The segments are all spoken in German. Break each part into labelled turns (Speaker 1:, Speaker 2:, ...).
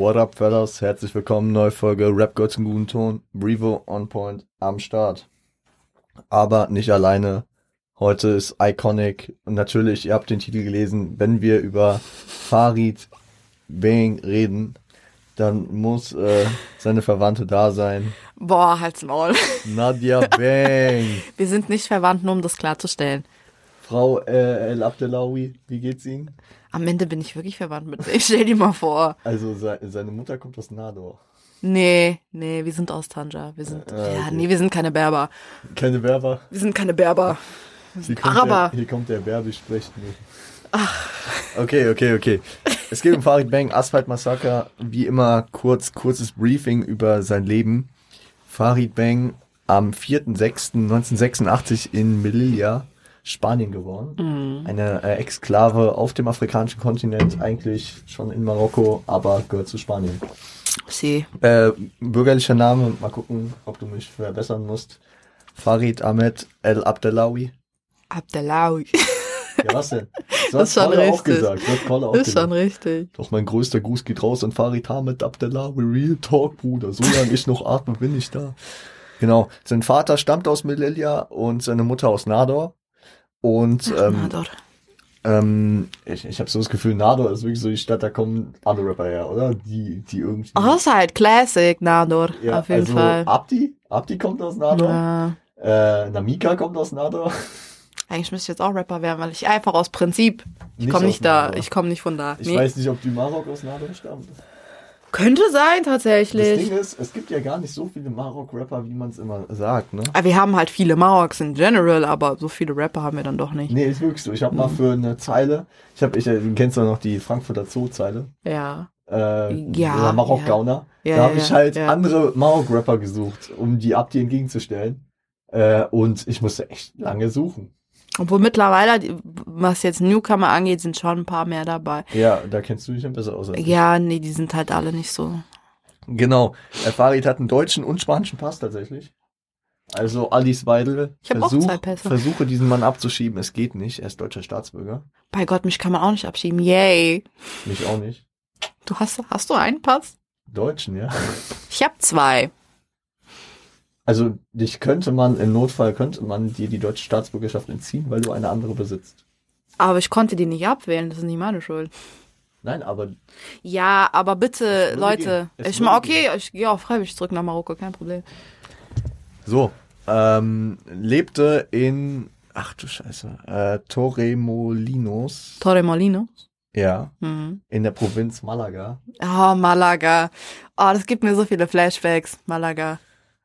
Speaker 1: What up, fellas? Herzlich willkommen, neue Folge Rap Gods im guten Ton. Brevo on Point am Start. Aber nicht alleine. Heute ist Iconic. Und natürlich, ihr habt den Titel gelesen, wenn wir über Farid Bang reden, dann muss äh, seine Verwandte da sein.
Speaker 2: Boah, halt's Maul.
Speaker 1: Nadia Bang.
Speaker 2: Wir sind nicht verwandt, nur um das klarzustellen.
Speaker 1: Frau äh, El Abdelawi, wie geht's Ihnen?
Speaker 2: Am Ende bin ich wirklich verwandt mit Ich stell dir mal vor.
Speaker 1: Also se seine Mutter kommt aus Nador.
Speaker 2: Nee, nee, wir sind aus Tanja. Wir sind,
Speaker 1: Äh,
Speaker 2: ja,
Speaker 1: okay.
Speaker 2: nee, wir sind keine Berber.
Speaker 1: Keine Werber.
Speaker 2: Wir sind keine Berber.
Speaker 1: Hier kommt,
Speaker 2: Araber.
Speaker 1: der, hier kommt der Berbisch sprechende. Okay, okay, okay. Es geht um Farid Bang, Asphalt Massaker. Wie immer kurz, kurzes Briefing über sein Leben. Farid Bang am 4.6.1986 in Melilla, Spanien geboren. Eine äh, Exklave auf dem afrikanischen Kontinent, eigentlich schon in Marokko, aber gehört zu Spanien.
Speaker 2: Sie.
Speaker 1: Äh, bürgerlicher Name, mal gucken, ob du mich verbessern musst. Farid Ahmed El Abdelawi.
Speaker 2: Abdelawi.
Speaker 1: Ja, was denn? So
Speaker 2: Das ist
Speaker 1: hat
Speaker 2: schon
Speaker 1: Kolle auch
Speaker 2: richtig.
Speaker 1: gesagt. Hat Kolle auch
Speaker 2: Ist schon richtig.
Speaker 1: Doch mein größter Gruß geht raus an Farid Ahmed Abdelawi. Real Talk, Bruder. Solange ich noch atme, bin ich da. Genau. Sein Vater stammt aus Melilla und seine Mutter aus Nador. Und
Speaker 2: Na
Speaker 1: ähm, ähm, ich, ich habe so das Gefühl, Nador ist wirklich so die Stadt, da kommen alle Rapper her, oder? Die, die irgendwie.
Speaker 2: Oh, ist halt Classic, Nador.
Speaker 1: ja,
Speaker 2: auf jeden
Speaker 1: also
Speaker 2: Fall.
Speaker 1: Abdi? Abdi kommt aus Nador.
Speaker 2: Ja.
Speaker 1: Äh, Namika kommt aus Nador.
Speaker 2: Eigentlich müsste ich jetzt auch Rapper werden, weil ich einfach aus Prinzip. Ich
Speaker 1: Nicht
Speaker 2: komme
Speaker 1: aus
Speaker 2: nicht da. Ich komme nicht von da.
Speaker 1: Ich
Speaker 2: Nee.
Speaker 1: weiß nicht, ob die Marok aus Nador stammt.
Speaker 2: Könnte sein,
Speaker 1: Das
Speaker 2: tatsächlich.
Speaker 1: Ding ist, es gibt ja gar nicht so viele Marok-Rapper, wie man es immer sagt, ne?
Speaker 2: Aber wir haben halt viele Maroks in general, aber so viele Rapper haben wir dann doch nicht.
Speaker 1: Nee, ist wirklich so. Ich habe mal für eine Zeile, ich habe, ich, äh, du kennst doch noch die Frankfurter Zoo-Zeile,
Speaker 2: Ja.
Speaker 1: äh,
Speaker 2: Ja,
Speaker 1: Marok-Gauner.
Speaker 2: Ja,
Speaker 1: da habe
Speaker 2: ja,
Speaker 1: ich halt
Speaker 2: ja.
Speaker 1: andere Marok-Rapper gesucht, um die Abdi entgegenzustellen. Äh, und ich musste echt lange suchen.
Speaker 2: Obwohl mittlerweile, was jetzt Newcomer angeht, sind schon ein paar mehr dabei.
Speaker 1: Ja, da kennst du dich dann besser aus. als.
Speaker 2: Ja, nee, die sind halt alle nicht so.
Speaker 1: Genau. Äh, Farid hat einen deutschen und spanischen Pass tatsächlich. Also Alice Weidel,
Speaker 2: Ich hab auch
Speaker 1: versuch,
Speaker 2: zwei Pässe.
Speaker 1: versuche diesen Mann abzuschieben. Es geht nicht. Er ist deutscher Staatsbürger.
Speaker 2: Bei Gott, mich kann man auch nicht abschieben. Yay.
Speaker 1: Mich auch nicht.
Speaker 2: Du hast, hast du einen Pass?
Speaker 1: Deutschen, ja.
Speaker 2: Ich hab zwei.
Speaker 1: Also dich könnte man, im Notfall könnte man dir die deutsche Staatsbürgerschaft entziehen, weil du eine andere besitzt.
Speaker 2: Aber ich konnte die nicht abwählen, das ist nicht meine Schuld.
Speaker 1: Nein, aber
Speaker 2: Ja, aber bitte, Leute.
Speaker 1: gehen.
Speaker 2: Ich mach, okay, ich gehe auch freiwillig zurück nach Marokko, kein Problem.
Speaker 1: so. Ähm, lebte in, ach du Scheiße, äh, Torremolinos.
Speaker 2: Torremolino.
Speaker 1: ja,
Speaker 2: Mhm.
Speaker 1: in der Provinz Malaga.
Speaker 2: Oh, Malaga. Oh, das gibt mir so viele Flashbacks. Malaga.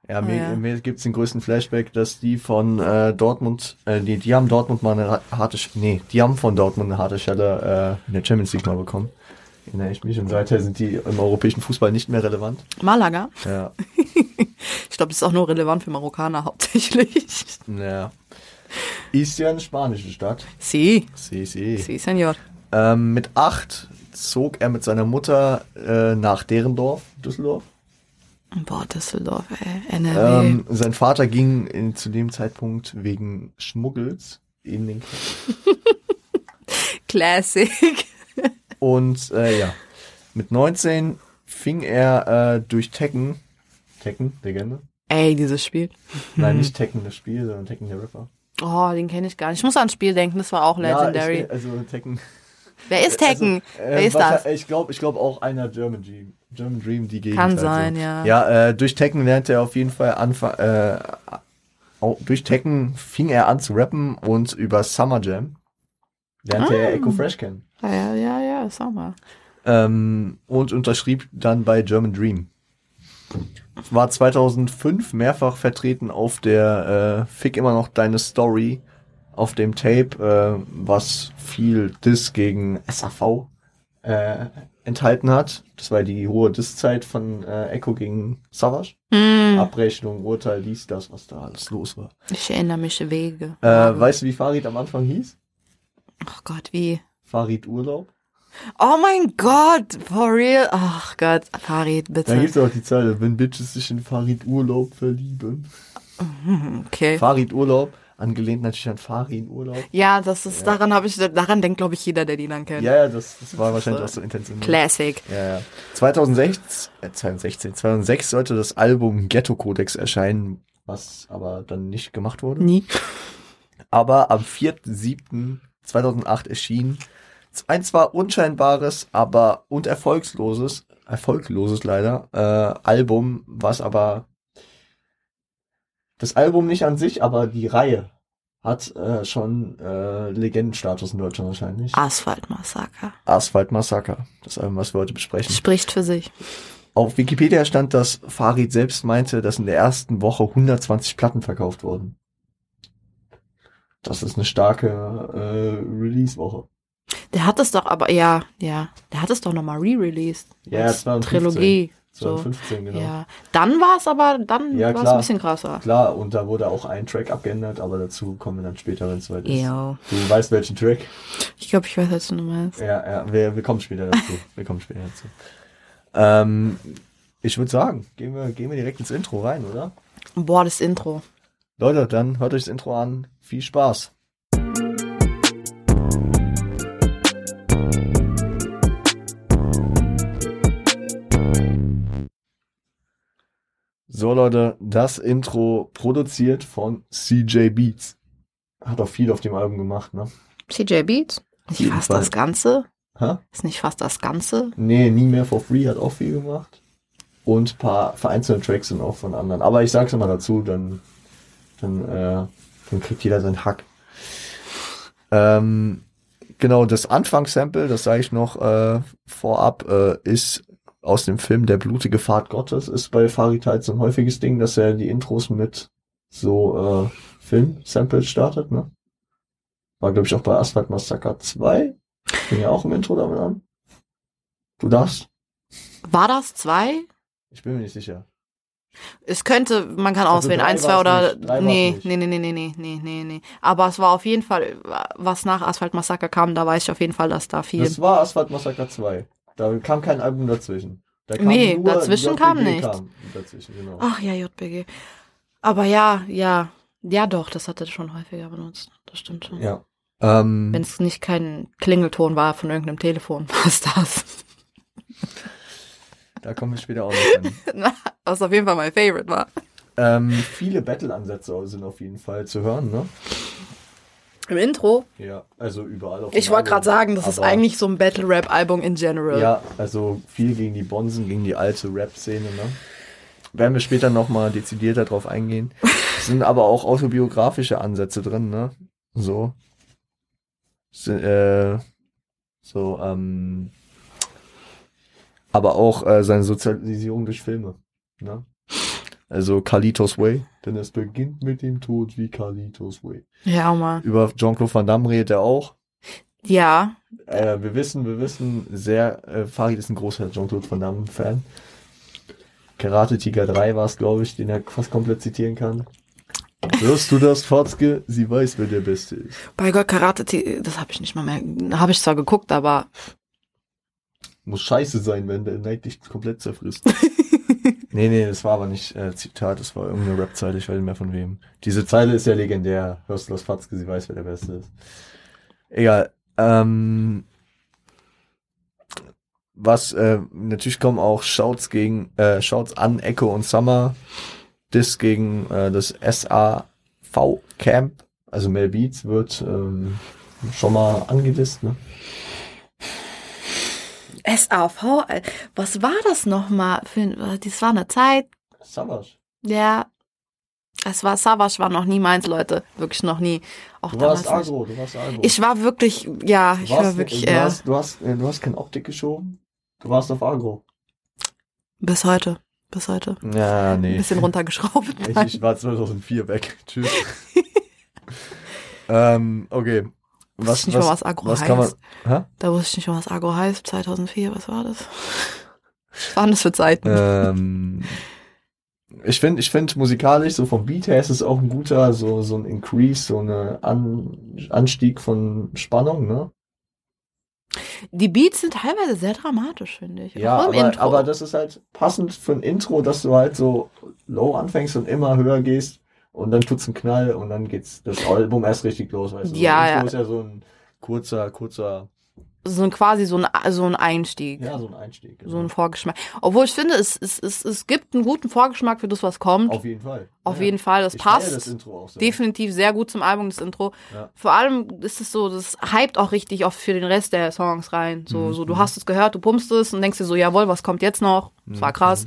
Speaker 1: Ja,
Speaker 2: Oh,
Speaker 1: mir,
Speaker 2: ja.
Speaker 1: mir gibt's den größten Flashback, dass die von äh, Dortmund, äh, die, die haben Dortmund mal eine harte, nee, die haben von Dortmund eine harte Schelle äh, in der Champions League mal bekommen. Erinnere ich mich und seither sind die im europäischen Fußball nicht mehr relevant.
Speaker 2: Malaga.
Speaker 1: Ja,
Speaker 2: Ich glaube, das ist auch nur relevant für Marokkaner hauptsächlich.
Speaker 1: ja. Ist ja eine spanische Stadt.
Speaker 2: Sí,
Speaker 1: Sí, sí.
Speaker 2: sí, señor.
Speaker 1: Ähm, mit acht zog er mit seiner Mutter äh, nach Derendorf, Düsseldorf.
Speaker 2: Boah, Düsseldorf, ey. NRW.
Speaker 1: Ähm, sein Vater ging in, zu dem Zeitpunkt wegen Schmuggels in den Krieg.
Speaker 2: Classic.
Speaker 1: Und äh, ja, mit 19 fing er äh, durch Tekken, Tekken, Legende?
Speaker 2: Ey, dieses Spiel.
Speaker 1: Nein, nicht Tekken das Spiel, sondern Tekken der Rapper.
Speaker 2: Oh, den kenne ich gar nicht. Ich muss an ein Spiel denken, das war auch legendary.
Speaker 1: Ja, ich, also Tekken.
Speaker 2: Wer ist Tekken?
Speaker 1: Also, äh,
Speaker 2: Wer ist das?
Speaker 1: Ich glaube, ich glaube auch einer German Dream. German Dream, die Gegend.
Speaker 2: Kann
Speaker 1: halt
Speaker 2: sein,
Speaker 1: so.
Speaker 2: ja.
Speaker 1: Ja, äh, durch Tekken lernte er auf jeden Fall Anfang, äh, durch Tekken fing er an zu rappen und über Summer Jam lernte er
Speaker 2: Ah.
Speaker 1: Echo Fresh kennen.
Speaker 2: Ja, ja, ja, ja, mal.
Speaker 1: ähm, und unterschrieb dann bei German Dream. War 2005 mehrfach vertreten auf der äh, Fick immer noch deine Story auf dem Tape, äh, was viel Diss gegen SAV äh, enthalten hat. Das war die hohe Disszeit von äh, Echo gegen Savage.
Speaker 2: Hm,
Speaker 1: Abrechnung, Urteil, dies, das, was da alles los war.
Speaker 2: ich erinnere mich Wege.
Speaker 1: Äh, weißt du, wie Farid am Anfang hieß?
Speaker 2: Ach Gott, wie?
Speaker 1: Farid Urlaub.
Speaker 2: Oh mein Gott, for real? Ach Gott, Farid,
Speaker 1: Da
Speaker 2: bitte.
Speaker 1: gibt's auch die Zeile, wenn Bitches sich in Farid Urlaub verlieben.
Speaker 2: Okay.
Speaker 1: Farid Urlaub. Angelehnt natürlich an Fari in Urlaub.
Speaker 2: Ja, das ist,
Speaker 1: Ja.
Speaker 2: daran habe ich, daran denkt, glaube ich, jeder, der die dann kennt.
Speaker 1: Ja, ja, das, das war wahrscheinlich auch so intensiv.
Speaker 2: Classic.
Speaker 1: Ja, ja. 2016, äh, 2016, 2006 sollte das Album Ghetto Codex erscheinen, was aber dann nicht gemacht wurde.
Speaker 2: Nie.
Speaker 1: Aber am 4.7.2008 erschien ein zwar unscheinbares, aber und erfolgsloses, erfolgloses leider, äh, Album, was aber das Album nicht an sich, aber die Reihe hat äh, schon äh, Legendenstatus in Deutschland wahrscheinlich.
Speaker 2: Asphaltmassaker.
Speaker 1: Asphalt Massaker, das Album, was wir heute besprechen.
Speaker 2: Spricht für sich.
Speaker 1: Auf Wikipedia stand, dass Farid selbst meinte, dass in der ersten Woche 120 Platten verkauft wurden. Das ist eine starke äh, Release-Woche.
Speaker 2: Der hat es doch aber, ja, ja, der hat es doch nochmal re-released.
Speaker 1: Ja,
Speaker 2: Als
Speaker 1: 2015.
Speaker 2: Trilogie. So.
Speaker 1: 2015, genau.
Speaker 2: Ja. Dann war es aber, dann
Speaker 1: Ja,
Speaker 2: war es ein bisschen krasser.
Speaker 1: Klar, und da wurde auch ein Track abgeändert, aber dazu kommen wir dann später, wenn es soweit ist.
Speaker 2: Ja.
Speaker 1: Du weißt welchen Track?
Speaker 2: Ich glaube, ich weiß, was du meinst.
Speaker 1: Ja, ja, wir, wir kommen später dazu. wir kommen später dazu. Ähm, ich würde sagen, gehen wir, gehen wir direkt ins Intro rein, oder?
Speaker 2: Boah, das Intro.
Speaker 1: Leute, dann hört euch das Intro an. Viel Spaß. So Leute, das Intro produziert von CJ Beats. Hat auch viel auf dem Album gemacht, ne?
Speaker 2: CJ Beats? Nicht fast
Speaker 1: Fall.
Speaker 2: das Ganze?
Speaker 1: Hä?
Speaker 2: Ist nicht fast das Ganze?
Speaker 1: Nee, nie mehr for free hat auch viel gemacht. Und ein paar vereinzelte Tracks sind auch von anderen. Aber ich sag's immer dazu, dann, dann, äh, dann kriegt jeder seinen Hack. Ähm, genau, das Anfangssample, das sage ich noch äh, vorab, äh, ist aus dem Film Der blutige Pfad Gottes. Ist bei Farid halt so ein häufiges Ding, dass er die Intros mit so äh, Film-Samples startet, ne? War, glaube ich, auch bei Asphalt Massacre 2. Fing ja auch im Intro damit an. Du darfst?
Speaker 2: War das zwei?
Speaker 1: Ich bin mir nicht sicher.
Speaker 2: Es könnte, man kann
Speaker 1: Also
Speaker 2: auswählen,
Speaker 1: drei
Speaker 2: eins, zwei oder. Nee, nee, nee, nee, nee, nee, nee, nee, nee. Aber es war auf jeden Fall, was nach Asphalt Massaker kam, da weiß ich auf jeden Fall, dass da viel.
Speaker 1: Das war Asphalt Massacre 2. Da kam kein Album dazwischen. Da kam
Speaker 2: Nee,
Speaker 1: nur
Speaker 2: dazwischen kam nichts.
Speaker 1: Kam dazwischen, genau.
Speaker 2: Ach ja, JBG. Aber ja, ja. Ja, doch, das hat er schon häufiger benutzt. Das stimmt schon.
Speaker 1: Ja. Ähm,
Speaker 2: Wenn es nicht kein Klingelton war von irgendeinem Telefon, was das?
Speaker 1: da kommen wir später auch noch hin.
Speaker 2: was auf jeden Fall mein Favorite war.
Speaker 1: ähm, viele Battle-Ansätze sind auf jeden Fall zu hören, ne?
Speaker 2: Im Intro.
Speaker 1: Ja, also überall auf
Speaker 2: Ich wollte gerade sagen, das ist eigentlich so ein Battle-Rap-Album in general.
Speaker 1: Ja, also viel gegen die Bonsen, gegen die alte Rap-Szene, ne? Werden wir später nochmal dezidierter drauf eingehen. Es sind aber auch autobiografische Ansätze drin, ne? So. Sind, äh, so, ähm, aber auch äh, seine Sozialisierung durch Filme, ne? Also Carlitos Way, denn es beginnt mit dem Tod wie Carlitos Way.
Speaker 2: Ja, Mann.
Speaker 1: Über Jean-Claude Van Damme redet er auch.
Speaker 2: Ja,
Speaker 1: Äh, wir wissen, wir wissen sehr, äh, Farid ist ein großer Jean-Claude Van Damme Fan. Karate Tiger 3 war es, glaube ich, den er fast komplett zitieren kann. Hörst du das, Fotzke? Sie weiß, wer der Beste ist.
Speaker 2: bei Gott Karate, Ti- das habe ich nicht mal mehr, habe ich zwar geguckt, aber
Speaker 1: Muss scheiße sein, wenn der Neid dich komplett zerfrisst. nee, nee, das war aber nicht äh, Zitat, das war irgendeine Rap-Zeile, ich weiß nicht mehr von wem. Diese Zeile ist ja legendär. Hörst du das, Fotzke? Sie weiß, wer der Beste ist. Egal. Ähm, was, äh, natürlich kommen auch Shouts gegen, äh, Shouts an Echo und Summer. Diss gegen äh, das SAV Camp. Also Mel Beats wird ähm, schon mal angedisst, ne?
Speaker 2: SAV, äh, was war das nochmal? für ein- Das war eine Zeit,
Speaker 1: Savage.
Speaker 2: ja, es war, Savage war noch nie meins, Leute, wirklich noch nie. Auch
Speaker 1: Du warst agro, du warst agro.
Speaker 2: Ich war wirklich, ja, ich
Speaker 1: warst-
Speaker 2: war wirklich,
Speaker 1: du
Speaker 2: äh,
Speaker 1: hast, du hast, äh, du hast keine Optik geschoben. Du warst auf agro.
Speaker 2: bis heute, bis heute.
Speaker 1: Ja,
Speaker 2: Ein
Speaker 1: nee.
Speaker 2: bisschen runtergeschraubt.
Speaker 1: Ich, ich war 2004 weg. Tschüss. ähm, okay.
Speaker 2: Was,
Speaker 1: Was,
Speaker 2: nicht mal,
Speaker 1: was,
Speaker 2: was Agro
Speaker 1: was
Speaker 2: heißt.
Speaker 1: kann man, hä?
Speaker 2: Da wusste ich nicht mal, was Agro heißt. 2004, was war das? Was waren das für Zeiten?
Speaker 1: ähm, ich finde, ich finde musikalisch, so vom Beat her ist es auch ein guter, so, so ein Increase, so eine An Anstieg von Spannung, ne?
Speaker 2: Die Beats sind teilweise sehr dramatisch, finde ich.
Speaker 1: Ja, aber, aber das ist halt passend für ein Intro, dass du halt so low anfängst und immer höher gehst und dann tut's einen Knall und dann geht's das Album erst richtig los, weißt du.
Speaker 2: Ja, ja.
Speaker 1: ist ja so ein kurzer, kurzer,
Speaker 2: So ein quasi so ein, so ein Einstieg.
Speaker 1: ja, so ein Einstieg.
Speaker 2: So ein Vorgeschmack. Obwohl ich finde, es, es, es, es gibt einen guten Vorgeschmack für das, was kommt.
Speaker 1: Auf jeden Fall.
Speaker 2: Auf
Speaker 1: ja.
Speaker 2: jeden Fall. Das
Speaker 1: Ich
Speaker 2: passt.
Speaker 1: das Intro auch sehr.
Speaker 2: definitiv sehr gut zum Album, das Intro.
Speaker 1: Ja.
Speaker 2: Vor allem ist es so, das hypt auch richtig oft für den Rest der Songs rein. So,
Speaker 1: Mhm,
Speaker 2: so du hast es gehört, du pumpst es und denkst dir so, jawohl, was kommt jetzt noch? Das war krass.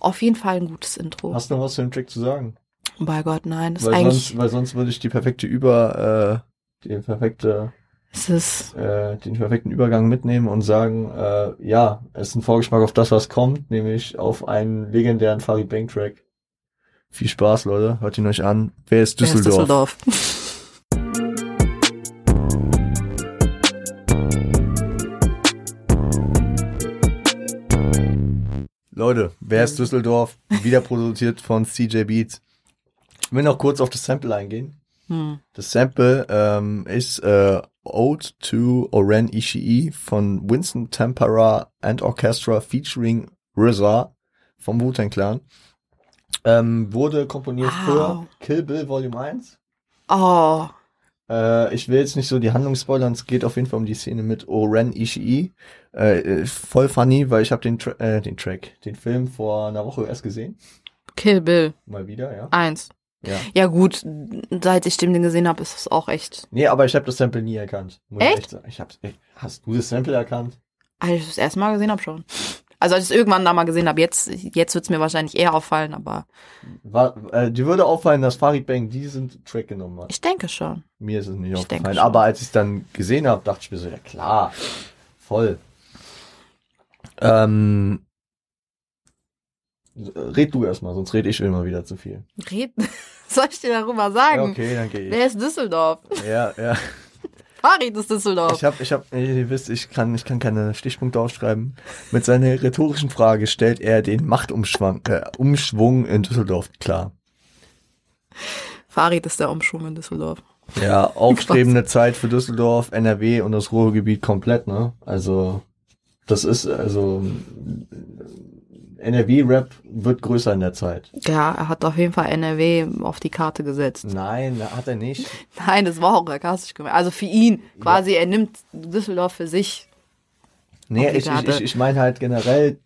Speaker 2: Auf jeden Fall ein gutes Intro.
Speaker 1: Mhm. Hast du noch was zu dem Track zu sagen?
Speaker 2: Bei Gott, nein, das ist
Speaker 1: Weil
Speaker 2: eigentlich,
Speaker 1: sonst, weil sonst würde ich die perfekte Über, äh, den perfekte,
Speaker 2: ist,
Speaker 1: äh, den perfekten Übergang mitnehmen und sagen, äh, ja, es ist ein Vorgeschmack auf das, was kommt, nämlich auf einen legendären Farid Bang Track. Viel Spaß, Leute. Hört ihn euch an. Wer ist
Speaker 2: wer ist
Speaker 1: Düsseldorf?
Speaker 2: Düsseldorf.
Speaker 1: Leute, wer ist Düsseldorf? Wieder produziert von CJ Beats. Ich will noch kurz auf das Sample eingehen.
Speaker 2: Hm.
Speaker 1: Das Sample ähm, ist äh, Ode to Oren Ishii von Winston Tempera and Orchestra featuring RZA vom Wu-Tang Clan. Ähm, wurde komponiert
Speaker 2: Wow.
Speaker 1: für Kill Bill Volume 1.
Speaker 2: Oh,
Speaker 1: Äh, ich will jetzt nicht so die Handlung spoilern, es geht auf jeden Fall um die Szene mit Oren Ishii. Äh, äh, voll funny, weil ich habe den, Tra äh, den Track, den Film vor einer Woche erst gesehen.
Speaker 2: Kill Bill.
Speaker 1: Mal wieder, ja.
Speaker 2: Eins.
Speaker 1: Ja.
Speaker 2: Ja gut, seit ich den gesehen habe, ist es auch echt.
Speaker 1: Nee, aber ich habe das Sample nie erkannt. Muss ich
Speaker 2: Echt?
Speaker 1: sagen. Ich hab's, ey, hast du das Sample erkannt?
Speaker 2: Als ich das erste Mal gesehen habe schon. Also als ich es irgendwann da mal gesehen habe, jetzt, jetzt wird es mir wahrscheinlich eher auffallen, aber
Speaker 1: War, äh, dir würde auffallen, dass Farid Bang diesen Track genommen hat.
Speaker 2: ich denke schon.
Speaker 1: Mir ist es nicht
Speaker 2: Ich denke
Speaker 1: aufgefallen.
Speaker 2: schon.
Speaker 1: Aber als ich es dann gesehen habe, dachte ich mir so, ja klar, voll. Ähm, red du erstmal, sonst rede ich immer wieder zu viel.
Speaker 2: Red, soll ich dir darüber
Speaker 1: Ja,
Speaker 2: sagen?
Speaker 1: okay, dann gehe ich.
Speaker 2: Wer ist Düsseldorf?
Speaker 1: Ja, ja.
Speaker 2: Farid ist Düsseldorf.
Speaker 1: Ich habe, ich habe, ihr wisst, ich kann, ich kann keine Stichpunkte aufschreiben. Mit seiner rhetorischen Frage stellt er den Machtumschwung äh, Umschwung in Düsseldorf klar.
Speaker 2: Farid ist der Umschwung in Düsseldorf.
Speaker 1: Ja, aufstrebende Zeit für Düsseldorf, NRW und das Ruhrgebiet komplett, ne? Also, das ist, also, NRW-Rap wird größer in der Zeit.
Speaker 2: Ja, er hat auf jeden Fall NRW auf die Karte gesetzt.
Speaker 1: Nein, hat er nicht.
Speaker 2: Nein, das war auch sarkastisch gemeint. Also für ihn, quasi, er nimmt Düsseldorf für sich.
Speaker 1: Nee, ich, ich, ich, ich meine halt generell,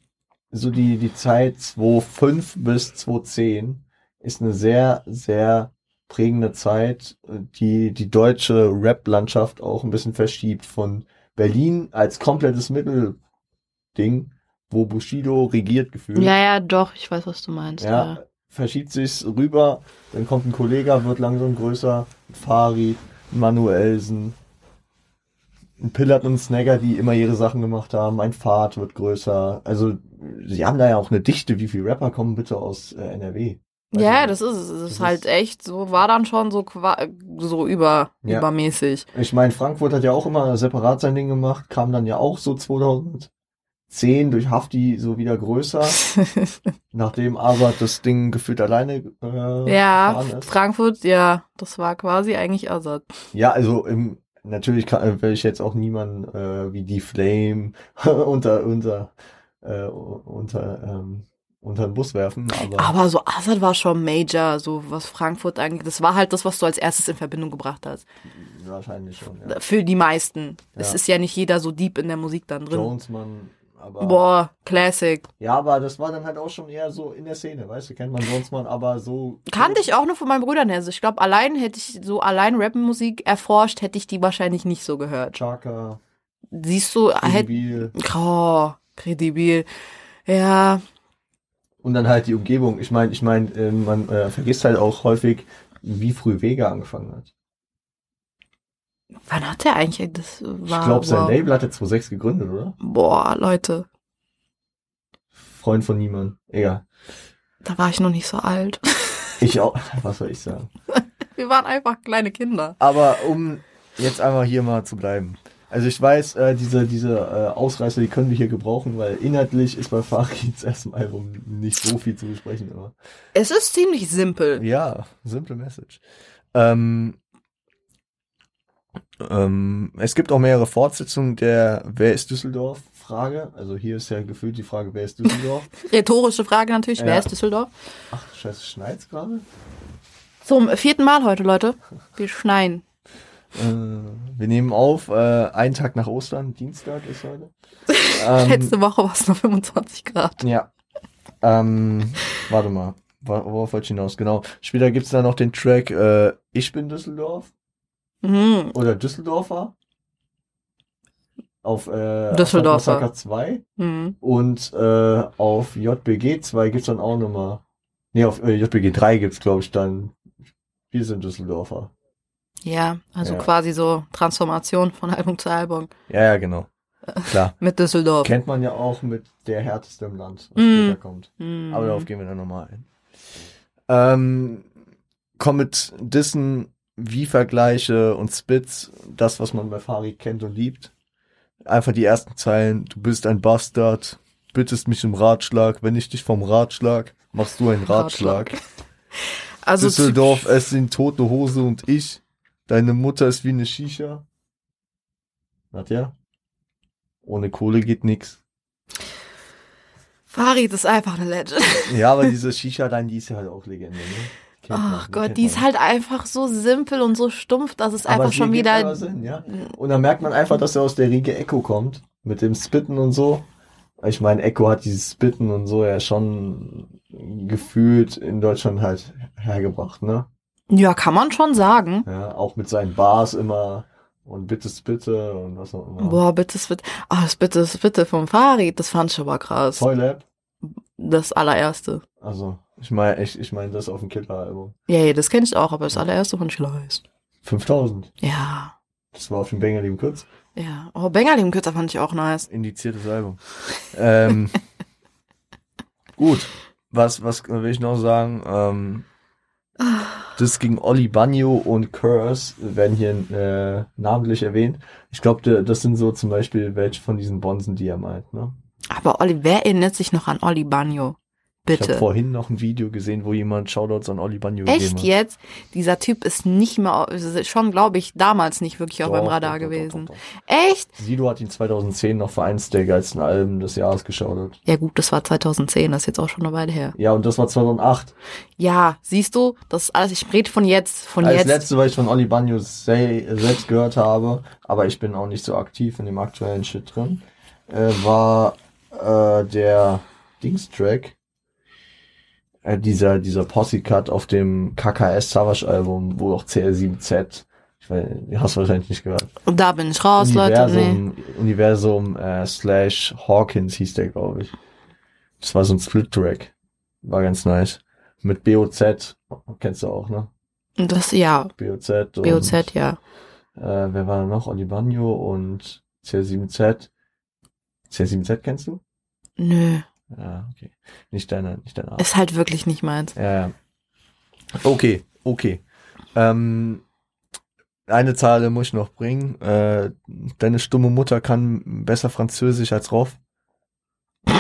Speaker 1: so die, die Zeit 2005 bis 2010 ist eine sehr, sehr prägende Zeit, die die deutsche Rap-Landschaft auch ein bisschen verschiebt von Berlin als komplettes Mittelding, wo Bushido regiert gefühlt.
Speaker 2: Ja, ja, doch, ich weiß, was du meinst.
Speaker 1: Ja,
Speaker 2: Ja.
Speaker 1: verschiebt sich's rüber, dann kommt ein Kollege, wird langsam größer, ein Farid, ein Manuelsen, ein Pillard und ein Snagger, die immer ihre Sachen gemacht haben, ein Fahrt wird größer. Also, sie haben da ja auch eine Dichte, wie viele Rapper kommen bitte aus äh, NRW? Weiß
Speaker 2: Ja, das ist es. Es ist halt echt so, war dann schon so, so über,
Speaker 1: Ja.
Speaker 2: übermäßig.
Speaker 1: Ich meine, Frankfurt hat ja auch immer separat sein Ding gemacht, kam dann ja auch so 2010 durch Hafti so wieder größer, nachdem aber das Ding gefühlt alleine äh,
Speaker 2: ja. Frankfurt, ja, das war quasi eigentlich Assad.
Speaker 1: Ja, also im, natürlich kann, will ich jetzt auch niemanden äh, wie die Flame unter unter äh, unter ähm, unter den Bus werfen, aber,
Speaker 2: Aber so Assad war schon Major, so was Frankfurt angeht. Das war halt das, was du als erstes in Verbindung gebracht hast.
Speaker 1: wahrscheinlich schon. Ja.
Speaker 2: Für die meisten. Es
Speaker 1: Ja.
Speaker 2: ist ja nicht jeder so deep in der Musik dann drin.
Speaker 1: Jonesman, aber
Speaker 2: Boah, Classic.
Speaker 1: ja, aber das war dann halt auch schon eher so in der Szene, weißt du, kennt man Jonesman, aber so
Speaker 2: Kannte ich auch nur von meinen Brüdern her. Also ich glaube, allein hätte ich so allein Rappenmusik erforscht, hätte ich die wahrscheinlich nicht so gehört.
Speaker 1: Chaka,
Speaker 2: Siehst du, hätte
Speaker 1: Biel
Speaker 2: Oh, kredibil. Ja,
Speaker 1: und dann halt die Umgebung. Ich meine, ich meine, äh, man äh, vergisst halt auch häufig, wie früh Vega angefangen hat.
Speaker 2: Wann hat der eigentlich das war?
Speaker 1: ich glaube, sein
Speaker 2: wow.
Speaker 1: Label hat er 2006 gegründet, oder?
Speaker 2: Boah, Leute,
Speaker 1: Freund von niemandem. Egal.
Speaker 2: da war ich noch nicht so alt.
Speaker 1: Ich auch. Was soll ich sagen?
Speaker 2: Wir waren einfach kleine Kinder.
Speaker 1: Aber um jetzt einfach hier mal zu bleiben. Also ich weiß, äh, diese, diese äh, Ausreißer, die können wir hier gebrauchen, weil inhaltlich ist bei Farids erstem Album nicht so viel zu besprechen. Aber
Speaker 2: Es ist ziemlich simpel.
Speaker 1: ja, simple Message. Ähm, ähm, es gibt auch mehrere Fortsetzungen der Wer ist Düsseldorf? Frage. Also hier ist ja gefühlt die Frage, wer ist Düsseldorf?
Speaker 2: Rhetorische Frage natürlich,
Speaker 1: Ja.
Speaker 2: wer ist Düsseldorf?
Speaker 1: Ach, scheiße, schneit's gerade?
Speaker 2: Zum vierten Mal heute, Leute. Wir schneien.
Speaker 1: Äh, wir nehmen auf, äh, einen Tag nach Ostern, Dienstag ist heute. Ähm,
Speaker 2: Letzte Woche war es noch 25 Grad.
Speaker 1: Ja. Ähm, warte mal. Wor- Worauf wollte ich hinaus? Genau. Später gibt's da noch den Track äh, Ich bin Düsseldorf
Speaker 2: Mhm.
Speaker 1: oder Düsseldorfer. Auf äh,
Speaker 2: Düsseldorfer.
Speaker 1: Massaker 2
Speaker 2: Mhm.
Speaker 1: und äh, auf JBG 2 gibt's dann auch nochmal. Nee, auf äh, JBG 3 gibt's glaube ich dann Wir sind Düsseldorfer.
Speaker 2: Ja, also
Speaker 1: Ja.
Speaker 2: quasi so Transformation von Album zu Album.
Speaker 1: Ja, ja, genau. Klar.
Speaker 2: Mit Düsseldorf.
Speaker 1: Kennt man ja auch mit der härteste im Land, was
Speaker 2: Mm.
Speaker 1: später kommt.
Speaker 2: Mhm.
Speaker 1: Aber darauf gehen wir dann nochmal ein. Ähm, komm mit Dissen, wie Vergleiche und Spits, das, was man bei Farid kennt und liebt. Einfach die ersten Zeilen, du bist ein Bastard, bittest mich um Ratschlag, wenn ich dich vom Ratschlag, machst du einen Ratschlag.
Speaker 2: also
Speaker 1: Düsseldorf, es sind tote Hose und ich, deine Mutter ist wie eine Shisha. Nadja? Ohne Kohle geht nix.
Speaker 2: Farid ist einfach eine Legend.
Speaker 1: Ja, aber diese Shisha-Line, die ist ja halt auch Legende, ne?
Speaker 2: Ach
Speaker 1: die
Speaker 2: Gott, die ist halt einfach so simpel und so stumpf, dass es
Speaker 1: Aber
Speaker 2: einfach schon wieder.
Speaker 1: Sinn, ja. Und dann merkt man einfach, dass er aus der Riege Echo kommt. Mit dem Spitten und so. Ich meine, Echo hat dieses Spitten und so ja schon gefühlt in Deutschland halt hergebracht, ne?
Speaker 2: Ja, kann man schon sagen.
Speaker 1: Ja, auch mit seinen Bars immer und bitte bitte und was auch immer.
Speaker 2: Boah, bitte, bitte. Ah, das bitte, das bitte vom Farid, das fand ich aber krass.
Speaker 1: Toylab.
Speaker 2: Das allererste.
Speaker 1: Also, ich meine, ich, ich meine das auf dem Killer-Album.
Speaker 2: Ja, ja, das kenne ich auch, aber das allererste fand ich leicht.
Speaker 1: 5000.
Speaker 2: Ja,
Speaker 1: Das war auf dem Bengali kurz.
Speaker 2: ja. Oh, Bengali Kürzer fand ich auch nice.
Speaker 1: Indiziertes Album. ähm, gut. Was, was will ich noch sagen? Ähm, das gegen Olli Bagno und Curse werden hier äh, namentlich erwähnt. Ich glaube, das sind so zum Beispiel welche von diesen Bonzen, die er meint. Ne?
Speaker 2: Aber Olli, wer erinnert sich noch an Olli Bagno?
Speaker 1: Ich habe
Speaker 2: Bitte.
Speaker 1: vorhin noch ein Video gesehen, wo jemand Shoutouts an Olli Bagno gegeben
Speaker 2: Echt
Speaker 1: hat.
Speaker 2: jetzt? Dieser Typ ist nicht mehr, schon, glaube ich, damals nicht wirklich auf
Speaker 1: Doch, doch,
Speaker 2: Radar
Speaker 1: doch, doch,
Speaker 2: gewesen. Echt?
Speaker 1: Sido hat ihn 2010 noch für eins der geilsten Alben des Jahres geschaut.
Speaker 2: Ja gut, das war 2010, das ist jetzt auch schon eine Weile her.
Speaker 1: Ja, und das war 2008.
Speaker 2: Ja, siehst du, das ist alles, ich rede von jetzt, von
Speaker 1: Als
Speaker 2: jetzt.
Speaker 1: letzte, was ich von Oli Banyo se selbst gehört habe, aber ich bin auch nicht so aktiv in dem aktuellen Shit drin, äh, war äh, der Dings-Track, äh, dieser, dieser Posse-Cut auf dem KKS Savage Album, wo auch CR7Z, ich weiß, hast du wahrscheinlich nicht gehört.
Speaker 2: Und da bin ich raus, Leute. Nee.
Speaker 1: Universum, Universum äh, slash Hawkins hieß der, glaube ich. Das war so ein Split-Track. War ganz nice. Mit BOZ, kennst du auch, ne?
Speaker 2: Das, ja,
Speaker 1: BOZ. Und,
Speaker 2: BOZ, ja.
Speaker 1: Äh, wer war da noch? Oli Bagno und CR7Z. CR7Z kennst du?
Speaker 2: Nö,
Speaker 1: Ja, okay. Nicht deine, nicht deine Art.
Speaker 2: ist halt wirklich nicht meins.
Speaker 1: Ja, ja. Okay, okay. Ähm, eine Zahl muss ich noch bringen. Äh, deine stumme Mutter kann besser Französisch als Roff.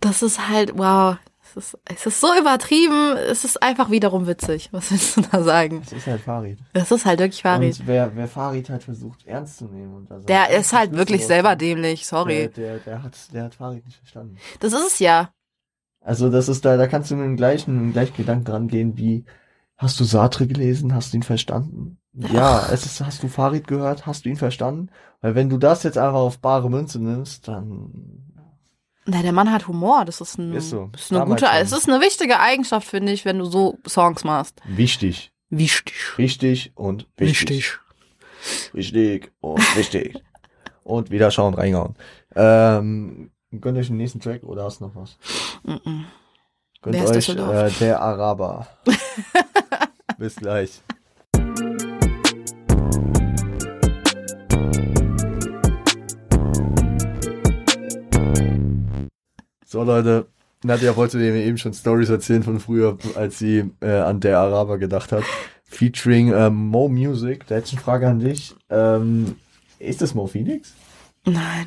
Speaker 2: Das ist halt, wow. Es ist, es ist so übertrieben, es ist einfach wiederum witzig. Was willst du da sagen?
Speaker 1: Das ist halt Farid.
Speaker 2: Das ist halt wirklich Farid.
Speaker 1: Und wer, wer Farid halt versucht ernst zu nehmen und da
Speaker 2: Der ist halt wirklich
Speaker 1: so-
Speaker 2: selber dämlich,
Speaker 1: Der,
Speaker 2: sorry.
Speaker 1: der, der hat, der hat Farid nicht verstanden.
Speaker 2: Das ist es ja.
Speaker 1: Also das ist da, da kannst du mit dem gleichen, mit dem gleichen Gedanken rangehen wie, hast du Sartre gelesen, hast du ihn verstanden? Ja, es ist, hast du Farid gehört, hast du ihn verstanden? Weil wenn du das jetzt einfach auf bare Münze nimmst, dann
Speaker 2: Na, der Mann hat Humor, das ist, ein,
Speaker 1: Ist so.
Speaker 2: ist eine
Speaker 1: Damals
Speaker 2: gute,
Speaker 1: schon.
Speaker 2: es ist eine wichtige Eigenschaft, finde ich, wenn du so Songs machst.
Speaker 1: wichtig.
Speaker 2: Wichtig.
Speaker 1: Richtig und wichtig. Wichtig und wichtig. und wieder schauen, reingehauen. Ähm, gönnt euch den nächsten Track oder hast du noch was?
Speaker 2: Mhm.
Speaker 1: Gönnt
Speaker 2: Wer ist
Speaker 1: euch äh, der Araber. Bis gleich. So Leute, Nadja wollte mir eben schon Stories erzählen von früher, als sie äh, an der Araber gedacht hat. Featuring ähm, Mo Music. Da hätte ich eine Frage an dich. Ähm, ist das Mo Phoenix?
Speaker 2: Nein.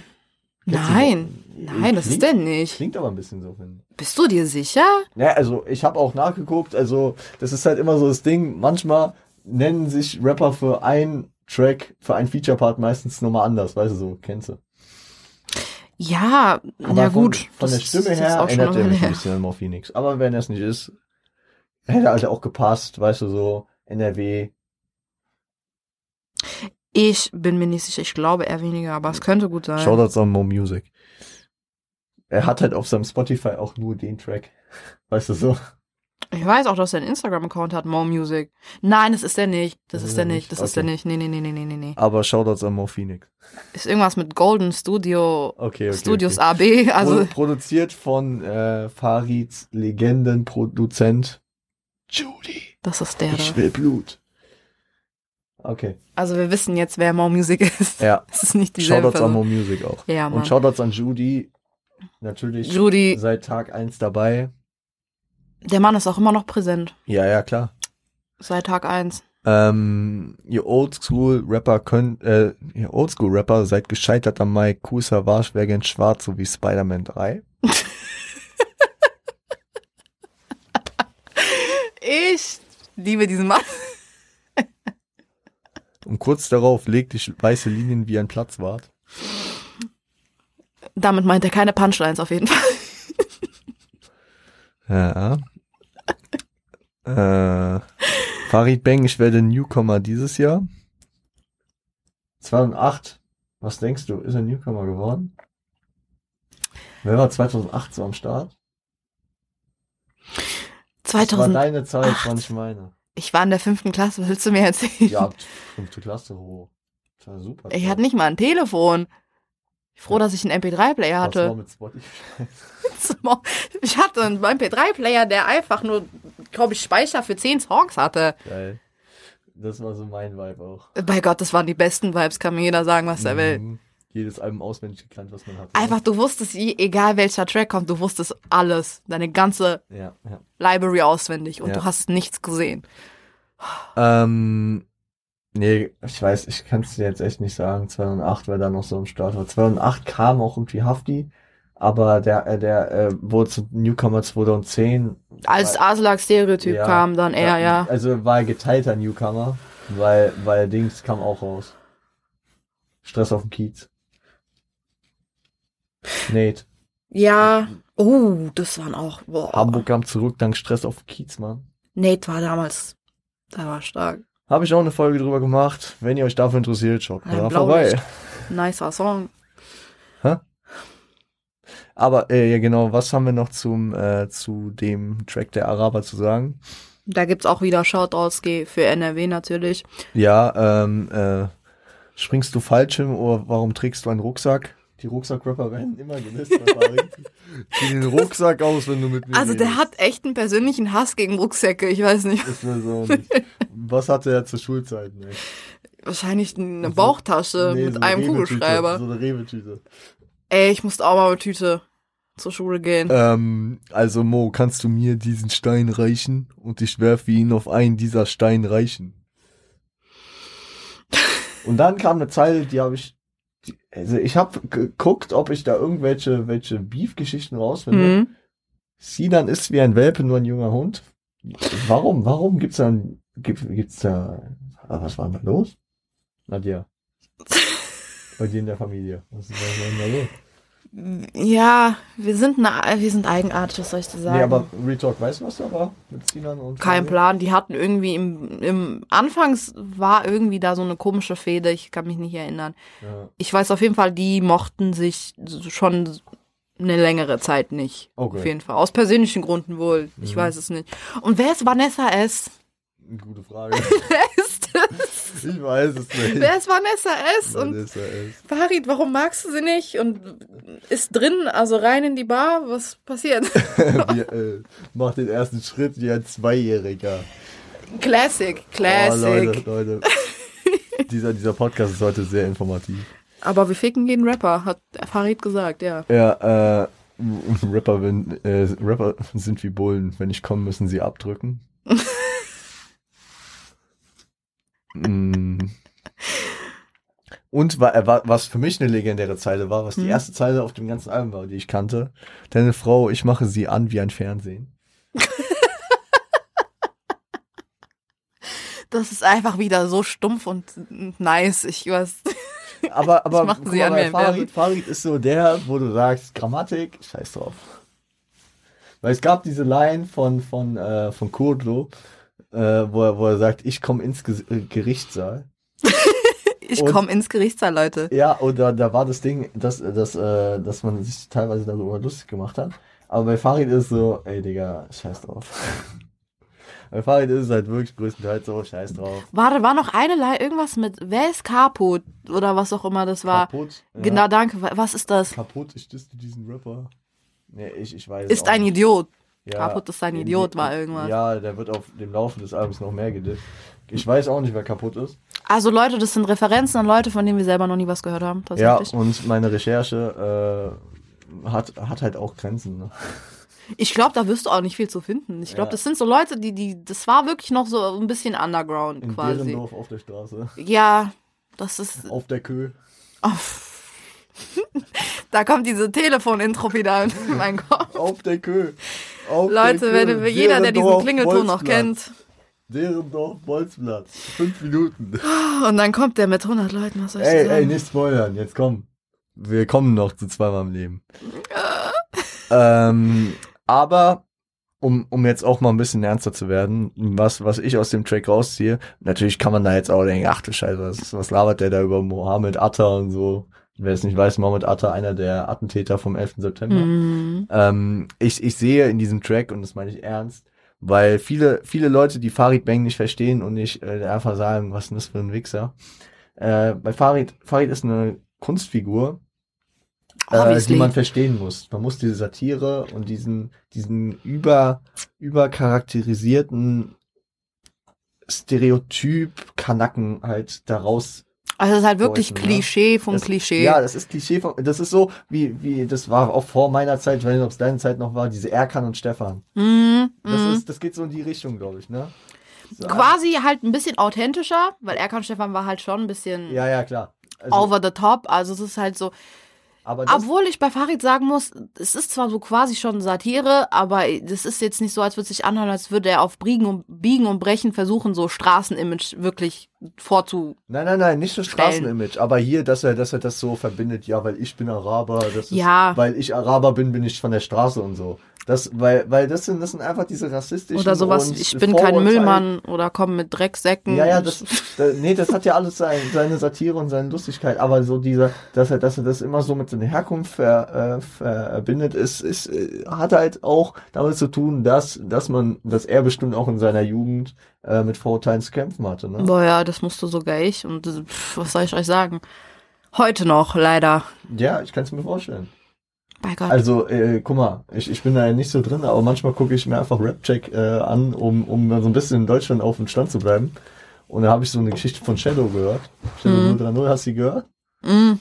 Speaker 1: Du
Speaker 2: Nein.
Speaker 1: Mo?
Speaker 2: Nein, das ist der nicht.
Speaker 1: Klingt aber ein bisschen so, finde ich.
Speaker 2: Bist du dir sicher?
Speaker 1: Ja, also ich habe auch nachgeguckt, also das ist halt immer so das Ding, manchmal nennen sich Rapper für einen Track, für einen Feature-Part meistens nochmal anders, weißt du so, kennst du.
Speaker 2: Ja,
Speaker 1: Aber
Speaker 2: ja
Speaker 1: von,
Speaker 2: gut.
Speaker 1: Von der
Speaker 2: das
Speaker 1: Stimme her
Speaker 2: auch schon
Speaker 1: erinnert er mich ein bisschen an Mo Phoenix. Aber wenn er es nicht ist, hätte halt auch gepasst, weißt du, so NRW.
Speaker 2: Ich bin mir nicht sicher, ich glaube eher weniger, aber es könnte gut sein.
Speaker 1: Shoutouts an Mo Music. Er hat halt auf seinem Spotify auch nur den Track. Weißt du so?
Speaker 2: Ich weiß auch, dass er einen Instagram-Account hat, Mo Music. Nein, das ist er nicht. Das,
Speaker 1: Das
Speaker 2: ist
Speaker 1: ist
Speaker 2: er
Speaker 1: er
Speaker 2: nicht.
Speaker 1: nicht.
Speaker 2: Das ist er
Speaker 1: Okay.
Speaker 2: nicht. Nee, nee, nee, nee, nee, nee.
Speaker 1: Aber Shoutouts an Mo Phoenix.
Speaker 2: Ist irgendwas mit Golden Studio,
Speaker 1: Okay, okay.
Speaker 2: Studios
Speaker 1: okay.
Speaker 2: AB. Also,
Speaker 1: Pro produziert von äh, Farids Legendenproduzent Judy.
Speaker 2: das ist der
Speaker 1: Ich
Speaker 2: da.
Speaker 1: will Blut. Okay.
Speaker 2: Also, wir wissen jetzt, wer Mo Music ist.
Speaker 1: Ja.
Speaker 2: Es ist nicht dieselbe
Speaker 1: Shoutouts an Mo
Speaker 2: Person.
Speaker 1: Music auch.
Speaker 2: Ja, Mann.
Speaker 1: Und Shoutouts an Judy. Natürlich
Speaker 2: Judy,
Speaker 1: seit Tag eins dabei.
Speaker 2: Der Mann ist auch immer noch präsent.
Speaker 1: Ja, ja, klar.
Speaker 2: Seit Tag eins.
Speaker 1: Ähm, ihr Oldschool-Rapper könnt, äh, ihr Oldschool-Rapper seid gescheitert am Mike, Savage wäre gern schwarz, so wie Spider-Man 3.
Speaker 2: Ich liebe diesen Mann.
Speaker 1: Und kurz darauf legte ich weiße Linien wie ein Platzwart.
Speaker 2: Damit meint er keine Punchlines auf jeden Fall.
Speaker 1: Ja. äh, Farid Bang, ich werde Newcomer dieses Jahr. 2008. Was denkst du? Ist er Newcomer geworden? Wer war 2008 so am Start? Das war
Speaker 2: 2000.
Speaker 1: deine Zeit, war nicht meine.
Speaker 2: Ich war in der fünften Klasse, was willst du mir erzählen?
Speaker 1: Ja, fünfte Klasse hoch. Das war super.
Speaker 2: Ich hatte nicht mal ein Telefon. Ich bin froh,
Speaker 1: Ja.
Speaker 2: dass ich einen MP3-Player
Speaker 1: Was war
Speaker 2: hatte.
Speaker 1: mit Spotify?
Speaker 2: Ich hatte einen MP3-Player, der einfach nur, glaube ich, Speicher für 10 Songs hatte.
Speaker 1: Geil. Das war so mein Vibe auch.
Speaker 2: Bei Gott, das waren die besten Vibes, kann mir jeder sagen, was er will.
Speaker 1: Mhm. Jedes Album auswendig gekannt, was man hatte.
Speaker 2: Einfach, du wusstest, egal welcher Track kommt, du wusstest alles. Deine ganze
Speaker 1: Ja, ja.
Speaker 2: Library auswendig und
Speaker 1: Ja.
Speaker 2: du hast nichts gesehen.
Speaker 1: Ähm, nee, ich weiß, ich kann es dir jetzt echt nicht sagen. 2008 war da noch so am Start. Aber 2008 kam auch irgendwie Hafti, aber der, äh, der äh, wurde zum Newcomer 2010.
Speaker 2: Als Aslak-Stereotyp
Speaker 1: Ja,
Speaker 2: kam dann er, ja.
Speaker 1: Also war er geteilter Newcomer, weil, weil Dings kam auch raus. Stress auf dem Kiez. Nate.
Speaker 2: Ja. Oh, das waren auch, boah.
Speaker 1: Hamburg kam zurück dank Stress auf dem Kiez, Mann.
Speaker 2: Nate war damals, der war stark.
Speaker 1: Habe ich auch eine Folge drüber gemacht. Wenn ihr euch dafür interessiert, schaut mal da vorbei.
Speaker 2: Nicer Song.
Speaker 1: Aber äh, ja genau, was haben wir noch zum äh, zu dem Track der Araber zu sagen?
Speaker 2: Da gibt's auch wieder Shoutouts für NRW natürlich.
Speaker 1: Ja, ähm, äh, springst du Fallschirm oder warum trägst du einen Rucksack? Die Rucksack-Rapper werden immer gemisst. Zieh den Rucksack aus, wenn du mit mir
Speaker 2: Also der hat echt einen persönlichen Hass gegen Rucksäcke, ich weiß nicht.
Speaker 1: Ist mir so nicht. Was hatte er zur Schulzeit? Ne?
Speaker 2: Wahrscheinlich eine
Speaker 1: Also,
Speaker 2: Bauchtasche
Speaker 1: Nee,
Speaker 2: mit
Speaker 1: so eine
Speaker 2: einem Kugelschreiber.
Speaker 1: So eine Rewe-Tüte.
Speaker 2: Ey, ich musste auch mal mit Tüte zur Schule gehen.
Speaker 1: Ähm, also Mo, kannst du mir diesen Stein reichen? Und ich werfe ihn auf einen dieser Stein reichen. Und dann kam eine Zeile, die habe ich, die, also ich habe geguckt, ob ich da irgendwelche welche Beef-Geschichten rausfinde.
Speaker 2: Mhm.
Speaker 1: Sinan ist wie ein Welpe, nur ein junger Hund. Warum, warum gibt's da, gibt, gibt's da, ah, was war denn da los? Nadja. Bei dir in der Familie. Was, denn da los?
Speaker 2: Ja, wir sind, eine, wir sind eigenartig, was soll ich dir sagen?
Speaker 1: Nee, aber Retalk, weißt du, was da war? Mit Sinan und
Speaker 2: Kein
Speaker 1: Fabio?
Speaker 2: Plan. Die hatten irgendwie im, im Anfangs war irgendwie da so eine komische Fehde. Ich kann mich nicht erinnern.
Speaker 1: Ja.
Speaker 2: Ich weiß auf jeden Fall, die mochten sich schon eine längere Zeit nicht.
Speaker 1: Okay.
Speaker 2: Auf jeden Fall. Aus persönlichen Gründen wohl. Ich
Speaker 1: Mhm.
Speaker 2: weiß es nicht. Und wer ist Vanessa S?
Speaker 1: Gute Frage.
Speaker 2: Ist
Speaker 1: ich weiß es nicht.
Speaker 2: Wer ist Vanessa S? Und
Speaker 1: Vanessa S.
Speaker 2: Farid, warum magst du sie nicht? Und ist drin, also rein in die Bar? Was passiert?
Speaker 1: Wir, äh, macht den ersten Schritt wie ein Zweijähriger.
Speaker 2: Classic,
Speaker 1: Oh,
Speaker 2: Classic.
Speaker 1: Leute, Leute. dieser, dieser Podcast ist heute sehr informativ.
Speaker 2: Aber wir ficken jeden Rapper, hat Farid gesagt, ja.
Speaker 1: Ja, äh, Rapper, wenn, äh, Rapper sind wie Bullen. Wenn ich komme, müssen sie abdrücken. Mm. Und äh, wa- was für mich eine legendäre Zeile war, was die
Speaker 2: Hm.
Speaker 1: erste Zeile auf dem ganzen Album war, die ich kannte. Deine Frau, ich mache sie an wie ein Fernsehen.
Speaker 2: Das ist einfach wieder so stumpf und nice. Ich weiß.
Speaker 1: Aber, aber
Speaker 2: mache
Speaker 1: guck
Speaker 2: sie an ein
Speaker 1: Farid. Farid ist so der, wo du sagst, Grammatik, scheiß drauf. Weil es gab diese Line von, von, äh, von Kurdo, äh, wo, er, wo er sagt, ich komme ins Ge äh, Gerichtssaal.
Speaker 2: Ich komme ins Gerichtssaal, Leute.
Speaker 1: Ja, und da, da war das Ding, dass, dass, äh, dass man sich teilweise darüber lustig gemacht hat. Aber bei Farid ist so, ey Digga, scheiß drauf. bei Farid ist es halt wirklich größtenteils so, scheiß drauf.
Speaker 2: Warte, war noch eine Lei irgendwas mit wer ist kaputt oder was auch immer das war.
Speaker 1: Kaputt. ja.
Speaker 2: Genau, danke. Wa- Was ist das?
Speaker 1: Kaputt, ich disse diesen Rapper. Nee, ich, ich weiß es
Speaker 2: Ist ein
Speaker 1: nicht.
Speaker 2: Idiot.
Speaker 1: Ja,
Speaker 2: Kaputt ist ein
Speaker 1: in-
Speaker 2: Idiot, war irgendwas.
Speaker 1: Ja, der wird auf dem Laufe des Albums noch mehr gedisst. Ich weiß auch nicht, wer kaputt ist.
Speaker 2: Also Leute, das sind Referenzen an Leute, von denen wir selber noch nie was gehört haben.
Speaker 1: Ja, und meine Recherche äh, hat, hat halt auch Grenzen. Ne?
Speaker 2: Ich glaube, da wirst du auch nicht viel zu finden. Ich glaube,
Speaker 1: Ja.
Speaker 2: das sind so Leute, die, die, das war wirklich noch so ein bisschen Underground
Speaker 1: In
Speaker 2: quasi.
Speaker 1: Derendorf auf der Straße.
Speaker 2: Ja, das ist.
Speaker 1: Auf der Kö.
Speaker 2: Da kommt diese Telefon-Intro wieder in meinen Kopf.
Speaker 1: Auf der Kö.
Speaker 2: Leute, wenn jeder, der diesen Klingelton noch kennt.
Speaker 1: Derendorf, Bolzplatz. Fünf Minuten.
Speaker 2: Und dann kommt der mit 100 Leuten, was soll ich
Speaker 1: Ey,
Speaker 2: sagen?
Speaker 1: ey, nicht spoilern. Jetzt komm. Wir kommen noch zu zweimal im Leben. ähm, aber um, um jetzt auch mal ein bisschen ernster zu werden, was, was ich aus dem Track rausziehe, natürlich kann man da jetzt auch denken, ach du Scheiße, was, was labert der da über Mohammed Atta und so. Wer es nicht weiß, Mohammed Atta, einer der Attentäter vom 11. September.
Speaker 2: Mhm.
Speaker 1: Ähm, ich, ich sehe in diesem Track, und das meine ich ernst, weil viele, viele Leute, die Farid Bang nicht verstehen und nicht äh, einfach sagen, was ist denn das für ein Wichser? Äh, bei Farid, Farid ist eine Kunstfigur, äh, die man verstehen muss. Man muss diese Satire und diesen, diesen über, übercharakterisierten Stereotyp-Kanacken halt daraus
Speaker 2: Also es ist halt wirklich
Speaker 1: Deuten, ne?
Speaker 2: Klischee vom
Speaker 1: das,
Speaker 2: Klischee.
Speaker 1: Ja, das ist Klischee von, das ist so, wie, wie, das war auch vor meiner Zeit, ich weiß nicht, ob es deine Zeit noch war, diese Erkan und Stefan.
Speaker 2: Mhm,
Speaker 1: Das
Speaker 2: mhm.
Speaker 1: ist, das geht so in die Richtung, glaube ich, ne? So,
Speaker 2: Quasi halt ein bisschen authentischer, weil Erkan Stefan war halt schon ein bisschen
Speaker 1: Ja, ja, klar. Also,
Speaker 2: over the top. Also es ist halt so, Obwohl ich bei Farid sagen muss, es ist zwar so quasi schon Satire, aber das ist jetzt nicht so, als würde sich anhören, als würde er auf Biegen und, Biegen und Brechen versuchen, so Straßenimage wirklich vorzu.
Speaker 1: nein, nein, nein, nicht
Speaker 2: stellen.
Speaker 1: Straßenimage, aber hier, dass er, dass er das so verbindet, ja, weil ich bin Araber, das ist,
Speaker 2: Ja.
Speaker 1: weil ich Araber bin, bin ich von der Straße und so. Das, weil, weil das sind, das sind einfach diese rassistischen
Speaker 2: Oder sowas, ich bin kein. Müllmann oder komme mit Drecksäcken.
Speaker 1: Ja, ja, das, da, nee, das hat ja alles sein, seine Satire und seine Lustigkeit, aber so dieser, dass er, dass er das immer so mit seiner Herkunft ver, äh, verbindet, ist, ist, äh, hat halt auch damit zu tun, dass, dass man, dass er bestimmt auch in seiner Jugend äh, mit Vorurteilen zu kämpfen hatte, ne?
Speaker 2: Boah, ja, das musste sogar ich. Und das- pff, was soll ich euch sagen? Heute noch, leider.
Speaker 1: Ja, ich kann es mir vorstellen.
Speaker 2: Bei Gott.
Speaker 1: Also, äh, guck mal, ich, ich bin da ja nicht so drin, aber manchmal gucke ich mir einfach Rap-Check äh, an, um, um so ein bisschen in Deutschland auf dem Stand zu bleiben. Und da habe ich so eine Geschichte von Shadow gehört. Shadow
Speaker 2: Mhm.
Speaker 1: 030, hast du die gehört?
Speaker 2: Mm,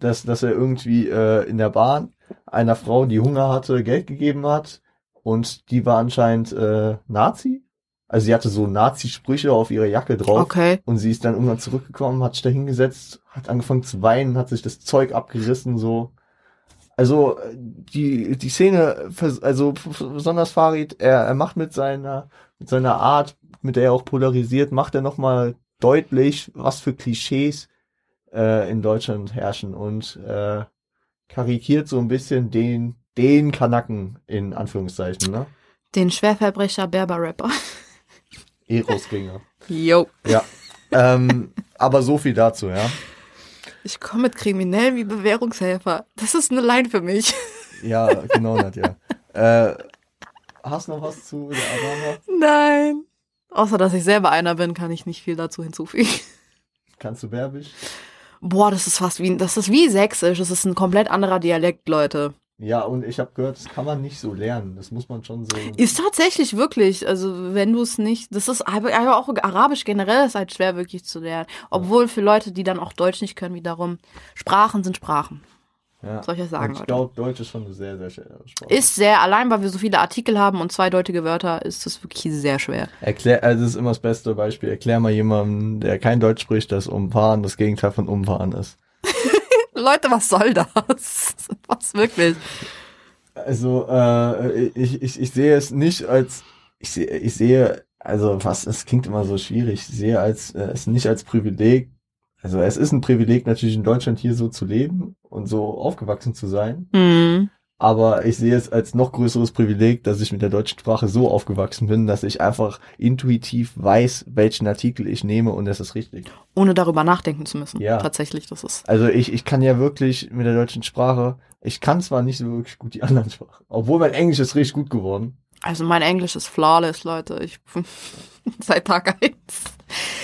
Speaker 1: dass, dass er irgendwie äh, in der Bahn einer Frau, die Hunger hatte, Geld gegeben hat und die war anscheinend äh, Nazi. Also sie hatte so Nazi-Sprüche auf ihrer Jacke drauf
Speaker 2: okay.
Speaker 1: und sie ist dann irgendwann zurückgekommen, hat sich da hingesetzt, hat angefangen zu weinen, hat sich das Zeug abgerissen, so. Also die, die Szene, also besonders Farid, er, er macht mit seiner, mit seiner Art, mit der er auch polarisiert, macht er nochmal deutlich, was für Klischees äh, in Deutschland herrschen und äh, karikiert so ein bisschen den, den Kanacken in Anführungszeichen, ne?
Speaker 2: Den Schwerverbrecher Berber-Rapper.
Speaker 1: Eros-Gänger.
Speaker 2: Yo.
Speaker 1: Ja. ähm, aber so viel dazu, ja.
Speaker 2: Ich komme mit Kriminellen wie Bewährungshelfer. Das ist eine Line für mich.
Speaker 1: Ja, genau, Nadja. äh, hast noch was zu der Adama?
Speaker 2: Nein. Außer, dass ich selber einer bin, kann ich nicht viel dazu hinzufügen.
Speaker 1: Kannst du Berbisch?
Speaker 2: Boah, das ist fast wie, das ist wie Sächsisch. Das ist ein komplett anderer Dialekt, Leute.
Speaker 1: Ja, und ich habe gehört, das kann man nicht so lernen. Das muss man schon so.
Speaker 2: Ist tatsächlich wirklich, also wenn du es nicht, das ist aber auch Arabisch generell ist halt schwer wirklich zu lernen. Obwohl für Leute, die dann auch Deutsch nicht können, wiederum, Sprachen sind Sprachen.
Speaker 1: Ja.
Speaker 2: Soll ich das sagen,
Speaker 1: Und ich glaube, Deutsch ist schon eine sehr, sehr schwere Sprache.
Speaker 2: Ist sehr, allein weil wir so viele Artikel haben und zweideutige Wörter, ist das wirklich sehr schwer.
Speaker 1: Erklär, also das ist immer das beste Beispiel. Erklär mal jemandem, der kein Deutsch spricht, dass umfahren das Gegenteil von umfahren ist.
Speaker 2: Leute, was soll das? Was wirklich?
Speaker 1: Also, äh, ich, ich, ich sehe es nicht als, ich sehe, ich sehe, also was, es klingt immer so schwierig, ich sehe als, äh, es nicht als Privileg, also es ist ein Privileg natürlich in Deutschland hier so zu leben und so aufgewachsen zu sein,
Speaker 2: Hm.
Speaker 1: Aber ich sehe es als noch größeres Privileg, dass ich mit der deutschen Sprache so aufgewachsen bin, dass ich einfach intuitiv weiß, welchen Artikel ich nehme und das ist richtig.
Speaker 2: Ohne darüber nachdenken zu müssen.
Speaker 1: Ja.
Speaker 2: Tatsächlich, das ist.
Speaker 1: Also ich, ich kann ja wirklich mit der deutschen Sprache, ich kann zwar nicht so wirklich gut die anderen Sprachen, obwohl mein Englisch ist richtig gut geworden.
Speaker 2: Also mein Englisch ist flawless, Leute. Ich seit Tag eins.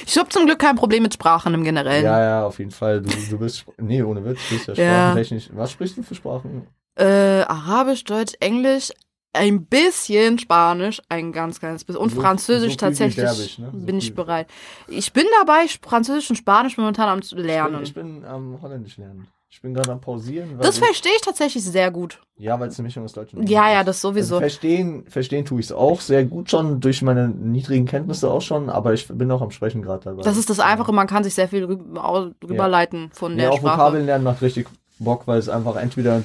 Speaker 2: Ich habe zum Glück kein Problem mit Sprachen im Generellen.
Speaker 1: Ja, ja, auf jeden Fall. Du, du bist, nee, ohne Witz, du bist ja
Speaker 2: Ja.
Speaker 1: sprachentechnisch. Was sprichst du für Sprachen?
Speaker 2: Äh, Arabisch, Deutsch, Englisch, ein bisschen Spanisch, ein ganz kleines bisschen. Und
Speaker 1: So-
Speaker 2: Französisch
Speaker 1: so
Speaker 2: tatsächlich
Speaker 1: Serbisch, ne? So
Speaker 2: bin ich bereit. Ich bin dabei, Französisch und Spanisch momentan am zu
Speaker 1: Ich bin,
Speaker 2: lernen.
Speaker 1: ich bin am Holländisch lernen. Ich bin gerade am Pausieren.
Speaker 2: Das
Speaker 1: ich,
Speaker 2: verstehe ich tatsächlich sehr gut.
Speaker 1: ja, weil es eine Mischung aus Deutsch und
Speaker 2: Ja,
Speaker 1: Englisch
Speaker 2: ja,
Speaker 1: ist.
Speaker 2: das sowieso.
Speaker 1: Also verstehen, verstehen tue ich es auch sehr gut schon, durch meine niedrigen Kenntnisse auch schon, aber ich bin auch am Sprechen gerade dabei.
Speaker 2: Das ist das Einfache, man kann sich sehr viel rüberleiten von
Speaker 1: Nee,
Speaker 2: der
Speaker 1: auch
Speaker 2: Sprache.
Speaker 1: Vokabeln lernen macht richtig Bock, weil es einfach entweder von,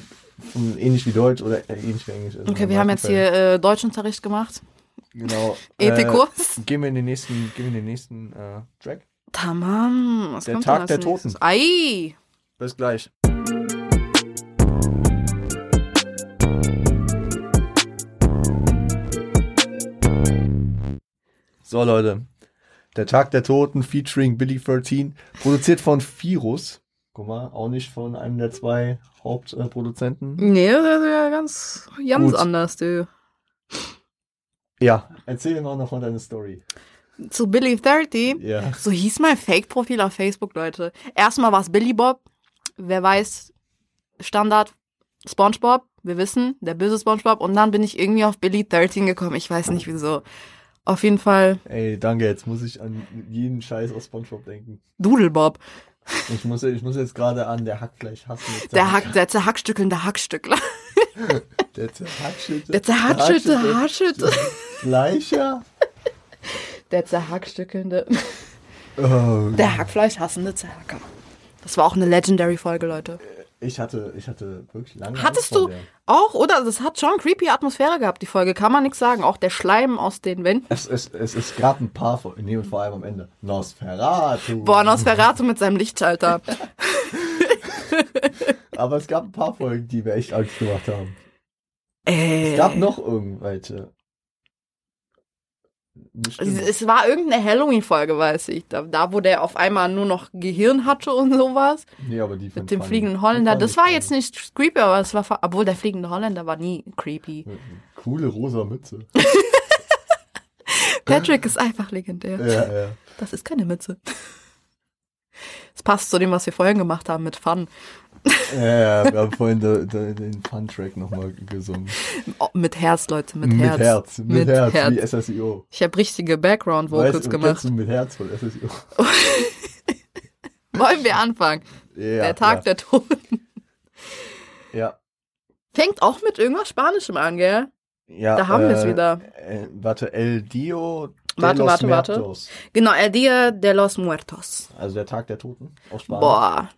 Speaker 1: ähnlich wie Deutsch oder äh, ähnlich wie Englisch ist.
Speaker 2: Okay, wir haben jetzt hier äh, Deutschunterricht gemacht.
Speaker 1: genau,
Speaker 2: Ethikurs.
Speaker 1: Äh, gehen wir in den nächsten, gehen wir in den nächsten äh, Track.
Speaker 2: Tamam. Was
Speaker 1: Der Tag der Toten.
Speaker 2: nächstes? Ei.
Speaker 1: Bis gleich. So, Leute. Der Tag der Toten featuring Billy 13, produziert von Virus. Guck mal, auch nicht von einem der zwei Hauptproduzenten.
Speaker 2: Nee, das ist ja ganz, ganz anders, du.
Speaker 1: Ja, erzähl mal noch von deiner Story.
Speaker 2: Zu Billy 30.
Speaker 1: Ja.
Speaker 2: So hieß mein Fake-Profil auf Facebook, Leute. Erstmal war es Billy Bob. Wer weiß, Standard SpongeBob. Wir wissen, der böse SpongeBob. Und dann bin ich irgendwie auf Billy 13 gekommen. Ich weiß nicht wieso. Auf jeden Fall
Speaker 1: Ey, danke, jetzt muss ich an jeden Scheiß aus Spongebob denken.
Speaker 2: Doodlebob.
Speaker 1: Ich muss, ich muss jetzt gerade an der Hackfleisch hassen.
Speaker 2: Der, Hack, der zerhackstückelnde Hackstückler.
Speaker 1: Der zerhackschütte.
Speaker 2: Der zerhackstückelnde Hackstückler.
Speaker 1: Fleischer.
Speaker 2: Der zerhackstückelnde.
Speaker 1: Oh,
Speaker 2: Der Hackfleisch hassende Zerhacker. Das war auch eine Legendary-Folge, Leute.
Speaker 1: Ich hatte, ich hatte wirklich lange
Speaker 2: Hattest du
Speaker 1: der.
Speaker 2: auch, oder? Das hat schon creepy Atmosphäre gehabt, die Folge. Kann man nichts sagen. Auch der Schleim aus den Wänden.
Speaker 1: Es, es, es, es gab ein paar, nee, und vor allem am Ende. Nosferatu.
Speaker 2: Boah, Nosferatu mit seinem Lichtschalter.
Speaker 1: Aber es gab ein paar Folgen, die mir echt Angst gemacht haben.
Speaker 2: Äh,
Speaker 1: Es gab noch irgendwelche. Bestimmt.
Speaker 2: Es war irgendeine Halloween-Folge, weiß ich. Da, da, wo der auf einmal nur noch Gehirn hatte und sowas.
Speaker 1: Nee, aber die
Speaker 2: Mit dem fliegenden Holländer. Das war jetzt nicht creepy, aber es war, obwohl der fliegende Holländer war nie creepy.
Speaker 1: Coole rosa Mütze.
Speaker 2: Patrick ist einfach legendär.
Speaker 1: ja, ja.
Speaker 2: Das ist keine Mütze. Es passt zu dem, was wir vorhin gemacht haben mit Fun.
Speaker 1: Ja, ja, wir haben vorhin de, de, den Fun-Track nochmal gesungen.
Speaker 2: Oh, mit Herz, Leute, mit,
Speaker 1: Mit
Speaker 2: Herz.
Speaker 1: Herz. Mit,
Speaker 2: Mit
Speaker 1: Herz,
Speaker 2: Herz.
Speaker 1: wie SSIO.
Speaker 2: Ich habe richtige Background-Vocals gemacht.
Speaker 1: du mit Herz von SSIO?
Speaker 2: Wollen wir anfangen?
Speaker 1: Ja,
Speaker 2: der Tag
Speaker 1: ja.
Speaker 2: der Toten.
Speaker 1: Ja.
Speaker 2: Fängt auch mit irgendwas Spanischem an, gell?
Speaker 1: ja
Speaker 2: Da haben wir es wieder.
Speaker 1: Äh, warte, El Dio de
Speaker 2: Warte,
Speaker 1: los
Speaker 2: warte, warte.
Speaker 1: Muertos.
Speaker 2: Genau, El Dia de los Muertos.
Speaker 1: Also der Tag der Toten auf Spanisch.
Speaker 2: Boah.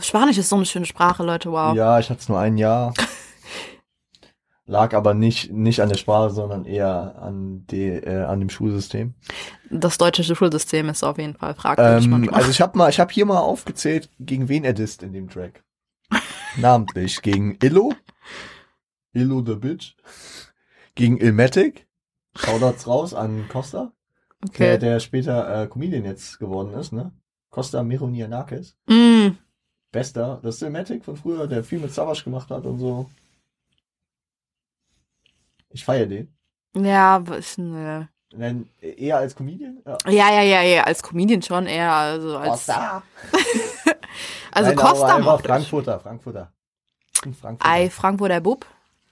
Speaker 2: Spanisch ist so eine schöne Sprache, Leute, wow.
Speaker 1: Ja, ich hatte es nur ein Jahr. Lag aber nicht, nicht an der Sprache, sondern eher an, die, äh, an dem Schulsystem.
Speaker 2: Das deutsche Schulsystem ist auf jeden Fall fragwürdig
Speaker 1: Ähm, also ich habe mal, ich habe hier mal aufgezählt, gegen wen er disst in dem Track. Namentlich gegen Illo, Illo the Bitch, gegen Ilmatic, Shoutouts raus an Costa, der,
Speaker 2: okay.
Speaker 1: der später äh, Comedian jetzt geworden ist, ne? Costa Mironianakis.
Speaker 2: Mm,
Speaker 1: Bester, das ist Ilmatic von früher, der viel mit Savage gemacht hat und so. Ich feiere den.
Speaker 2: ja, was, ne.
Speaker 1: Nein, eher als Comedian? Ja.
Speaker 2: ja, ja, ja, ja, als Comedian schon eher, also als,
Speaker 1: Costa.
Speaker 2: also
Speaker 1: Nein,
Speaker 2: Costa
Speaker 1: aber. Frankfurter, Frankfurter. Frankfurter.
Speaker 2: Ei, Frankfurter Bub.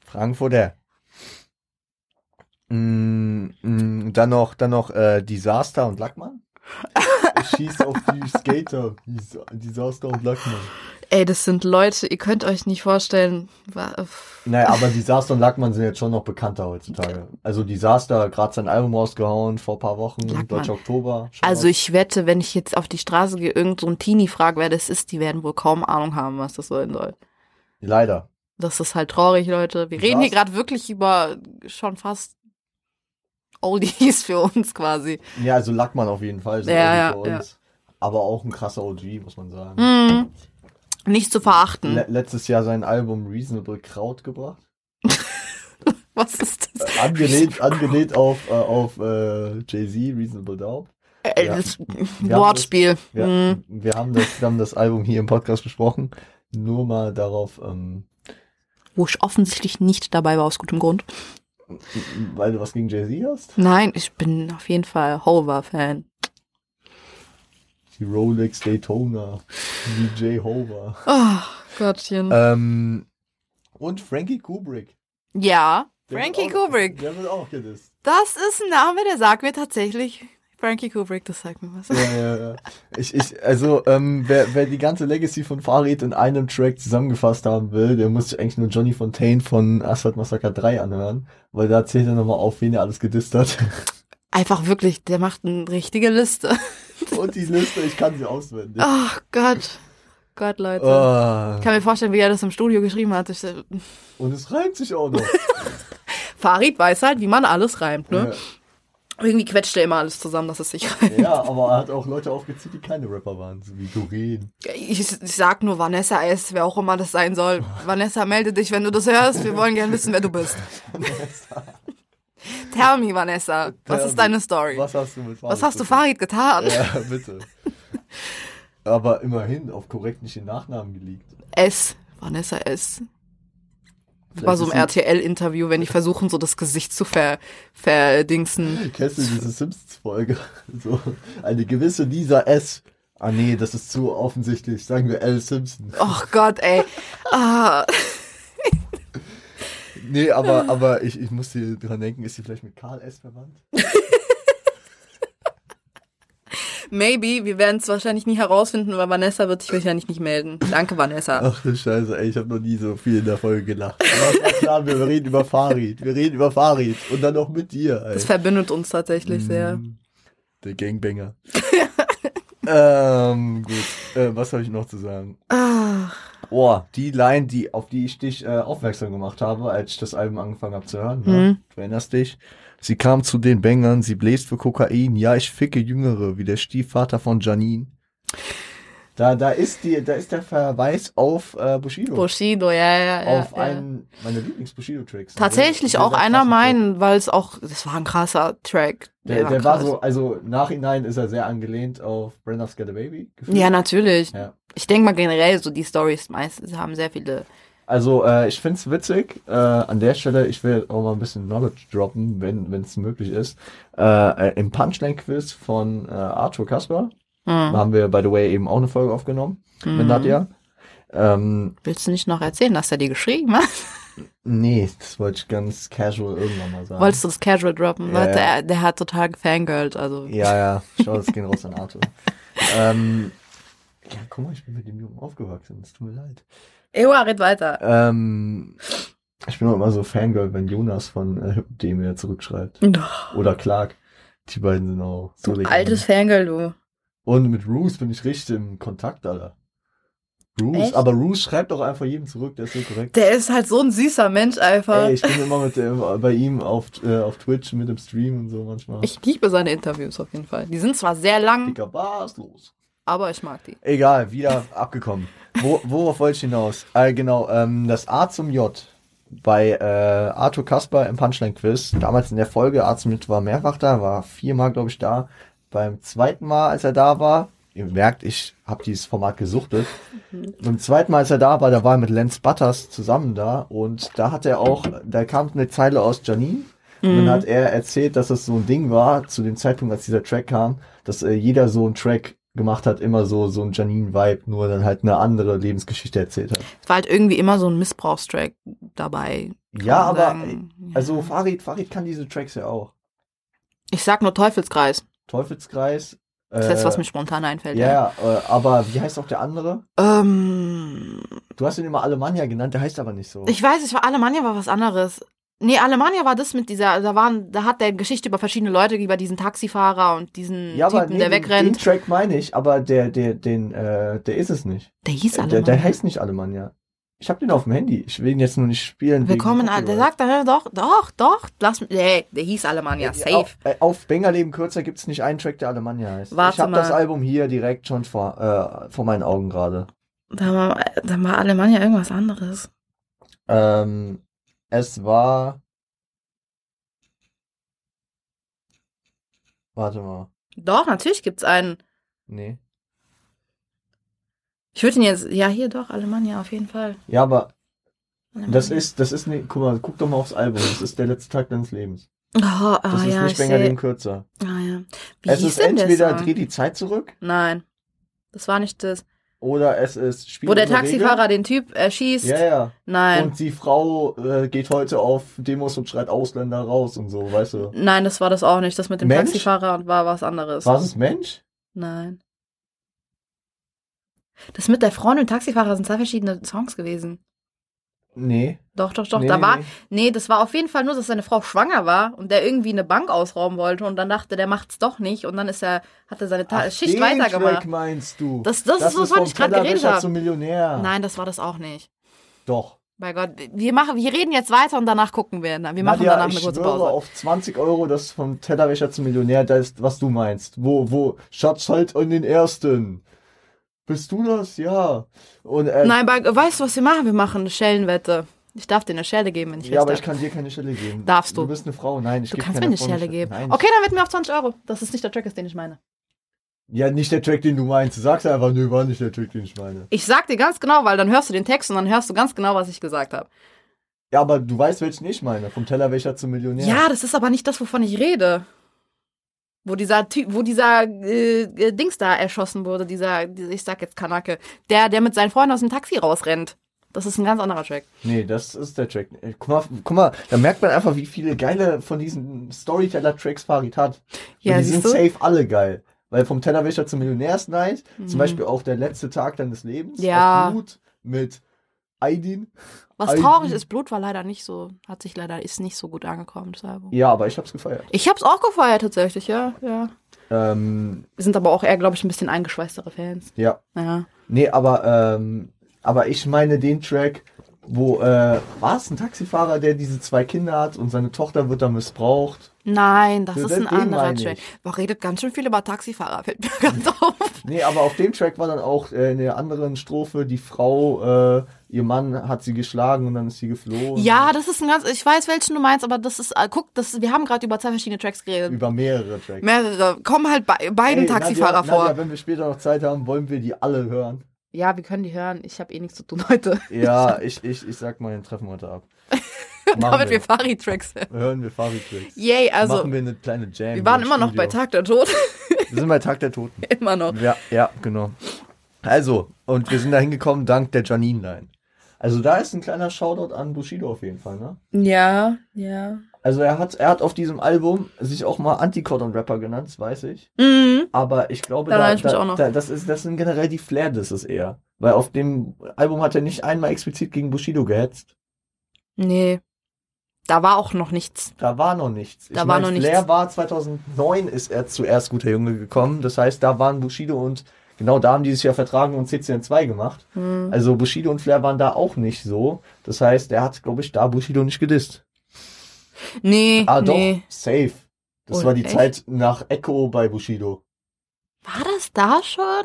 Speaker 1: Frankfurter. Mm, mm, dann noch, dann noch äh, Disaster und Lackmann. Schieß auf die Skater. Dis Disaster und Lackmann.
Speaker 2: Ey, das sind Leute, ihr könnt euch nicht vorstellen.
Speaker 1: Naja, aber Disaster und Lackmann sind jetzt schon noch bekannter heutzutage. Also Disaster, gerade sein Album rausgehauen vor paar Wochen,
Speaker 2: Lackmann.
Speaker 1: Deutscher Oktober.
Speaker 2: Also ich wette, wenn ich jetzt auf die Straße gehe, irgend so ein Teenie frage, wer das ist, die werden wohl kaum Ahnung haben, was das sein soll.
Speaker 1: Leider.
Speaker 2: Das ist halt traurig, Leute. Wir
Speaker 1: Ich
Speaker 2: reden hier gerade wirklich über schon fast Oldies für uns quasi.
Speaker 1: Ja, also Lackmann auf jeden Fall.
Speaker 2: Ja, ja,
Speaker 1: für uns. Aber auch ein krasser OG, muss man sagen.
Speaker 2: Mhm. Nicht zu verachten.
Speaker 1: le letztes Jahr sein Album Reasonable Kraut gebracht.
Speaker 2: Was ist das?
Speaker 1: Äh, angelehnt, angelehnt auf, äh, auf äh, Jay-Z, Reasonable Doubt.
Speaker 2: Äh,
Speaker 1: Ja.
Speaker 2: Wortspiel.
Speaker 1: Wir,
Speaker 2: Hm.
Speaker 1: wir, haben das, wir haben das Album hier im Podcast besprochen. Nur mal darauf, ähm,
Speaker 2: Wo ich offensichtlich nicht dabei war, aus gutem Grund.
Speaker 1: Weil du was gegen Jay-Z hast.
Speaker 2: Nein, ich bin auf jeden Fall Hover-Fan.
Speaker 1: Die Rolex Daytona, DJ Hover.
Speaker 2: Oh, Gottchen.
Speaker 1: Ähm, und Frankie Kubrick.
Speaker 2: ja,
Speaker 1: Der
Speaker 2: Frankie
Speaker 1: auch,
Speaker 2: Kubrick.
Speaker 1: Der wird auch gedisst.
Speaker 2: Das ist ein Name, der sagt mir tatsächlich. Frankie Kubrick, das sagt mir was.
Speaker 1: Ja, ja, ja. Ich, ich, also, ähm, wer, wer die ganze Legacy von Farid in einem Track zusammengefasst haben will, der muss sich eigentlich nur Johnny Fontaine von Asphalt Massacre 3 anhören, weil da zählt er nochmal auf, wen er alles gedisst hat.
Speaker 2: Einfach wirklich, der macht eine richtige Liste.
Speaker 1: Und die Liste, ich kann sie auswendig.
Speaker 2: Ach Gott. Gott, Leute.
Speaker 1: Ah,
Speaker 2: Ich kann mir vorstellen, wie er das im Studio geschrieben hat. Ich,
Speaker 1: und es reimt sich auch noch.
Speaker 2: Farid weiß halt, wie man alles reimt, ne?
Speaker 1: Ja.
Speaker 2: Irgendwie quetscht er immer alles zusammen, dass es sich reimt.
Speaker 1: Ja, aber er hat auch Leute aufgezählt, die keine Rapper waren, so wie Doreen.
Speaker 2: Ich, ich sag nur Vanessa S., wer auch immer das sein soll. Vanessa, melde dich, wenn du das hörst. Wir wollen gerne wissen, wer du bist. Tell me, Vanessa, was
Speaker 1: Tell
Speaker 2: ist deine Story?
Speaker 1: Was hast du mit Farid?
Speaker 2: Was hast du? Farid getan?
Speaker 1: Ja, bitte. Aber immerhin auf korrekt nicht den Nachnamen geleakt.
Speaker 2: S. Vanessa S. War so ein
Speaker 1: Vielleicht ist
Speaker 2: RTL-Interview, wenn die versuchen, so das Gesicht zu ver, verdingsen.
Speaker 1: Kennst du diese Simpsons-Folge? So, eine gewisse Lisa S. Ah nee, das ist zu offensichtlich. Sagen wir L. Simpson.
Speaker 2: Oh Gott, ey. Ah,
Speaker 1: Nee, aber, aber ich, ich muss hier dran denken, ist sie vielleicht mit Karl S. verwandt?
Speaker 2: maybe, wir werden es wahrscheinlich nie herausfinden, weil Vanessa wird sich wahrscheinlich nicht melden. Danke, Vanessa.
Speaker 1: Ach du Scheiße, ey, ich habe noch nie so viel in der Folge gelacht. Aber klar, wir reden über Farid. Wir reden über Farid. Und dann noch mit dir, ey.
Speaker 2: Das verbindet uns tatsächlich sehr.
Speaker 1: Mm, Der Gangbanger. ähm, gut. Äh, was habe ich noch zu sagen?
Speaker 2: Ah,
Speaker 1: Oh, die Line, die, auf die ich dich äh, aufmerksam gemacht habe, als ich das Album angefangen habe zu hören.
Speaker 2: Mhm.
Speaker 1: Ne? Du erinnerst dich? Sie kam zu den Bängern, sie bläst für Kokain. Ja, ich ficke Jüngere, wie der Stiefvater von Janine. Da, da ist die, da ist der Verweis auf äh, Bushido.
Speaker 2: Bushido, ja, ja, ja.
Speaker 1: auf
Speaker 2: ja.
Speaker 1: einen meiner Lieblings-Bushido-Tracks.
Speaker 2: Tatsächlich
Speaker 1: Sehr,
Speaker 2: auch einer meinen, weil es auch, das war ein krasser Track.
Speaker 1: Der, der war
Speaker 2: krass.
Speaker 1: so, also nachhinein ist er sehr angelehnt auf Brenda's Got a Baby. gefühlt.
Speaker 2: Ja, natürlich.
Speaker 1: Ja.
Speaker 2: Ich denke mal generell, so die Stories meistens haben sehr viele.
Speaker 1: Also äh, ich find's witzig. Äh, an der Stelle, ich will auch mal ein bisschen Knowledge droppen, wenn es möglich ist. Äh, äh, Im Punchline-Quiz von äh, Arthur Kasper
Speaker 2: Hm.
Speaker 1: haben wir, by the way, eben auch eine Folge aufgenommen mit
Speaker 2: Mhm.
Speaker 1: Nadja. Ähm,
Speaker 2: Willst du nicht noch erzählen, dass er dir geschrieben hat?
Speaker 1: nee, das wollte ich ganz casual irgendwann mal sagen.
Speaker 2: Wolltest du das Casual droppen?
Speaker 1: Ja,
Speaker 2: Leute,
Speaker 1: ja.
Speaker 2: Der, der hat total gefangirlt, also.
Speaker 1: Ja, ja, schau, das gehen raus an Arthur. ähm, ja, guck mal, ich bin mit dem Jungen aufgewachsen, es tut mir leid.
Speaker 2: Ewa, red weiter.
Speaker 1: Ähm, ich bin auch immer so Fangirl, wenn Jonas von äh, dem mir zurückschreibt. Oder Clark. Die beiden sind auch so
Speaker 2: Du altes Fangirl, du.
Speaker 1: Und mit Roos bin ich richtig im Kontakt, Alter. Roos,
Speaker 2: Echt?
Speaker 1: aber Roos schreibt auch einfach jedem zurück, der ist so korrekt.
Speaker 2: Der ist halt so ein süßer Mensch einfach.
Speaker 1: Ey, ich bin immer mit dem, bei ihm auf, äh, auf Twitch mit dem Stream und so manchmal.
Speaker 2: Ich liebe seine Interviews auf jeden Fall. Die sind zwar sehr lang,
Speaker 1: Dicker, was los?
Speaker 2: aber ich mag die.
Speaker 1: Egal, wieder abgekommen. Wo, worauf wollte ich hinaus? Äh, genau, ähm, das A zum J bei äh, Arthur Kasper im Punchline-Quiz. Damals in der Folge, A zum J war mehrfach da, war viermal, glaube ich, da. Beim zweiten Mal, als er da war, ihr merkt, ich habe dieses Format gesuchtet. Beim zweiten Mal, als er da war, da war er mit Lance Butters zusammen da und da hat er auch, da kam eine Zeile aus Janine und dann hat er erzählt, dass es so ein Ding war, zu dem Zeitpunkt, als dieser Track kam, dass äh, jeder so einen Track gemacht hat, immer so, so ein Janine-Vibe, nur dann halt eine andere Lebensgeschichte erzählt hat.
Speaker 2: Es war halt irgendwie immer so ein Missbrauchstrack dabei.
Speaker 1: Ja, aber,
Speaker 2: sagen.
Speaker 1: also Farid, Farid kann diese Tracks ja auch.
Speaker 2: Ich sag nur Teufelskreis.
Speaker 1: Teufelskreis.
Speaker 2: Das ist das, was
Speaker 1: äh,
Speaker 2: mir spontan einfällt.
Speaker 1: Ja, ja, äh, aber wie heißt auch der andere?
Speaker 2: Ähm,
Speaker 1: Du hast ihn immer Alemannia genannt, der heißt aber nicht so.
Speaker 2: ich weiß, ich war Alemannia war was anderes. Nee, Alemannia war das mit dieser, da waren, da hat der Geschichte über verschiedene Leute, über diesen Taxifahrer und diesen
Speaker 1: ja,
Speaker 2: Typen,
Speaker 1: nee,
Speaker 2: der
Speaker 1: den, den
Speaker 2: wegrennt.
Speaker 1: Track meine ich, aber der, der, den, äh, der ist es nicht.
Speaker 2: Der hieß
Speaker 1: Der,
Speaker 2: Alemannia.
Speaker 1: der heißt nicht Alemannia. Ich hab den auf dem Handy. Ich will ihn jetzt nur nicht spielen. wegen
Speaker 2: Willkommen, der
Speaker 1: Copyright.
Speaker 2: sagt dann, doch, doch, doch, lass mich, nee, der hieß Alemannia, safe.
Speaker 1: Auf, äh, auf Bengerleben kürzer gibt's nicht einen Track, der Alemannia heißt.
Speaker 2: Warte
Speaker 1: ich habe das. Album hier direkt schon vor, äh, vor meinen Augen gerade.
Speaker 2: Da war, da war Alemannia irgendwas anderes.
Speaker 1: Ähm, es war. Warte mal.
Speaker 2: Doch, natürlich gibt's einen.
Speaker 1: Nee.
Speaker 2: Ich würde ihn jetzt, ja, hier doch, Alemannia, auf jeden Fall.
Speaker 1: Ja, aber
Speaker 2: Alemannia.
Speaker 1: das ist, das ist nicht, guck mal, guck doch mal aufs Album. Das ist der letzte Tag deines Lebens.
Speaker 2: Oh, ah,
Speaker 1: Das ist
Speaker 2: ja,
Speaker 1: nicht
Speaker 2: ich
Speaker 1: länger dem kürzer.
Speaker 2: Ah, ja. Wie
Speaker 1: es ist entweder? Dreh die Zeit zurück
Speaker 2: Nein. Das war nicht das.
Speaker 1: Oder es ist Spiel
Speaker 2: Wo der Taxifahrer den Typ erschießt.
Speaker 1: Ja, ja.
Speaker 2: Nein.
Speaker 1: Und die Frau äh, geht heute auf Demos und schreit Ausländer raus und so, weißt du.
Speaker 2: Nein, das war das auch nicht. Das mit dem
Speaker 1: Mensch?
Speaker 2: Taxifahrer war was anderes.
Speaker 1: Was ist Mensch?
Speaker 2: Nein. Das mit der Frau und dem Taxifahrer sind zwei verschiedene Songs gewesen.
Speaker 1: Nee.
Speaker 2: Doch, doch, doch.
Speaker 1: nee,
Speaker 2: da war,
Speaker 1: nee.
Speaker 2: das war auf jeden Fall nur, dass seine Frau schwanger war und der irgendwie eine Bank ausrauben wollte und dann dachte, der macht's doch nicht und dann ist er, hat er seine Ta
Speaker 1: Ach,
Speaker 2: Schicht
Speaker 1: den
Speaker 2: weitergemacht.
Speaker 1: Track meinst du?
Speaker 2: Das- das ist, wovon ich gerade geredet
Speaker 1: Tellerwäscher
Speaker 2: hab.
Speaker 1: zum Millionär.
Speaker 2: Nein, das war das auch nicht.
Speaker 1: Doch.
Speaker 2: Bei Gott, wir machen, wir reden jetzt weiter und danach gucken wir. Wir machen
Speaker 1: Nadja,
Speaker 2: danach
Speaker 1: ich
Speaker 2: eine kurze
Speaker 1: schwöre
Speaker 2: Pause.
Speaker 1: auf 20 Euro, das vom Tellerwäscher zum Millionär, das ist, was du meinst. Wo, wo, Schatz halt in den ersten. Bist du das? Ja. Und, äh,
Speaker 2: Nein, bei, weißt du, was wir machen? Wir machen eine Schellenwette. Ich darf dir eine Schelle geben, wenn ich
Speaker 1: ja, aber
Speaker 2: Lust
Speaker 1: ich kann dir keine Stelle geben.
Speaker 2: Darfst du.
Speaker 1: Du bist eine Frau. Nein, ich
Speaker 2: Du kannst mir eine Schelle geben.
Speaker 1: Nein,
Speaker 2: Okay, dann wetten wir auf 20 Euro. Das ist nicht der Track, ist, den ich meine.
Speaker 1: Ja, nicht der Track, den du meinst. Du sagst einfach, nö, war nicht der Track, den ich meine.
Speaker 2: Ich sag dir ganz genau, weil dann hörst du den Text und dann hörst du ganz genau, was ich gesagt habe.
Speaker 1: Ja, aber du weißt, welchen ich meine. Vom Tellerwäscher zum Millionär.
Speaker 2: Ja. das ist aber nicht das, wovon ich rede. Wo dieser Typ, wo dieser äh, äh, Dings da erschossen wurde, dieser, ich sag jetzt Kanake, der, der mit seinen Freunden aus dem Taxi rausrennt. Das ist ein ganz anderer Track.
Speaker 1: Nee, das ist der Track. Äh, Guck mal, guck mal, da merkt man einfach, wie viele geile von diesen Storyteller-Tracks Farid hat.
Speaker 2: Ja,
Speaker 1: Und die sind
Speaker 2: du?
Speaker 1: safe alle geil. Weil vom Tellerwäscher zum Millionärsnight, zum
Speaker 2: Mhm.
Speaker 1: Beispiel auch der letzte Tag deines Lebens,
Speaker 2: Ja.
Speaker 1: Blut mit Aydin.
Speaker 2: Was traurig ist, Blut war leider nicht so, hat sich leider, ist nicht so gut angekommen, das Album.
Speaker 1: Ja, aber ich hab's gefeiert.
Speaker 2: Ich hab's auch gefeiert tatsächlich, ja, ja.
Speaker 1: Ähm,
Speaker 2: Wir sind aber auch eher, glaube ich, ein bisschen eingeschweißtere Fans.
Speaker 1: ja.
Speaker 2: Ja.
Speaker 1: Nee, aber, ähm, aber ich meine den Track, wo, äh, war es ein Taxifahrer, der diese zwei Kinder hat und seine Tochter wird da missbraucht?
Speaker 2: Nein, das
Speaker 1: Ja,
Speaker 2: ist ein anderer Track. Man redet ganz schön viel über Taxifahrer, fällt mir ganz auf.
Speaker 1: Nee, aber auf dem Track war dann auch äh, in der anderen Strophe die Frau, äh, ihr Mann hat sie geschlagen und dann ist sie geflohen.
Speaker 2: Ja, das ist ein ganz, ich weiß, welchen du meinst, aber das ist, äh, guck, das, wir haben gerade über zwei verschiedene Tracks geredet.
Speaker 1: Über mehrere Tracks.
Speaker 2: Mehrere, kommen halt bei beiden
Speaker 1: Ey,
Speaker 2: Taxifahrer
Speaker 1: Nadja,
Speaker 2: vor.
Speaker 1: Nadja, wenn wir später noch Zeit haben, wollen wir die alle hören.
Speaker 2: Ja, wir können die hören. Ich habe eh nichts zu tun heute.
Speaker 1: Ja, ich, ich, ich sag mal den Treffen heute ab.
Speaker 2: Damit wir
Speaker 1: wir.
Speaker 2: Fari-Tracks hören.
Speaker 1: Hören wir Farid Tracks.
Speaker 2: Yay, also,
Speaker 1: Machen wir eine kleine Jam.
Speaker 2: wir waren
Speaker 1: im
Speaker 2: immer noch bei
Speaker 1: Studio.
Speaker 2: Tag der Tod.
Speaker 1: Wir sind bei Tag der Toten.
Speaker 2: immer noch.
Speaker 1: Ja, ja, genau. Also, und wir sind da hingekommen dank der Janine-Line. Also da ist ein kleiner Shoutout an Bushido auf jeden Fall, ne?
Speaker 2: Ja, ja.
Speaker 1: Also er hat, er hat auf diesem Album sich auch mal Anti-Cordon-Rapper genannt, das weiß ich.
Speaker 2: Mhm.
Speaker 1: Aber ich glaube, da,
Speaker 2: ich
Speaker 1: da,
Speaker 2: auch noch.
Speaker 1: da, das, ist, das sind generell die Flair-Disses eher. Weil auf dem Album hat er nicht einmal explizit gegen Bushido gehetzt.
Speaker 2: Nee. Da war auch noch nichts.
Speaker 1: Da war noch nichts. Ich
Speaker 2: Da war
Speaker 1: mein,
Speaker 2: noch
Speaker 1: Flair
Speaker 2: nichts.
Speaker 1: war 2009 ist er zuerst guter Junge gekommen. Das heißt, da waren Bushido und genau da haben die sich ja vertragen und CCN2 gemacht.
Speaker 2: Hm.
Speaker 1: Also Bushido und Flair waren da auch nicht so. Das heißt, er hat, glaube ich, da Bushido nicht gedisst.
Speaker 2: Nee,
Speaker 1: Ah, doch,
Speaker 2: nee.
Speaker 1: safe. Das
Speaker 2: Oh,
Speaker 1: war die
Speaker 2: echt?
Speaker 1: Zeit nach Echo bei Bushido.
Speaker 2: War das da schon?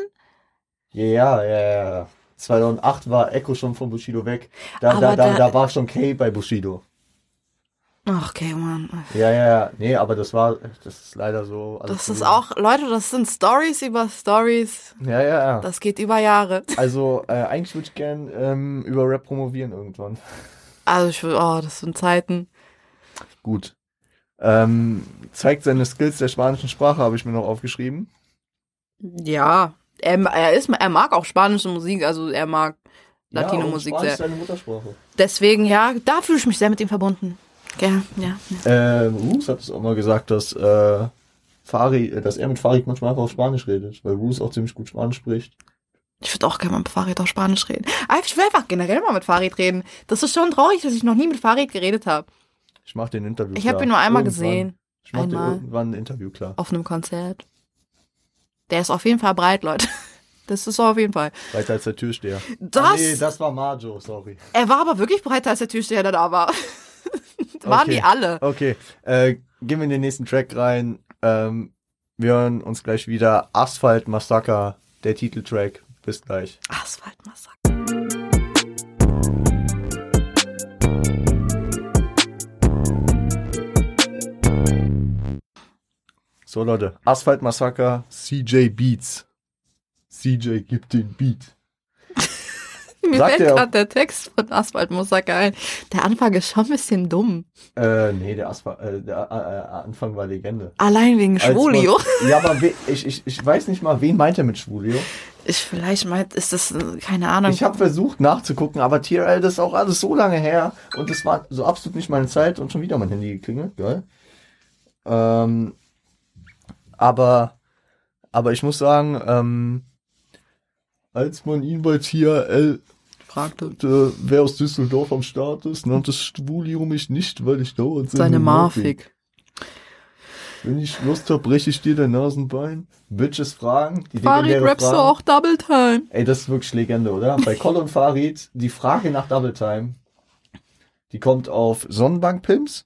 Speaker 1: Ja, ja, ja, ja. 2008 war Echo schon von Bushido weg. Da, da, da-
Speaker 2: da
Speaker 1: war schon Kay bei Bushido.
Speaker 2: Ach, okay, Mann.
Speaker 1: Ja, ja, ja. Nee, aber das war, das ist leider so. alles
Speaker 2: Das ist auch, Leute, das sind Stories über Stories.
Speaker 1: Ja, ja, ja.
Speaker 2: Das geht über Jahre.
Speaker 1: Also, äh, eigentlich würde ich gern ähm, über Rap promovieren irgendwann.
Speaker 2: Also ich will, oh, das sind Zeiten.
Speaker 1: Gut. Ähm, zeigt seine Skills der spanischen Sprache, habe ich mir noch aufgeschrieben.
Speaker 2: Ja, er, er ist, er mag auch spanische Musik, also er mag
Speaker 1: Ja,
Speaker 2: Latino-Musik
Speaker 1: und Spanisch ist
Speaker 2: sehr.
Speaker 1: seine Muttersprache.
Speaker 2: Deswegen, ja, da fühle ich mich sehr mit ihm verbunden. Ja, ja. ja.
Speaker 1: Ähm, Roos hat es auch mal gesagt, dass, äh, Fari, äh, dass er mit Farid manchmal einfach auf Spanisch redet, weil Roos auch ziemlich gut Spanisch spricht.
Speaker 2: Ich würde auch gerne mal mit Farid auf Spanisch reden. Aber ich will einfach generell mal mit Farid reden. Das ist schon traurig, dass ich noch nie mit Farid geredet habe.
Speaker 1: Ich mache den Interview
Speaker 2: Ich
Speaker 1: klar.
Speaker 2: habe ihn nur einmal
Speaker 1: Irgendwann.
Speaker 2: gesehen,
Speaker 1: Ich mache irgendwann ein Interview klar.
Speaker 2: auf einem Konzert. Der ist auf jeden Fall breit, Leute. Das ist auf jeden Fall.
Speaker 1: Weiter als der Türsteher.
Speaker 2: Das,
Speaker 1: Ah, nee, das war Marjo, sorry.
Speaker 2: er war aber wirklich breiter als der Türsteher, der da war. Waren
Speaker 1: okay.
Speaker 2: die alle?
Speaker 1: Okay. Äh, gehen wir in den nächsten Track rein. Ähm, wir hören uns gleich wieder. Asphalt Massaker, der Titeltrack. Bis gleich.
Speaker 2: Asphalt Massaker.
Speaker 1: So Leute, Asphalt Massaker, CJ Beats. CJ gibt den Beat.
Speaker 2: Mir
Speaker 1: Sagt
Speaker 2: fällt
Speaker 1: er-
Speaker 2: gerade der Text von Asphalt Massaker ein. Der Anfang ist schon ein bisschen dumm.
Speaker 1: Äh, nee, der, Asphalt, äh, der äh, äh, Anfang war Legende.
Speaker 2: Allein wegen Schwulio.
Speaker 1: man- Ja, aber we, ich, ich, ich weiß nicht mal, wen meint er mit Schwulio?
Speaker 2: Ich vielleicht meint, ist das, äh, keine Ahnung.
Speaker 1: Ich habe versucht nachzugucken, aber TRL, das ist auch alles so lange her und es war so absolut nicht meine Zeit und schon wieder mein Handy geklingelt, geil. Ähm, aber, aber ich muss sagen, ähm, als man ihn bei TRL
Speaker 2: fragte.
Speaker 1: äh, wer aus Düsseldorf am Start ist, nannte Schwulio mich nicht, weil ich dauernd
Speaker 2: Seine. Marfik.
Speaker 1: Wenn ich Lust hab, breche ich dir dein Nasenbein. Bitches fragen, die
Speaker 2: Farid rappst du auch Double Time.
Speaker 1: Ey, das ist wirklich Legende, oder? Bei Col und Farid, die Frage nach Double Time, die kommt auf Sonnenbank Pimps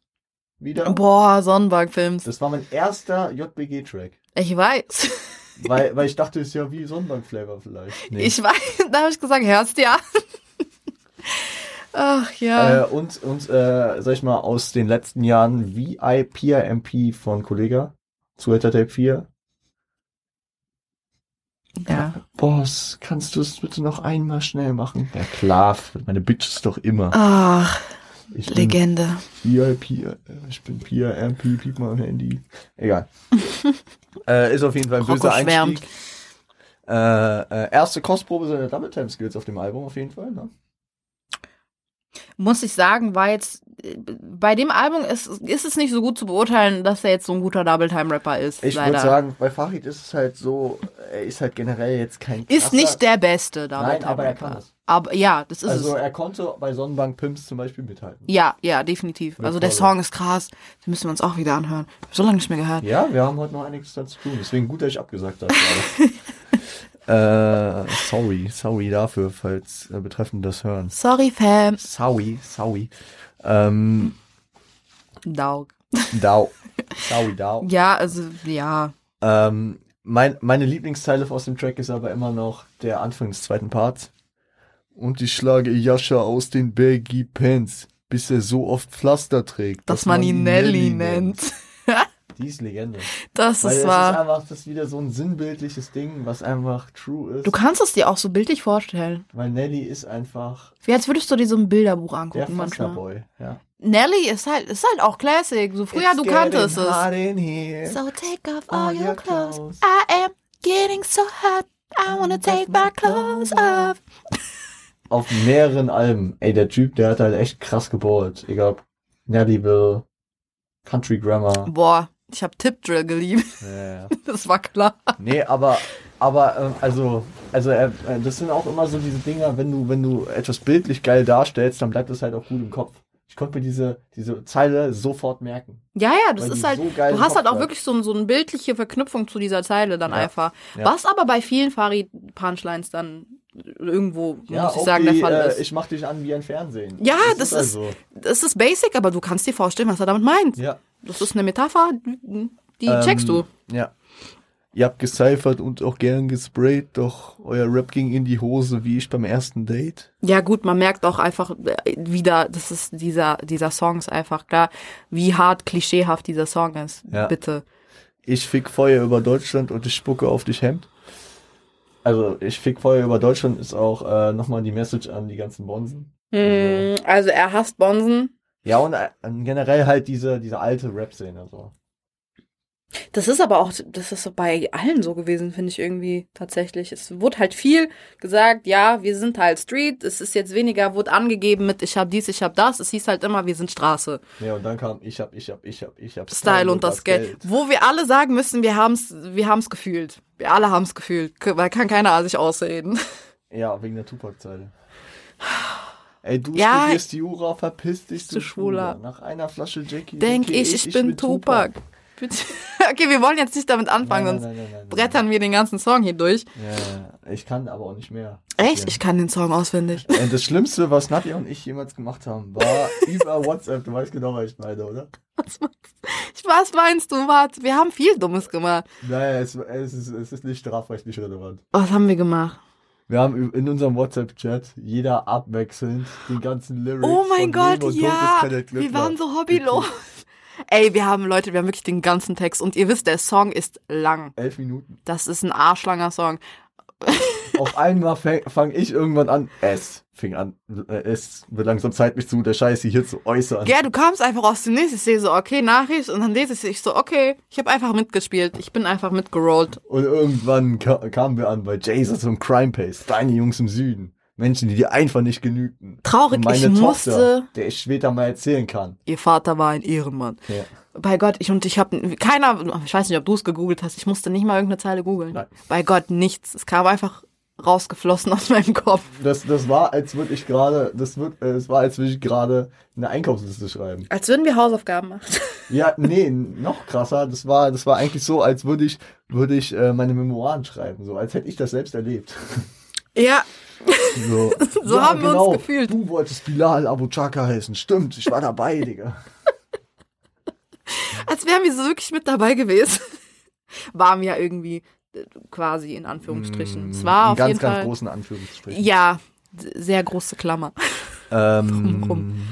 Speaker 1: wieder.
Speaker 2: Boah, Sonnenbank-Films.
Speaker 1: Das war mein erster JBG-Track.
Speaker 2: Ich weiß.
Speaker 1: Weil, weil ich dachte, es ist ja wie Sonnenbank-Flavor vielleicht. Nee.
Speaker 2: Ich weiß, da habe ich gesagt, hörst du ja. Ach ja.
Speaker 1: Äh, und, und äh, sag ich mal, aus den letzten Jahren VIPMP von Kollega, Zuhälter Tape 4.
Speaker 2: ja.
Speaker 1: Boss, kannst du es bitte noch einmal schnell machen? Ja klar, meine Bitches doch immer.
Speaker 2: Ach,
Speaker 1: Ich
Speaker 2: Legende.
Speaker 1: VIP, äh, ich bin PRMP, piep mal am Handy. Egal. äh, ist auf jeden Fall ein böser. Einstieg. Äh, äh, erste Kostprobe seiner Double Time Skills auf dem Album auf jeden Fall. Ne?
Speaker 2: Muss ich sagen, war jetzt, äh, bei dem Album ist, ist es nicht so gut zu beurteilen, dass er jetzt so ein guter Double-Time-Rapper ist.
Speaker 1: Ich würde sagen, bei Farid ist es halt so, er ist halt generell jetzt kein
Speaker 2: ist
Speaker 1: krasser-
Speaker 2: nicht der beste
Speaker 1: Nein, aber er kann
Speaker 2: Double-Time-Rapper.
Speaker 1: es.
Speaker 2: Aber ja, das ist
Speaker 1: Also
Speaker 2: es.
Speaker 1: er konnte bei Sonnenbank Pimps zum Beispiel mithalten.
Speaker 2: Ja, ja, definitiv.
Speaker 1: Mit
Speaker 2: Also der. Song ist krass. Den müssen wir uns auch wieder anhören. Ich hab so lange nicht mehr gehört.
Speaker 1: Ja, wir haben heute noch einiges dazu zu tun. Deswegen gut, dass ich abgesagt habe. gerade. äh, sorry, sorry dafür, falls äh, Betreffende das hören.
Speaker 2: Sorry, Fam.
Speaker 1: Sorry, sorry. Ähm,
Speaker 2: Dog.
Speaker 1: Dau. Sorry, Dau.
Speaker 2: Ja, also, ja.
Speaker 1: Ähm, mein, meine Lieblingsteile aus dem Track ist aber immer noch der Anfang des zweiten Parts. Und ich schlage Jascha aus den Baggy Pants, bis er so oft Pflaster trägt.
Speaker 2: Dass, man ihn Nelly nennt.
Speaker 1: Die ist Legende.
Speaker 2: Das
Speaker 1: Weil
Speaker 2: ist
Speaker 1: es ist
Speaker 2: wahr.
Speaker 1: einfach das ist wieder so ein sinnbildliches Ding, was einfach true ist.
Speaker 2: Du kannst es dir auch so bildlich vorstellen.
Speaker 1: weil Nelly ist einfach
Speaker 2: Wie als würdest du dir so ein Bilderbuch
Speaker 1: der
Speaker 2: angucken manchmal.
Speaker 1: Boy. Ja.
Speaker 2: Nelly ist halt, ist halt auch Classic. So früher, du kanntest es. So take off
Speaker 1: all
Speaker 2: all
Speaker 1: your
Speaker 2: clothes.
Speaker 1: clothes.
Speaker 2: I am getting so hot. I wanna take my clothes off.
Speaker 1: Auf mehreren Alben. Ey, der Typ, der hat halt echt krass gebohrt. Egal ob Nellyville, Country Grammar.
Speaker 2: Boah, ich hab Tip Drill geliebt.
Speaker 1: Ja.
Speaker 2: Das war klar.
Speaker 1: Nee, aber, aber, ähm, also, also, äh, äh, das sind auch immer so diese Dinger, wenn du, wenn du etwas bildlich geil darstellst, dann bleibt das halt auch gut im Kopf. Ich konnte mir diese, diese Zeile sofort merken.
Speaker 2: Ja, ja, das ist halt,
Speaker 1: so
Speaker 2: du hast halt auch wirklich so, so eine bildliche Verknüpfung zu dieser Zeile dann
Speaker 1: Ja,
Speaker 2: einfach.
Speaker 1: ja.
Speaker 2: Was aber bei vielen Farid-Punchlines dann irgendwo, muss ich sagen, der
Speaker 1: die,
Speaker 2: Fall
Speaker 1: äh,
Speaker 2: ist.
Speaker 1: Ich mach dich an wie ein Fernsehen.
Speaker 2: Ja, das ist-
Speaker 1: also,
Speaker 2: Das ist basic, aber du kannst dir vorstellen, was er damit meint.
Speaker 1: ja.
Speaker 2: Das ist eine Metapher, die
Speaker 1: Ähm,
Speaker 2: checkst du.
Speaker 1: Ja. Ihr habt gecyphert und auch gern gesprayt, doch euer Rap ging in die Hose, wie ich beim ersten Date.
Speaker 2: Ja gut, man merkt auch einfach äh, wieder, das ist dieser, dieser Song ist einfach klar, wie hart klischeehaft dieser Song ist.
Speaker 1: Ja.
Speaker 2: Bitte.
Speaker 1: Ich fick Feuer über Deutschland und ich spucke auf dich Hemd. Also, ich fick Feuer über Deutschland ist auch äh, nochmal die Message an die ganzen Bonsen.
Speaker 2: Mm, Also er hasst Bonsen.
Speaker 1: Ja, und äh, generell halt diese, diese alte Rap-Szene so.
Speaker 2: Das ist aber auch, das ist bei allen so gewesen, finde ich irgendwie tatsächlich. Es wurde halt viel gesagt, ja, wir sind halt Street, es ist jetzt weniger, wurde angegeben mit ich hab dies, ich hab das. Es hieß halt immer, wir sind Straße.
Speaker 1: Ja, und dann kam ich hab, ich hab, ich hab, ich hab
Speaker 2: Style und das Geld. Wo wir alle sagen müssen, wir haben's, wir haben's gefühlt. Wir alle haben's gefühlt. Weil kann keiner sich ausreden.
Speaker 1: Ja, wegen der Tupac-Zeile. Ey, du
Speaker 2: Ja,
Speaker 1: studierst Jura, verpiss dich zu
Speaker 2: Schwuler.
Speaker 1: Schwuler. Nach einer Flasche Jackie
Speaker 2: Denk
Speaker 1: denke
Speaker 2: ich, ich, bin Tupac. Bitte. Okay, wir wollen jetzt nicht damit anfangen,
Speaker 1: Nein, nein,
Speaker 2: sonst
Speaker 1: nein, nein,
Speaker 2: brettern wir den ganzen Song hier durch.
Speaker 1: Ja, ich kann aber auch nicht mehr.
Speaker 2: Echt? Ich kann den Song auswendig.
Speaker 1: Ey, Das Schlimmste, was Nadja und ich jemals gemacht haben, war über WhatsApp. Du weißt genau, was ich meine, oder?
Speaker 2: Was meinst du? Warte, wir haben viel Dummes gemacht.
Speaker 1: Naja, es, es, ist, es ist nicht strafrechtlich relevant.
Speaker 2: Was haben wir gemacht?
Speaker 1: Wir haben in unserem WhatsApp-Chat jeder abwechselnd den ganzen Lyrics
Speaker 2: Oh mein Gott,
Speaker 1: und
Speaker 2: ja. Wir waren so hobbylos. Ey, wir haben, Leute, wir haben wirklich den ganzen Text. Und ihr wisst, der Song ist lang.
Speaker 1: Elf Minuten.
Speaker 2: Das ist ein arschlanger Song.
Speaker 1: Auf einmal fange fang ich irgendwann an. Es fing an. Äh, Es wird langsam Zeit, mich zu der Scheiße hier zu äußern.
Speaker 2: Ja, du kamst einfach aus dem nächsten. Ich sehe so, okay, Nachricht. Und dann lese ich ich so, okay, ich habe einfach mitgespielt. Ich bin einfach mitgerollt.
Speaker 1: Und irgendwann ka kamen wir an bei Jesus und Crime Pace. Deine Jungs im Süden. Menschen, die dir einfach nicht genügten.
Speaker 2: Traurig,
Speaker 1: und meine
Speaker 2: ich
Speaker 1: Tochter,
Speaker 2: musste.
Speaker 1: der ich später mal erzählen kann.
Speaker 2: Ihr Vater war ein Ehrenmann.
Speaker 1: Ja.
Speaker 2: Bei Gott, ich und ich habe keiner, ich weiß nicht, ob du es gegoogelt hast. Ich musste nicht mal irgendeine Zeile googeln.
Speaker 1: Nein.
Speaker 2: Bei Gott nichts. Es kam einfach rausgeflossen aus meinem Kopf.
Speaker 1: Das, das war, als würde ich gerade, das wird, äh, es war, als würde ich gerade eine Einkaufsliste schreiben.
Speaker 2: Als würden wir Hausaufgaben machen.
Speaker 1: Ja, nee, noch krasser. Das war, das war eigentlich so, als würde ich, würde ich äh, meine Memoiren schreiben, so als hätte ich das selbst erlebt.
Speaker 2: Ja,
Speaker 1: So,
Speaker 2: So haben wir uns gefühlt.
Speaker 1: Du wolltest Bilal Abu Chaka heißen. Stimmt, ich war dabei, Digga.
Speaker 2: als wären wir so wirklich mit dabei gewesen. Waren wir ja irgendwie äh, quasi in Anführungsstrichen. es war
Speaker 1: In
Speaker 2: auf
Speaker 1: ganz,
Speaker 2: jeden
Speaker 1: ganz
Speaker 2: Fall.
Speaker 1: großen Anführungsstrichen.
Speaker 2: Ja, sehr große Klammer.
Speaker 1: Ähm,
Speaker 2: Drumrum.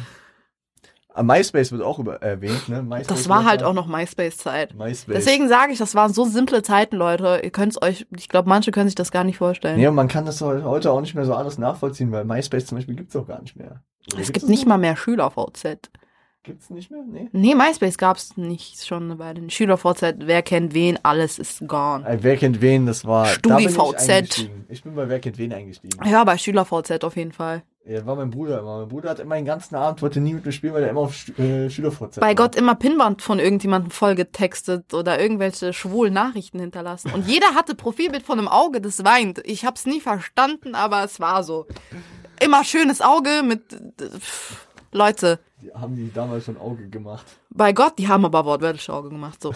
Speaker 1: Äh, MySpace wird auch über, erwähnt, ne? MySpace
Speaker 2: Das war halt auch noch MySpace-Zeit.
Speaker 1: MySpace.
Speaker 2: Deswegen sage ich, das waren so simple Zeiten, Leute. Ihr könnt es euch, ich glaube, manche können sich das gar nicht vorstellen.
Speaker 1: Nee, und man kann das heute auch nicht mehr so alles nachvollziehen, weil MySpace zum Beispiel gibt's auch gar nicht mehr. Oder
Speaker 2: es gibt nicht
Speaker 1: noch?
Speaker 2: mal mehr Schüler-VZ.
Speaker 1: Gibt's nicht mehr? Nee.
Speaker 2: Nee, MySpace gab's nicht schon eine Weile. Schüler-VZ, wer kennt wen, alles ist gone.
Speaker 1: Äh, Wer kennt wen, das war. da bin ich
Speaker 2: StudiVZ.
Speaker 1: Ich bin bei Wer kennt wen eingestiegen.
Speaker 2: Ja, bei Schüler-VZ auf jeden Fall.
Speaker 1: Ja, war mein Bruder immer. Mein Bruder hat immer den ganzen Abend, wollte nie mit mir spielen, weil er immer auf Stu- äh, Schülervorzeit
Speaker 2: Bei
Speaker 1: war.
Speaker 2: Gott immer Pinwand von irgendjemandem vollgetextet oder irgendwelche schwulen Nachrichten hinterlassen. Und jeder hatte Profilbild von einem Auge, das weint. Ich hab's nie verstanden, aber es war so. Immer schönes Auge mit pff, Leute.
Speaker 1: Die haben die damals schon Auge gemacht.
Speaker 2: Bei Gott, die haben aber wortwörtlich Auge gemacht. So.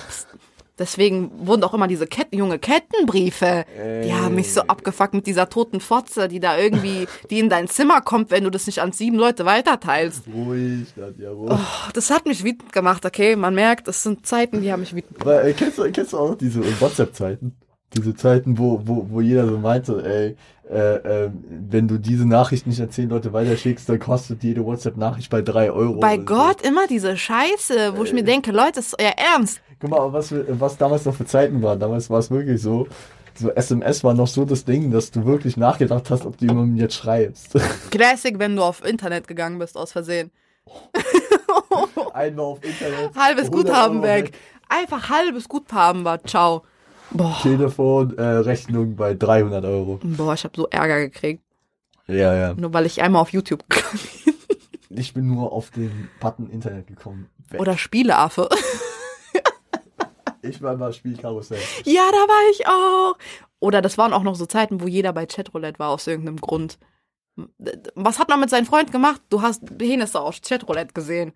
Speaker 2: Deswegen wurden auch immer diese Ketten, junge Kettenbriefe. Die haben mich so
Speaker 1: Ey.
Speaker 2: abgefuckt mit dieser toten Fotze, die da irgendwie, die in dein Zimmer kommt, wenn du das nicht an sieben Leute weiterteilst.
Speaker 1: Ruhig, Nadja, ruhig.
Speaker 2: Oh, das hat mich wütend gemacht, okay? Man merkt, es sind Zeiten, die haben mich wütend
Speaker 1: Weil, äh, kennst, du, kennst du auch diese WhatsApp-Zeiten? Diese Zeiten, wo, wo, wo jeder so meinte, ey, äh, äh, wenn du diese Nachricht nicht an zehn Leute weiterschickst, dann kostet jede WhatsApp-Nachricht bei drei Euro.
Speaker 2: Bei Gott immer diese Scheiße, wo ich mir denke, Leute, das ist euer Ernst.
Speaker 1: Guck mal, was, was damals noch für Zeiten waren. Damals war es wirklich so, so SMS war noch so das Ding, dass du wirklich nachgedacht hast, ob du jemandem jetzt schreibst.
Speaker 2: Classic, wenn du auf Internet gegangen bist, aus Versehen.
Speaker 1: Einmal auf Internet.
Speaker 2: Halbes
Speaker 1: 100
Speaker 2: Guthaben
Speaker 1: Euro
Speaker 2: weg. Einfach halbes Guthaben war. Ciao. Boah,
Speaker 1: Telefon, äh, Rechnung bei 300 Euro.
Speaker 2: boah ich habe so Ärger gekriegt.
Speaker 1: Ja, ja.
Speaker 2: Nur weil ich einmal auf YouTube gegangen bin.
Speaker 1: Ich bin nur auf den Button Internet gekommen. Weg.
Speaker 2: Oder Spieleaffe.
Speaker 1: Ich war mal Spielkarussell.
Speaker 2: ja, da war ich auch. Oder das waren auch noch so Zeiten, wo jeder bei Chatroulette war, aus irgendeinem Grund. Was hat man mit seinem Freund gemacht? Du hast Penisse auf Chatroulette gesehen.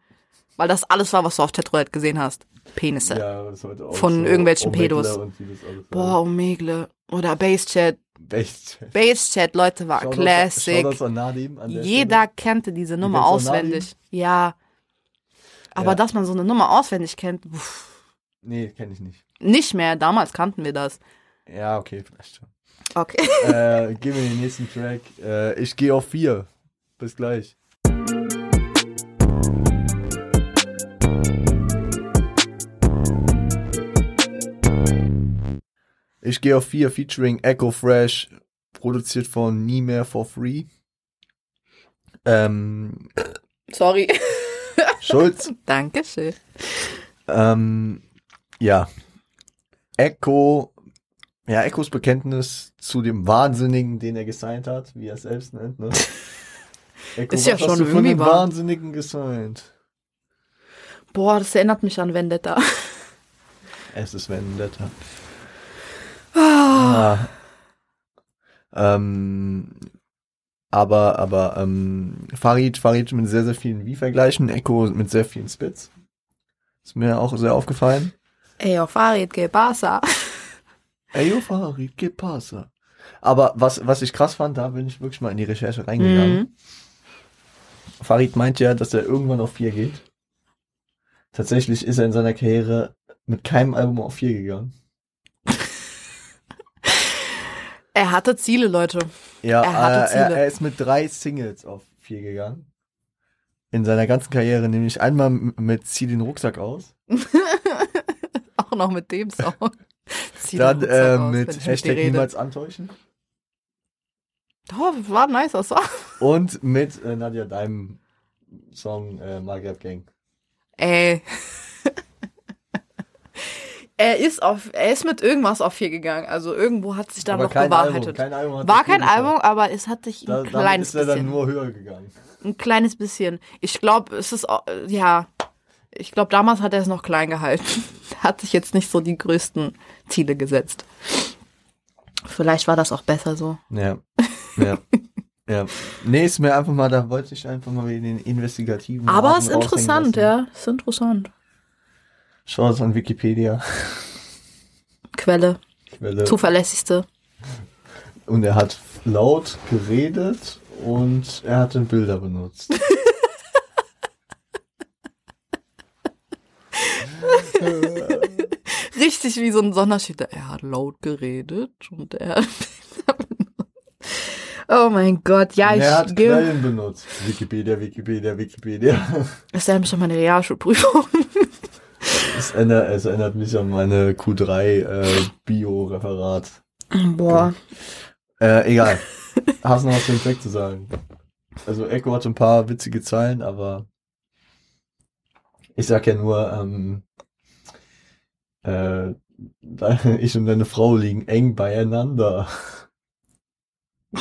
Speaker 2: Weil das alles war, was du auf Chatroulette gesehen hast. Penisse.
Speaker 1: Ja, das heute auch
Speaker 2: Von irgendwelchen
Speaker 1: Omegle
Speaker 2: Pedos.
Speaker 1: das
Speaker 2: Boah, Omegle. Oder Basechat.
Speaker 1: Best.
Speaker 2: Basechat, Leute, war Classic.
Speaker 1: Shoutouts an Nadim an der
Speaker 2: Jeder kannte diese Nummer auswendig. Ja. Aber
Speaker 1: Ja.
Speaker 2: dass man so eine Nummer auswendig kennt,
Speaker 1: Stelle. Nee, kenne ich nicht.
Speaker 2: nicht mehr. Damals kannten wir das.
Speaker 1: Ja, okay, vielleicht schon.
Speaker 2: Okay.
Speaker 1: äh, gehen wir den nächsten Track. Äh, ich gehe auf vier. Bis gleich. Ich gehe auf vier, featuring Echo Fresh, produziert von Nie mehr for free. Ähm,
Speaker 2: Sorry.
Speaker 1: Schulz.
Speaker 2: Dankeschön.
Speaker 1: Ähm, ja. Echo, ja, Echos Bekenntnis zu dem Wahnsinnigen, den er gesigned hat, wie er es selbst nennt, ne? Echo,
Speaker 2: Ist ja schon irgendwie
Speaker 1: dem
Speaker 2: wahr.
Speaker 1: Wahnsinnigen gesigned?
Speaker 2: Boah, das erinnert mich an Vendetta.
Speaker 1: Es ist Vendetta. Ah. Ähm, aber, aber, ähm, Farid, Farid mit sehr, sehr vielen Wie-Vergleichen, Echo mit sehr vielen Spits. Ist mir auch sehr aufgefallen.
Speaker 2: Ey, auf Farid, que pasa?
Speaker 1: Ey, yo, Farid, ¿qué pasa? Aber was, was ich krass fand, da bin ich wirklich mal in die Recherche reingegangen.
Speaker 2: Mhm.
Speaker 1: Farid meint ja, dass er irgendwann auf vier geht. Tatsächlich ist er in seiner Karriere mit keinem Album auf vier gegangen.
Speaker 2: Er hatte Ziele, Leute.
Speaker 1: Ja,
Speaker 2: Er hatte
Speaker 1: äh, er,
Speaker 2: Ziele.
Speaker 1: er ist mit drei Singles auf vier gegangen. in seiner ganzen Karriere, nämlich einmal mit Zieh den Rucksack aus,
Speaker 2: Auch noch mit dem Song.
Speaker 1: Dann äh,
Speaker 2: aus,
Speaker 1: mit Hashtag niemals antäuschen
Speaker 2: Oh, war ein nicer Song.
Speaker 1: und mit äh, Nadja deinem Song äh, Maghreb Gang.
Speaker 2: Ey. er ist auf, er ist mit irgendwas auf vier gegangen. Also irgendwo hat sich da
Speaker 1: Aber
Speaker 2: noch
Speaker 1: kein Album,
Speaker 2: bewahrheitet.
Speaker 1: kein Album
Speaker 2: War kein. Album, aber es hat sich ein
Speaker 1: Da,
Speaker 2: kleines
Speaker 1: ist er dann
Speaker 2: bisschen.
Speaker 1: nur höher gegangen.
Speaker 2: Ein kleines bisschen. Ich glaube, es ist, ja, ich glaube, damals hat er es noch klein gehalten. Er hat sich jetzt nicht so die größten Ziele gesetzt. Vielleicht war das auch besser so.
Speaker 1: Ja. Ja. ja. Nee, ist mir einfach mal, da wollte ich einfach mal den investigativen.
Speaker 2: Aber es ist interessant, ja. Es ist interessant.
Speaker 1: Schau es an Wikipedia.
Speaker 2: Quelle,
Speaker 1: Quelle.
Speaker 2: zuverlässigste.
Speaker 1: Und er hat laut geredet und er hat Bilder benutzt.
Speaker 2: Richtig wie so ein Sonderschüler. Er hat laut geredet und er. oh mein Gott, ja, ich
Speaker 1: er hat. Quellen benutzt. Wikipedia, Wikipedia, Wikipedia.
Speaker 2: Das ist ja meine Realschulprüfung.
Speaker 1: Es ändert, es erinnert mich an meine Q3 äh.
Speaker 2: Boah.
Speaker 1: Äh, egal. Hast du noch was zu dem Track zu sagen? Also Echo hat ein paar witzige Zeilen, aber ich sag ja nur, ähm, äh, ich und deine Frau liegen eng beieinander.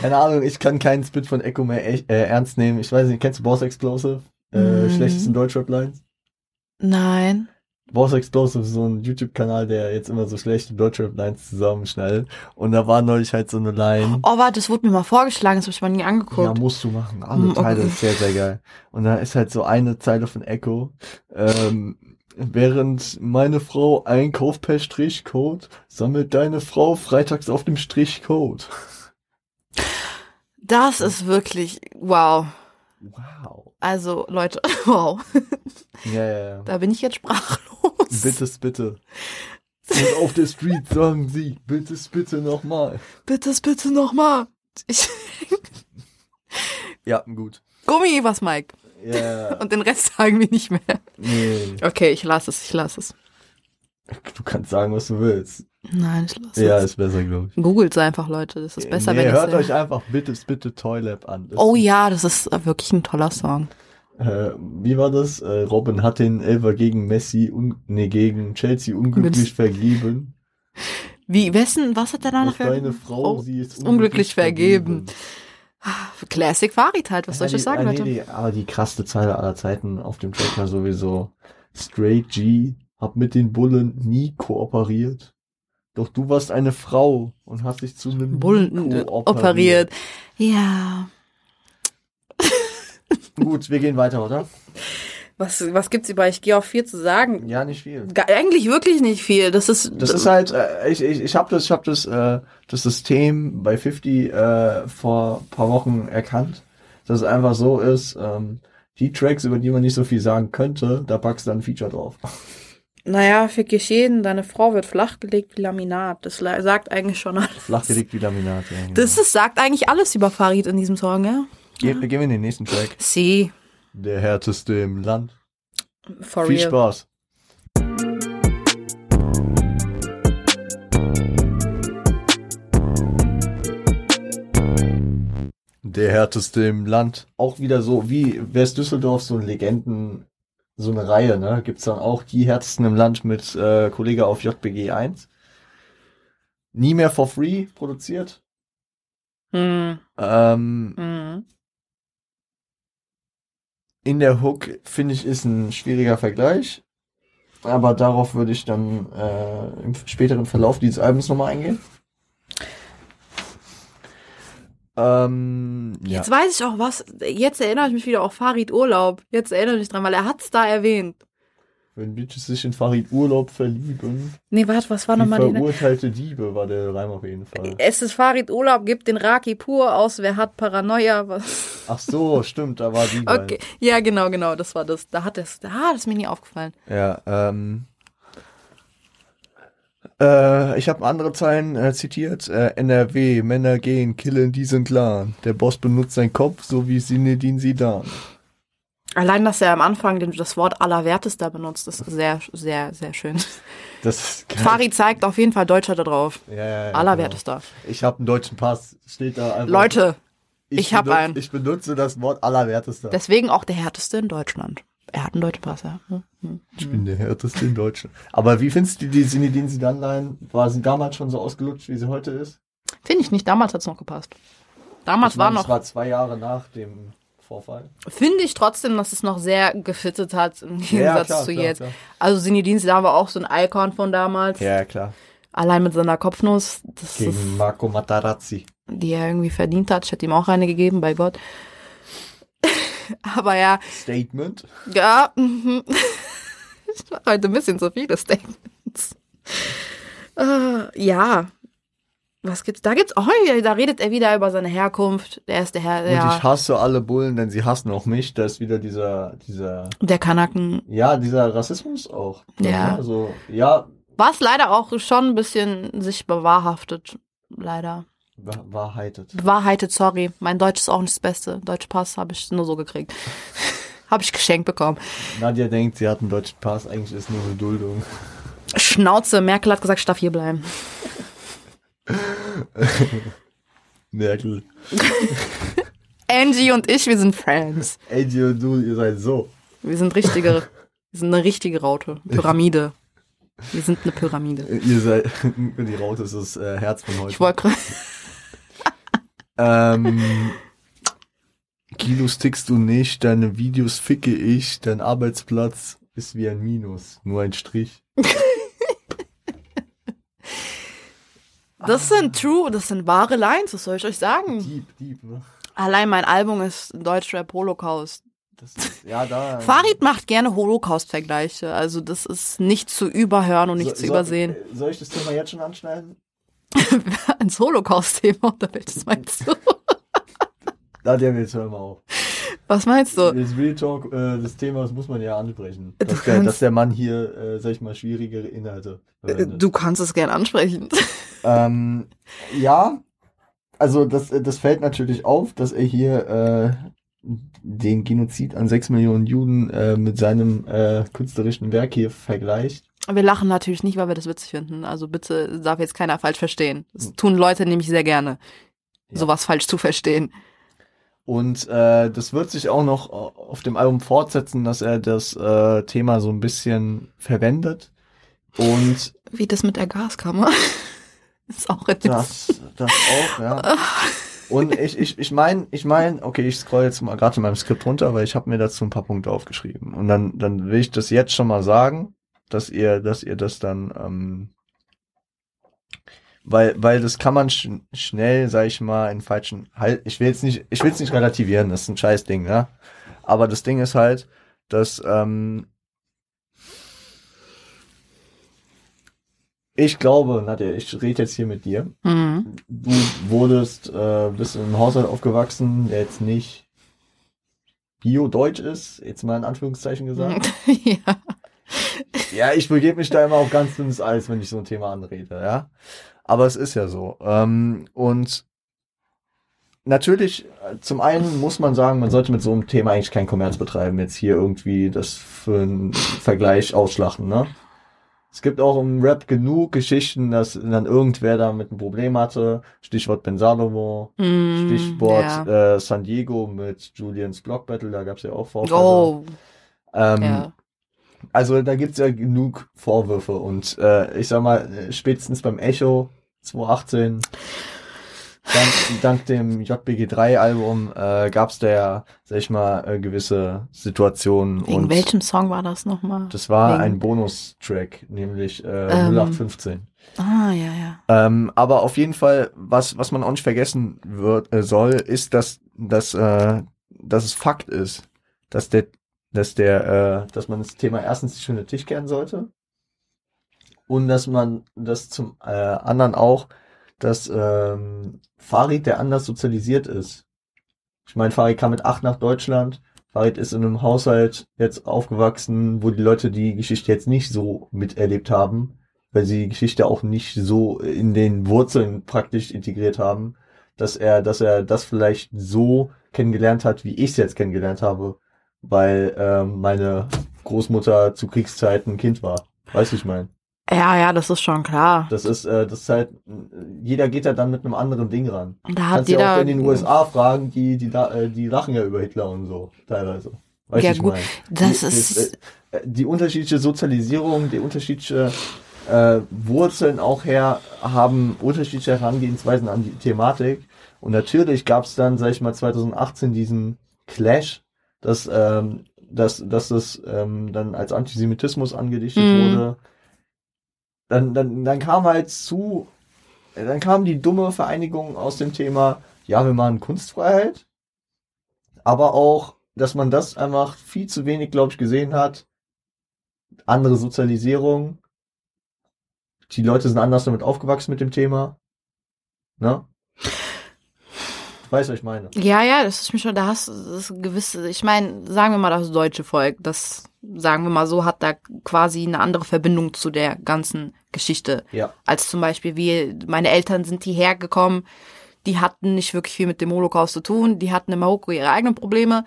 Speaker 1: Keine Ahnung, ich kann keinen Spit von Echo mehr echt, äh, ernst nehmen. Ich weiß nicht, kennst du Boss Explosive? Äh,
Speaker 2: Mhm.
Speaker 1: Schlechtesten Deutschrap-Lines?
Speaker 2: Nein.
Speaker 1: Boss Explosive ist so ein YouTube-Kanal, der jetzt immer so schlechte Deutschrap-Lines zusammenschneidet. Und da war neulich halt so eine Line.
Speaker 2: Oh, warte, das wurde mir mal vorgeschlagen, das habe ich mal nie
Speaker 1: Ja,
Speaker 2: angeguckt.
Speaker 1: musst du machen. Alle
Speaker 2: Mm, okay.
Speaker 1: Teile ist sehr, sehr geil. Und da ist halt so eine Zeile von Echo. Ähm, während meine Frau einkauft per Strichcode, sammelt deine Frau freitags auf dem Strichcode.
Speaker 2: Das ist wirklich, wow.
Speaker 1: Wow.
Speaker 2: Also, Leute, wow.
Speaker 1: Ja, ja, ja.
Speaker 2: Da bin ich jetzt sprachlos.
Speaker 1: Bitte, bitte. Und auf der Street sagen sie, bitte, bitte nochmal.
Speaker 2: Bitte, bitte nochmal. Ich,
Speaker 1: Ja, gut.
Speaker 2: Gummi, was, Mike?
Speaker 1: Ja,
Speaker 2: Und den Rest sagen wir nicht mehr.
Speaker 1: nee.
Speaker 2: Okay, ich lasse es, ich lasse es.
Speaker 1: Du kannst sagen, was du willst.
Speaker 2: Nein, ich lasse
Speaker 1: Ja,
Speaker 2: es.
Speaker 1: ist besser, glaube ich.
Speaker 2: Googelt einfach, Leute. Das ist besser,
Speaker 1: nee,
Speaker 2: wenn
Speaker 1: hört
Speaker 2: ich
Speaker 1: euch einfach bitte, bitte Toylab an. Das
Speaker 2: Oh ja, das ist wirklich ein toller Song.
Speaker 1: Äh, wie war das? Äh, Robin hat den Elfer gegen Messi, un nee, gegen Chelsea unglücklich vergeben.
Speaker 2: Wie, wessen, was hat der da
Speaker 1: Doch
Speaker 2: noch für-
Speaker 1: deine Frau,
Speaker 2: Oh,
Speaker 1: sie ist
Speaker 2: unglücklich vergeben. Classic Farid halt, was soll ich euch
Speaker 1: die,
Speaker 2: sagen,
Speaker 1: ah,
Speaker 2: Leute?
Speaker 1: Nee, die, aber die krasseste Zeile aller Zeiten auf dem Track war sowieso Straight G, hab mit den Bullen nie kooperiert. Doch du warst eine Frau und hast dich zu einem
Speaker 2: Bullen äh, operiert. Ja.
Speaker 1: Gut, wir gehen weiter, oder?
Speaker 2: Was, was gibt's über Ich gehe auf vier zu sagen?
Speaker 1: Ja, nicht viel.
Speaker 2: Ga- Eigentlich wirklich nicht viel. Das ist,
Speaker 1: Das ist halt, äh, ich, ich, ich habe das, ich hab das, äh, das System bei 50 äh, vor ein paar Wochen erkannt, dass es einfach so ist, ähm, die Tracks, über die man nicht so viel sagen könnte, da packst du dann ein Feature drauf.
Speaker 2: Naja, für Geschehen, deine Frau wird flachgelegt wie Laminat. Das sagt eigentlich schon alles.
Speaker 1: Flachgelegt wie Laminat. Ja, genau.
Speaker 2: Das ist, sagt eigentlich alles über Farid in diesem Song, ja?
Speaker 1: Ge gehen wir in den nächsten Track.
Speaker 2: Sie,
Speaker 1: Der härteste im Land.
Speaker 2: for
Speaker 1: Viel
Speaker 2: real.
Speaker 1: Spaß. Der härteste im Land. Auch wieder so, wie wär's Düsseldorf so ein Legenden, so eine Reihe, ne? Gibt's dann auch die härtesten im Land mit äh, Kollege auf JBG 1. Nie mehr for free produziert.
Speaker 2: Hm,
Speaker 1: Ähm,
Speaker 2: hm.
Speaker 1: in der Hook, finde ich, ist ein schwieriger Vergleich. Aber darauf würde ich dann äh, im späteren Verlauf dieses Albums nochmal eingehen. Ähm, ja.
Speaker 2: Jetzt weiß ich auch was. Jetzt erinnere ich mich wieder auf Farid Urlaub. Jetzt erinnere ich mich dran, weil er hat's da erwähnt.
Speaker 1: Wenn Bitches sich in Farid Urlaub verlieben.
Speaker 2: Nee, warte, was war nochmal die...
Speaker 1: verurteilte Diebe war der Reim auf jeden Fall.
Speaker 2: Es ist Farid Urlaub, gibt den Raki pur aus, wer hat Paranoia, was...
Speaker 1: Ach so, stimmt, da war die.
Speaker 2: Okay, ja, genau, genau, das war das. Da hat es, ah, das ist mir nie aufgefallen.
Speaker 1: Ja, ähm. Äh, ich habe andere Zeilen äh, zitiert. Äh, NRW, Männer gehen, killen diesen Clan. Der Boss benutzt seinen Kopf, so wie Sinedin Sidan.
Speaker 2: Allein, dass er am Anfang das Wort Allerwertester benutzt, ist sehr, sehr, sehr schön.
Speaker 1: Das.
Speaker 2: Fari zeigt auf jeden Fall Deutscher da drauf.
Speaker 1: Ja, ja, ja,
Speaker 2: Allerwertester.
Speaker 1: Genau. Ich habe einen deutschen Pass. Steht da einfach.
Speaker 2: Leute, ich hab
Speaker 1: benutze-
Speaker 2: einen.
Speaker 1: Ich benutze das Wort Allerwertester.
Speaker 2: deswegen auch der härteste in Deutschland. Er hat einen deutschen Pass, ja. Hm, hm.
Speaker 1: ich bin der härteste in Deutschland. Aber wie findest du die Sinedin Sidan-Line? War sie damals schon so ausgelutscht, wie sie heute ist?
Speaker 2: Finde ich nicht, damals hat's noch gepasst. Damals
Speaker 1: ich
Speaker 2: war
Speaker 1: meine,
Speaker 2: noch,
Speaker 1: Es war zwei Jahre nach dem Vorfall.
Speaker 2: finde ich trotzdem, dass es noch sehr gefittet hat im Gegensatz
Speaker 1: Ja, klar,
Speaker 2: zu
Speaker 1: klar,
Speaker 2: jetzt.
Speaker 1: klar.
Speaker 2: Also Sinidin Zidane war auch so ein Icon von damals.
Speaker 1: Ja, klar.
Speaker 2: Allein mit seiner Kopfnuss, das
Speaker 1: Gegen Marco Materazzi.
Speaker 2: die er irgendwie verdient hat. Ich hätte ihm auch eine gegeben, bei Gott. Aber ja,
Speaker 1: Statement.
Speaker 2: ja, mhm. ich mache heute ein bisschen zu viele Statements. Äh, ja. Was gibt's? Da gibt's, oh, da redet er wieder über seine Herkunft. Der ist der Herr,
Speaker 1: Und
Speaker 2: ja,
Speaker 1: ich hasse alle Bullen, denn sie hassen auch mich. Da ist wieder dieser, dieser,
Speaker 2: der Kanaken.
Speaker 1: ja, dieser Rassismus auch.
Speaker 2: Ja.
Speaker 1: Also, ja,
Speaker 2: Was leider auch schon ein bisschen sich bewahrhaftet. Leider.
Speaker 1: Wa- wahrheitet.
Speaker 2: Bewahrheitet, sorry. Mein Deutsch ist auch nicht das Beste. Deutschpass habe ich nur so gekriegt. habe ich geschenkt bekommen.
Speaker 1: Nadja denkt, sie hat einen deutschen Pass. Eigentlich ist nur Duldung.
Speaker 2: Schnauze, Merkel hat gesagt, ich darf hier bleiben.
Speaker 1: Merkel.
Speaker 2: Angie und ich, wir sind Friends.
Speaker 1: Angie und du, ihr seid so.
Speaker 2: Wir sind richtige, wir sind eine richtige Raute. Pyramide. Wir sind eine Pyramide.
Speaker 1: Ihr seid, die Raute ist das äh, Herz von heute.
Speaker 2: Ich wollte
Speaker 1: Ähm, Kilos tickst du nicht, deine Videos ficke ich, dein Arbeitsplatz ist wie ein Minus, nur ein Strich.
Speaker 2: Das sind true, das sind wahre Lines, was soll ich euch sagen?
Speaker 1: Deep, deep, ne?
Speaker 2: Allein mein Album ist Deutschrap Holocaust.
Speaker 1: Ist, ja, da.
Speaker 2: Farid macht gerne Holocaust-Vergleiche. Also das ist nicht zu überhören und nicht
Speaker 1: So-
Speaker 2: zu übersehen.
Speaker 1: Soll ich das Thema jetzt schon anschneiden?
Speaker 2: Ins Holocaust-Thema oder welches meinst du?
Speaker 1: Nadja, jetzt hör mal auf.
Speaker 2: Was meinst du?
Speaker 1: Das Real Talk, äh, das Thema, das muss man ja ansprechen. Dass der, dass der Mann hier, äh, sag ich mal, schwierigere Inhalte verwendet.
Speaker 2: Du kannst es gern ansprechen.
Speaker 1: Ähm, ja, also das, das fällt natürlich auf, dass er hier äh, den Genozid an sechs Millionen Juden äh, mit seinem äh, künstlerischen Werk hier vergleicht.
Speaker 2: Wir lachen natürlich nicht, weil wir das witzig finden. Also bitte darf jetzt keiner falsch verstehen. Das tun Leute nämlich sehr gerne,
Speaker 1: Ja.
Speaker 2: sowas falsch zu verstehen.
Speaker 1: Und äh, das wird sich auch noch auf dem Album fortsetzen, dass er das äh, Thema so ein bisschen verwendet. Und
Speaker 2: Wie das mit der Gaskammer. ist auch ein
Speaker 1: das, das auch, ja. Und ich, ich, ich meine, ich meine, okay, ich scroll jetzt mal gerade in meinem Skript runter, weil ich habe mir dazu ein paar Punkte aufgeschrieben. Und dann, dann will ich das jetzt schon mal sagen, dass ihr, dass ihr das dann, ähm, weil, weil das kann man sch schnell, sag ich mal, in falschen, halt, ich will jetzt nicht, ich will es nicht relativieren, das ist ein scheiß Ding, ja. Aber das Ding ist halt, dass, ähm, ich glaube, Nadja, ich rede jetzt hier mit dir
Speaker 2: Mhm.
Speaker 1: du wurdest, äh, bist in einem Haushalt aufgewachsen, der jetzt nicht bio-deutsch ist, jetzt mal in Anführungszeichen gesagt.
Speaker 2: ja.
Speaker 1: Ja, ich begebe mich da immer auf ganz dünnes Eis, wenn ich so ein Thema anrede, ja. Aber es ist ja so. Ähm, und natürlich, äh, zum einen muss man sagen, man sollte mit so einem Thema eigentlich keinen Kommerz betreiben, jetzt hier irgendwie das für einen Vergleich ausschlachten, ne? Es gibt auch im Rap genug Geschichten, dass dann irgendwer damit ein Problem hatte. Stichwort Ben Salomo,
Speaker 2: Mm,
Speaker 1: Stichwort
Speaker 2: ja.
Speaker 1: äh, San Diego mit Julians Block Battle, da gab's ja auch Vorfälle.
Speaker 2: Oh,
Speaker 1: ähm,
Speaker 2: ja.
Speaker 1: Also da gibt's ja genug Vorwürfe und äh, ich sag mal, äh, spätestens beim Echo 2018, dank, dank dem JBG3-Album äh, gab's da ja, sag ich mal, äh, gewisse Situationen
Speaker 2: Wegen
Speaker 1: und
Speaker 2: welchem Song war das nochmal?
Speaker 1: das war
Speaker 2: Wegen-
Speaker 1: ein Bonustrack, nämlich äh,
Speaker 2: Ähm.
Speaker 1: 0815.
Speaker 2: Ah, ja, ja.
Speaker 1: Ähm, aber auf jeden Fall, was, was man auch nicht vergessen wird, äh, soll, ist, dass, dass, äh, dass es Fakt ist, dass der, dass der, äh, dass man das Thema erstens nicht unter den Tisch kehren sollte und dass man das zum äh, anderen auch, dass ähm, Farid, der anders sozialisiert ist. Ich meine, Farid kam mit acht nach Deutschland. Farid ist in einem Haushalt jetzt aufgewachsen, wo die Leute die Geschichte jetzt nicht so miterlebt haben weil sie die Geschichte auch nicht so in den Wurzeln praktisch integriert haben, dass er, dass er das vielleicht so kennengelernt hat, wie ich es jetzt kennengelernt habe, weil ähm, meine Großmutter zu Kriegszeiten ein Kind war. Weißt du, ich meine?
Speaker 2: Ja, ja, das ist schon klar.
Speaker 1: Das ist, äh, das ist halt, jeder geht da dann mit einem anderen Ding ran.
Speaker 2: Da hat
Speaker 1: Kannst
Speaker 2: jeder.
Speaker 1: ja auch in den USA fragen, die, die, äh, die lachen ja über Hitler und so, teilweise. Weißt
Speaker 2: Ja,
Speaker 1: ich
Speaker 2: gut,
Speaker 1: mein?
Speaker 2: das
Speaker 1: die,
Speaker 2: ist-
Speaker 1: äh, die unterschiedliche Sozialisierung, die unterschiedliche äh, Wurzeln auch her haben unterschiedliche Herangehensweisen an die Thematik. Und natürlich gab es dann, sag ich mal, 2018 diesen Clash, dass, ähm, dass, dass das ähm, dann als Antisemitismus angedichtet
Speaker 2: Mhm.
Speaker 1: wurde. Dann, dann, dann kam halt zu, dann kam die dumme Vereinigung aus dem Thema, ja, wir machen Kunstfreiheit, aber auch, dass man das einfach viel zu wenig, glaube ich, gesehen hat. Andere Sozialisierung. Die Leute sind anders damit aufgewachsen mit dem Thema. Ne? Du weißt, was ich meine.
Speaker 2: Ja, ja, das ist mir schon, da hast du das gewisse, ich meine, sagen wir mal das deutsche Volk, das, sagen wir mal so, hat da quasi eine andere Verbindung zu der ganzen Geschichte.
Speaker 1: Ja.
Speaker 2: Als zum Beispiel wir, meine Eltern sind hierher gekommen, die hatten nicht wirklich viel mit dem Holocaust zu tun, die hatten in Marokko ihre eigenen Probleme.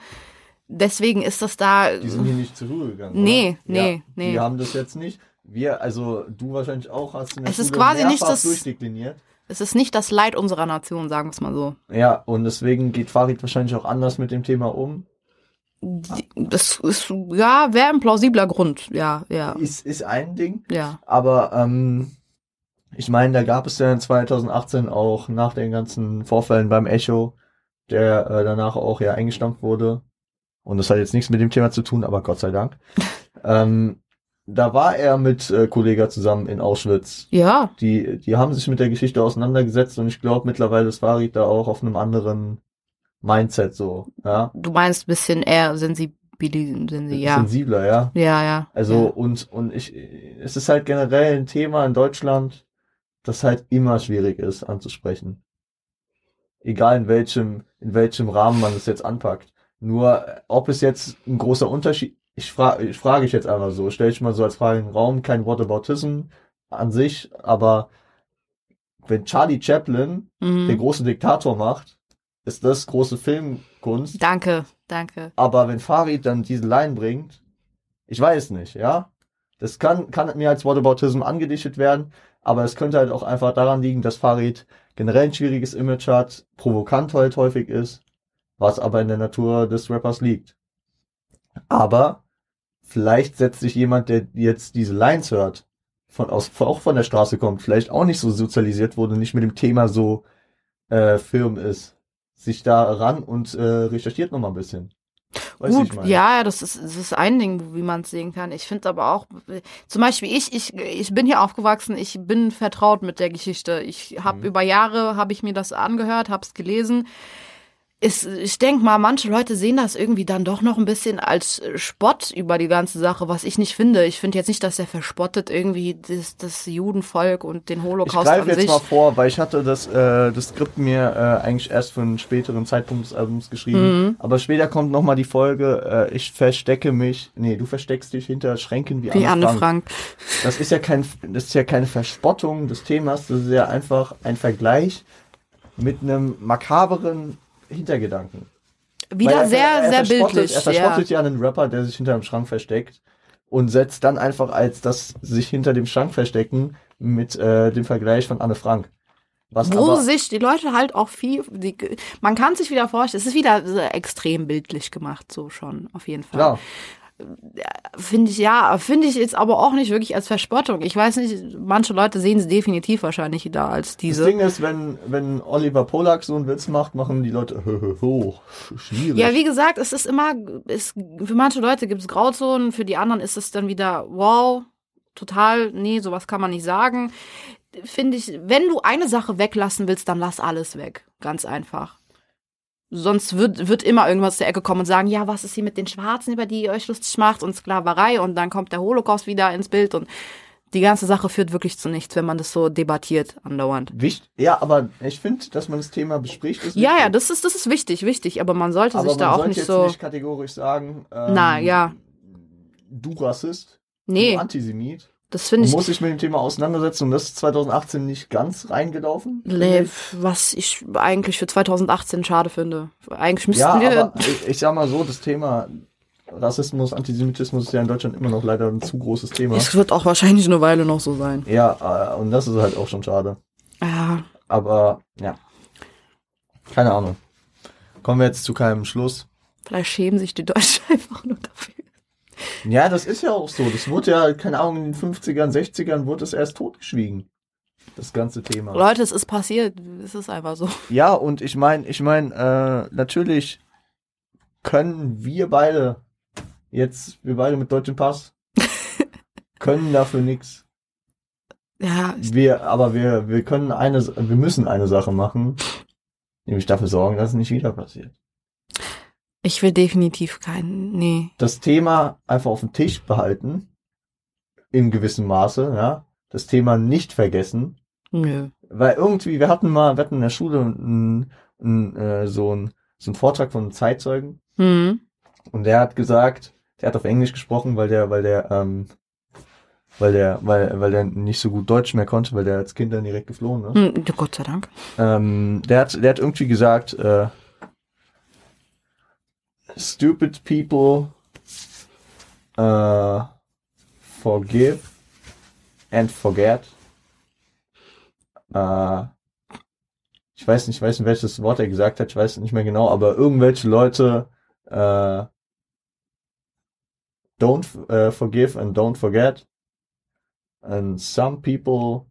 Speaker 2: Deswegen ist das da,
Speaker 1: Die sind hier nicht zur Schule gegangen.
Speaker 2: Nee,
Speaker 1: oder?
Speaker 2: nee,
Speaker 1: ja,
Speaker 2: nee.
Speaker 1: Die haben das jetzt nicht. Wir, also du wahrscheinlich auch, hast in der
Speaker 2: Es ist quasi nicht das-
Speaker 1: durchdekliniert.
Speaker 2: Es ist nicht das Leid unserer Nation, sagen wir es mal so.
Speaker 1: Ja, und deswegen geht Farid wahrscheinlich auch anders mit dem Thema um.
Speaker 2: Das ist, ja, wäre ein plausibler Grund, ja, ja,
Speaker 1: Ist, ist ein Ding.
Speaker 2: ja.
Speaker 1: Aber ähm, ich meine, da gab es ja 2018 auch nach den ganzen Vorfällen beim Echo, der äh, danach auch ja eingestampft wurde. Und das hat jetzt nichts mit dem Thema zu tun, aber Gott sei Dank. ähm, da war er mit äh, Kollega zusammen in Auschwitz.
Speaker 2: Ja,
Speaker 1: Die, die haben sich mit der Geschichte auseinandergesetzt und ich glaube mittlerweile ist Farid da auch auf einem anderen Mindset so, ja.
Speaker 2: du meinst ein bisschen eher sensibil, sensi, ja.
Speaker 1: Sensibler, ja.
Speaker 2: Ja, ja.
Speaker 1: Also
Speaker 2: ja.
Speaker 1: und und ich es ist halt generell ein Thema in Deutschland, das halt immer schwierig ist anzusprechen. Egal in welchem in welchem Rahmen man es jetzt anpackt. Nur ob es jetzt ein großer Unterschied ich frage ich frage ich jetzt einfach so, stell ich mal so als Frage in den Raum, kein Whataboutism an sich, aber wenn Charlie Chaplin den
Speaker 2: Mhm.
Speaker 1: großen Diktator macht, ist das große Filmkunst.
Speaker 2: Danke, danke.
Speaker 1: Aber wenn Farid dann diese Line bringt, ich weiß nicht, ja. Das kann, kann mir als Whataboutism angedichtet werden, aber es könnte halt auch einfach daran liegen, dass Farid generell ein schwieriges Image hat, provokant halt häufig ist, was aber in der Natur des Rappers liegt. Aber vielleicht setzt sich jemand, der jetzt diese Lines hört, von aus, auch von der Straße kommt, vielleicht auch nicht so sozialisiert wurde, nicht mit dem Thema so äh, firm ist, sich da ran und äh, recherchiert noch mal ein bisschen. Weißt du,
Speaker 2: Gut, ja, das ist, das ist ein Ding, wie man es sehen kann. Ich finde aber auch, zum Beispiel ich, ich, ich bin hier aufgewachsen, ich bin vertraut mit der Geschichte. Ich habe
Speaker 1: Mhm.
Speaker 2: über Jahre, habe ich mir das angehört, habe es gelesen. Ist, ich denke mal, manche Leute sehen das irgendwie dann doch noch ein bisschen als Spott über die ganze Sache, was ich nicht finde. Ich finde jetzt nicht, dass er verspottet irgendwie das, das Judenvolk und den
Speaker 1: Ich
Speaker 2: Holocaust
Speaker 1: greife
Speaker 2: an
Speaker 1: jetzt
Speaker 2: sich.
Speaker 1: mal vor, weil ich hatte das, äh, das Skript mir äh, eigentlich erst für einen späteren Zeitpunkt des Albums geschrieben.
Speaker 2: Mhm.
Speaker 1: Aber später kommt noch mal die Folge, äh, ich verstecke mich, nee, du versteckst dich hinter Schränken wie,
Speaker 2: Wie Anne
Speaker 1: Frank.
Speaker 2: Frank.
Speaker 1: Das ist ja kein, das ist ja keine Verspottung des Themas, das ist ja einfach ein Vergleich mit einem makaberen Hintergedanken.
Speaker 2: Wieder
Speaker 1: er-
Speaker 2: sehr,
Speaker 1: er
Speaker 2: sehr
Speaker 1: verspottet-
Speaker 2: bildlich.
Speaker 1: Er verspottet ja. einen Rapper, der sich hinter einem Schrank versteckt und setzt dann einfach als das sich hinter dem Schrank verstecken mit äh, dem Vergleich von Anne Frank. Was
Speaker 2: Wo sich die Leute halt auch viel, die, man kann sich wieder vorstellen, es ist wieder extrem bildlich gemacht, so schon, auf jeden Fall.
Speaker 1: klar,
Speaker 2: Finde ich, ja, finde ich jetzt aber auch nicht wirklich als Verspottung. Ich weiß nicht, manche Leute sehen es definitiv wahrscheinlich da als
Speaker 1: das
Speaker 2: diese.
Speaker 1: Ding ist, wenn, wenn Oliver Polak so einen Witz macht, machen die Leute, oh, schwierig.
Speaker 2: Ja, wie gesagt, es ist immer, es, für manche Leute gibt es Grauzonen, für die anderen ist es dann wieder, wow, total, nee, sowas kann man nicht sagen. Finde ich, wenn du eine Sache weglassen willst, dann lass alles weg. Ganz einfach. Sonst wird, wird immer irgendwas zur Ecke kommen und sagen, ja, was ist hier mit den Schwarzen, über die ihr euch lustig macht und Sklaverei und dann kommt der Holocaust wieder ins Bild und die ganze Sache führt wirklich zu nichts, wenn man das so debattiert andauernd.
Speaker 1: Wicht, ja, aber ich finde, dass man das Thema bespricht, ist
Speaker 2: Ja, ja, das ist, das ist wichtig, wichtig, aber man sollte
Speaker 1: aber
Speaker 2: sich
Speaker 1: man
Speaker 2: da auch nicht
Speaker 1: jetzt
Speaker 2: so.
Speaker 1: nicht kategorisch sagen, ähm,
Speaker 2: Na, ja.
Speaker 1: du Rassist,
Speaker 2: Nee.
Speaker 1: du Antisemit.
Speaker 2: Das finde ich.
Speaker 1: muss sich mit dem Thema auseinandersetzen und das ist 2018 nicht ganz reingelaufen.
Speaker 2: Nee, was ich eigentlich für 2018 schade finde. Eigentlich müssten
Speaker 1: Ja,
Speaker 2: wir.
Speaker 1: aber ich, ich sag mal so, das Thema Rassismus, Antisemitismus ist ja in Deutschland immer noch leider ein zu großes Thema.
Speaker 2: Es wird auch wahrscheinlich eine Weile noch so sein.
Speaker 1: Ja, äh, und das ist halt auch schon schade.
Speaker 2: Ja,
Speaker 1: Aber ja, keine Ahnung. Kommen wir jetzt zu keinem Schluss.
Speaker 2: vielleicht schämen sich die Deutschen einfach nur dafür.
Speaker 1: Ja, das ist ja auch so. Das wurde ja, keine Ahnung, in den 50ern, 60ern wurde es erst totgeschwiegen. Das ganze Thema.
Speaker 2: Leute, es ist passiert. Es ist einfach so.
Speaker 1: Ja, und ich meine, ich meine, äh, natürlich können wir beide jetzt, wir beide mit deutschem Pass, können dafür nichts.
Speaker 2: Ja,
Speaker 1: Wir, aber wir, wir können eine, wir müssen eine Sache machen, nämlich dafür sorgen, dass es nicht wieder passiert.
Speaker 2: Ich will definitiv keinen. Nee.
Speaker 1: Das Thema einfach auf dem Tisch behalten, in gewissem Maße, ja. Das Thema nicht vergessen,
Speaker 2: Nö.
Speaker 1: weil irgendwie, wir hatten mal, wir hatten in der Schule ein, ein, äh, so ein so ein Vortrag von einem Zeitzeugen
Speaker 2: Hm.
Speaker 1: und der hat gesagt, der hat auf Englisch gesprochen, weil der, weil der, ähm, weil der, weil, weil der nicht so gut Deutsch mehr konnte, weil der als Kind dann direkt geflohen ist.
Speaker 2: Hm, Gott sei Dank.
Speaker 1: Ähm, der hat, der hat irgendwie gesagt, äh, stupid people äh, forgive and forget. Äh, ich weiß nicht, ich weiß nicht, welches Wort er gesagt hat, ich weiß nicht mehr genau, aber irgendwelche Leute äh, don't äh, forgive and don't forget. And some people,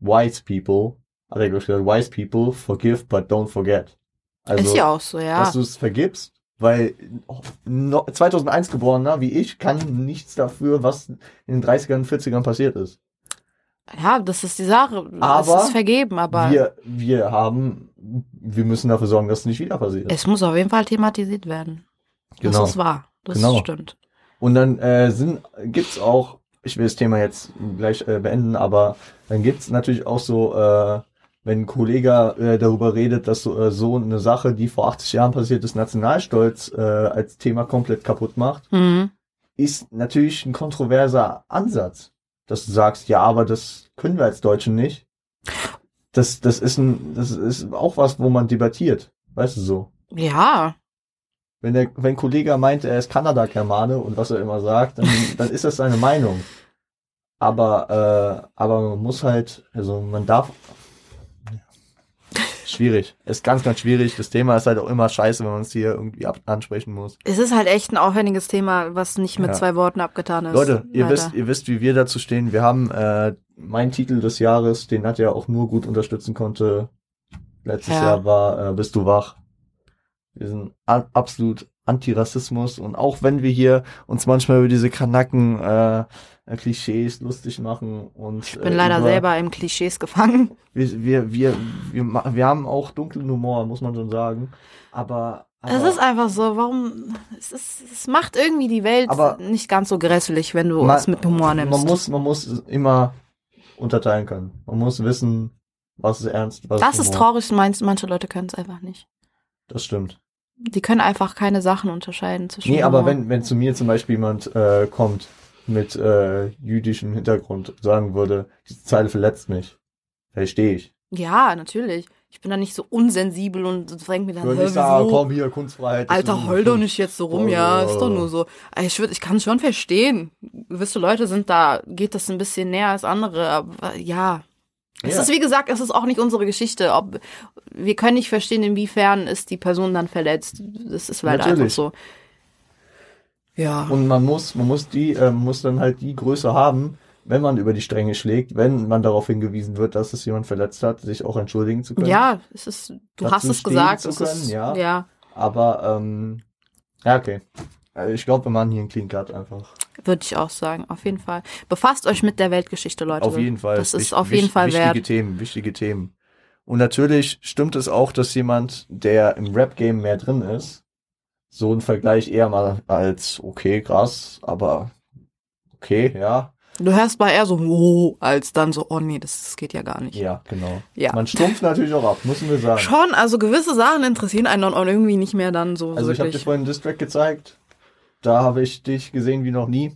Speaker 1: wise people, hat er gesagt, wise people forgive but don't forget. Also,
Speaker 2: ist ja auch so, ja.
Speaker 1: dass du es vergibst, weil no- 2001 geborener wie ich kann nichts dafür, was in den 30ern und 40ern passiert ist.
Speaker 2: Ja, das ist die Sache.
Speaker 1: Aber
Speaker 2: es ist vergeben, aber
Speaker 1: Wir, wir haben, wir müssen dafür sorgen, dass es nicht wieder passiert.
Speaker 2: es muss auf jeden Fall thematisiert werden.
Speaker 1: Genau.
Speaker 2: Das ist wahr. Das
Speaker 1: Genau.
Speaker 2: stimmt.
Speaker 1: Und dann äh, sind, gibt's auch, ich will das Thema jetzt gleich äh, beenden, aber dann gibt's natürlich auch so, äh, wenn ein Kollege äh, darüber redet, dass so, äh, so eine Sache, die vor 80 Jahren passiert ist, Nationalstolz äh, als Thema komplett kaputt macht,
Speaker 2: Mhm.
Speaker 1: ist natürlich ein kontroverser Ansatz, dass du sagst, ja, aber das können wir als Deutsche nicht. Das, das ist ein, das ist auch was, wo man debattiert, weißt du so.
Speaker 2: Ja,
Speaker 1: Wenn der, wenn ein Kollege meint, er ist Kanada-Germane und was er immer sagt, dann, dann ist das seine Meinung. Aber, äh, aber man muss halt, also man darf. Schwierig. Ist ganz, ganz schwierig. Das Thema ist halt auch immer scheiße, wenn man es hier irgendwie ansprechen muss.
Speaker 2: es ist halt echt ein aufwendiges Thema, was nicht mit
Speaker 1: Ja.
Speaker 2: zwei Worten abgetan ist.
Speaker 1: Leute, ihr
Speaker 2: Leider.
Speaker 1: wisst, ihr wisst, wie wir dazu stehen. Wir haben äh, meinen Titel des Jahres, den hat ja auch nur gut unterstützen konnte. Letztes
Speaker 2: Ja.
Speaker 1: Jahr war äh, Bist du wach? Wir sind absolut Antirassismus und auch wenn wir hier uns manchmal über diese Kanacken äh, Klischees lustig machen und
Speaker 2: Ich bin leider
Speaker 1: über,
Speaker 2: selber im Klischees gefangen.
Speaker 1: wir, wir, wir, wir, wir haben auch dunklen Humor, muss man schon sagen. Aber, aber
Speaker 2: Es ist einfach so, warum, es ist, es macht irgendwie die Welt
Speaker 1: Aber-
Speaker 2: nicht ganz so grässlich, wenn du
Speaker 1: Man-
Speaker 2: es mit Humor nimmst.
Speaker 1: Man muss, man muss immer unterteilen können. Man muss wissen, was ist ernst, was
Speaker 2: das ist
Speaker 1: Humor.
Speaker 2: traurig, meinst, manche Leute können es einfach nicht.
Speaker 1: Das stimmt.
Speaker 2: Die können einfach keine Sachen unterscheiden zwischen
Speaker 1: Nee, aber wenn, wenn zu mir zum Beispiel jemand äh, kommt mit äh, jüdischem Hintergrund und sagen würde, diese Zeile verletzt mich, verstehe ich.
Speaker 2: Ja, natürlich. Ich bin da nicht so unsensibel und denke mir dann,
Speaker 1: Würde ich sagen, komm hier, Kunstfreiheit.
Speaker 2: Alter, heul doch nicht jetzt so rum, ja, ist doch
Speaker 1: Oh.
Speaker 2: nur so. Ich würde, ich kann schon verstehen. Gewisse Leute sind da, geht das ein bisschen näher als andere, aber ja. Es
Speaker 1: Ja.
Speaker 2: ist, wie gesagt, es ist auch nicht unsere Geschichte. Ob, wir können nicht verstehen, inwiefern ist die Person dann verletzt. Das ist leider einfach so. Ja.
Speaker 1: Und man muss, man muss die, äh, muss dann halt die Größe haben, wenn man über die Stränge schlägt, wenn man darauf hingewiesen wird, dass es jemand verletzt hat, sich auch entschuldigen zu können.
Speaker 2: Ja, es ist, du hast es gesagt. Es
Speaker 1: können,
Speaker 2: ist,
Speaker 1: ja.
Speaker 2: ja,
Speaker 1: Aber, ähm, ja, okay. Also Ich glaube, wir machen hier einen Clean Cut einfach.
Speaker 2: würde ich auch sagen. Auf jeden Fall. Befasst euch mit der Weltgeschichte, Leute.
Speaker 1: Auf jeden Fall.
Speaker 2: Das ist
Speaker 1: Wich-
Speaker 2: auf jeden Fall
Speaker 1: wichtige
Speaker 2: wert.
Speaker 1: Themen, wichtige Themen. Und natürlich stimmt es auch, dass jemand, der im Rap-Game mehr drin ist, so einen Vergleich eher mal als, okay, krass, aber okay, ja.
Speaker 2: Du hörst mal eher so, oh, als dann so, oh nee, das, das geht ja gar nicht.
Speaker 1: Ja, genau.
Speaker 2: Ja.
Speaker 1: Man stumpft natürlich auch ab, müssen wir sagen.
Speaker 2: Schon, also gewisse Sachen interessieren einen dann irgendwie nicht mehr dann so
Speaker 1: Also ich habe dir vorhin einen Distrack gezeigt. Da habe ich dich gesehen wie noch nie.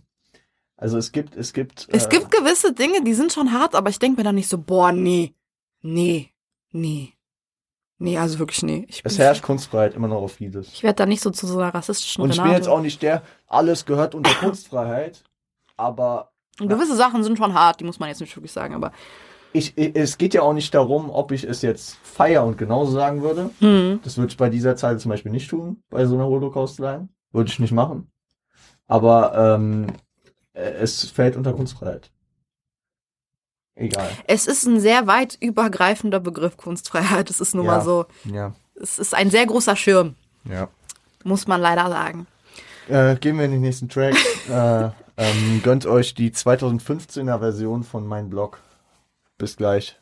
Speaker 1: Also es gibt, es gibt.
Speaker 2: Es
Speaker 1: äh,
Speaker 2: gibt gewisse Dinge, die sind schon hart, aber ich denke mir dann nicht so, boah, nee, nee, nee. Nee, also wirklich nee. Ich,
Speaker 1: Es
Speaker 2: bin-
Speaker 1: herrscht Kunstfreiheit immer noch auf vieles.
Speaker 2: ich werde da nicht so zu so einer rassistischen
Speaker 1: Und ich bin
Speaker 2: Renate.
Speaker 1: jetzt auch nicht der, alles gehört unter Kunstfreiheit, aber
Speaker 2: Und gewisse Sachen sind schon hart, die muss man jetzt nicht wirklich sagen, aber
Speaker 1: ich, ich, es geht ja auch nicht darum, ob ich es jetzt feier und genauso sagen würde.
Speaker 2: hm.
Speaker 1: Das würde ich bei dieser Zeit zum Beispiel nicht tun, bei so einer Holocaust-Line. Würde ich nicht machen. Aber ähm, äh, es fällt unter Kunstfreiheit. Egal.
Speaker 2: es ist ein sehr weit übergreifender Begriff Kunstfreiheit. Es ist nun
Speaker 1: Ja.
Speaker 2: mal so,
Speaker 1: Ja,
Speaker 2: es ist ein sehr großer Schirm,
Speaker 1: ja.
Speaker 2: muss man leider sagen.
Speaker 1: Äh, gehen wir in den nächsten Track. äh, ähm, gönnt euch die 2015er Version von meinem Blog. Bis gleich.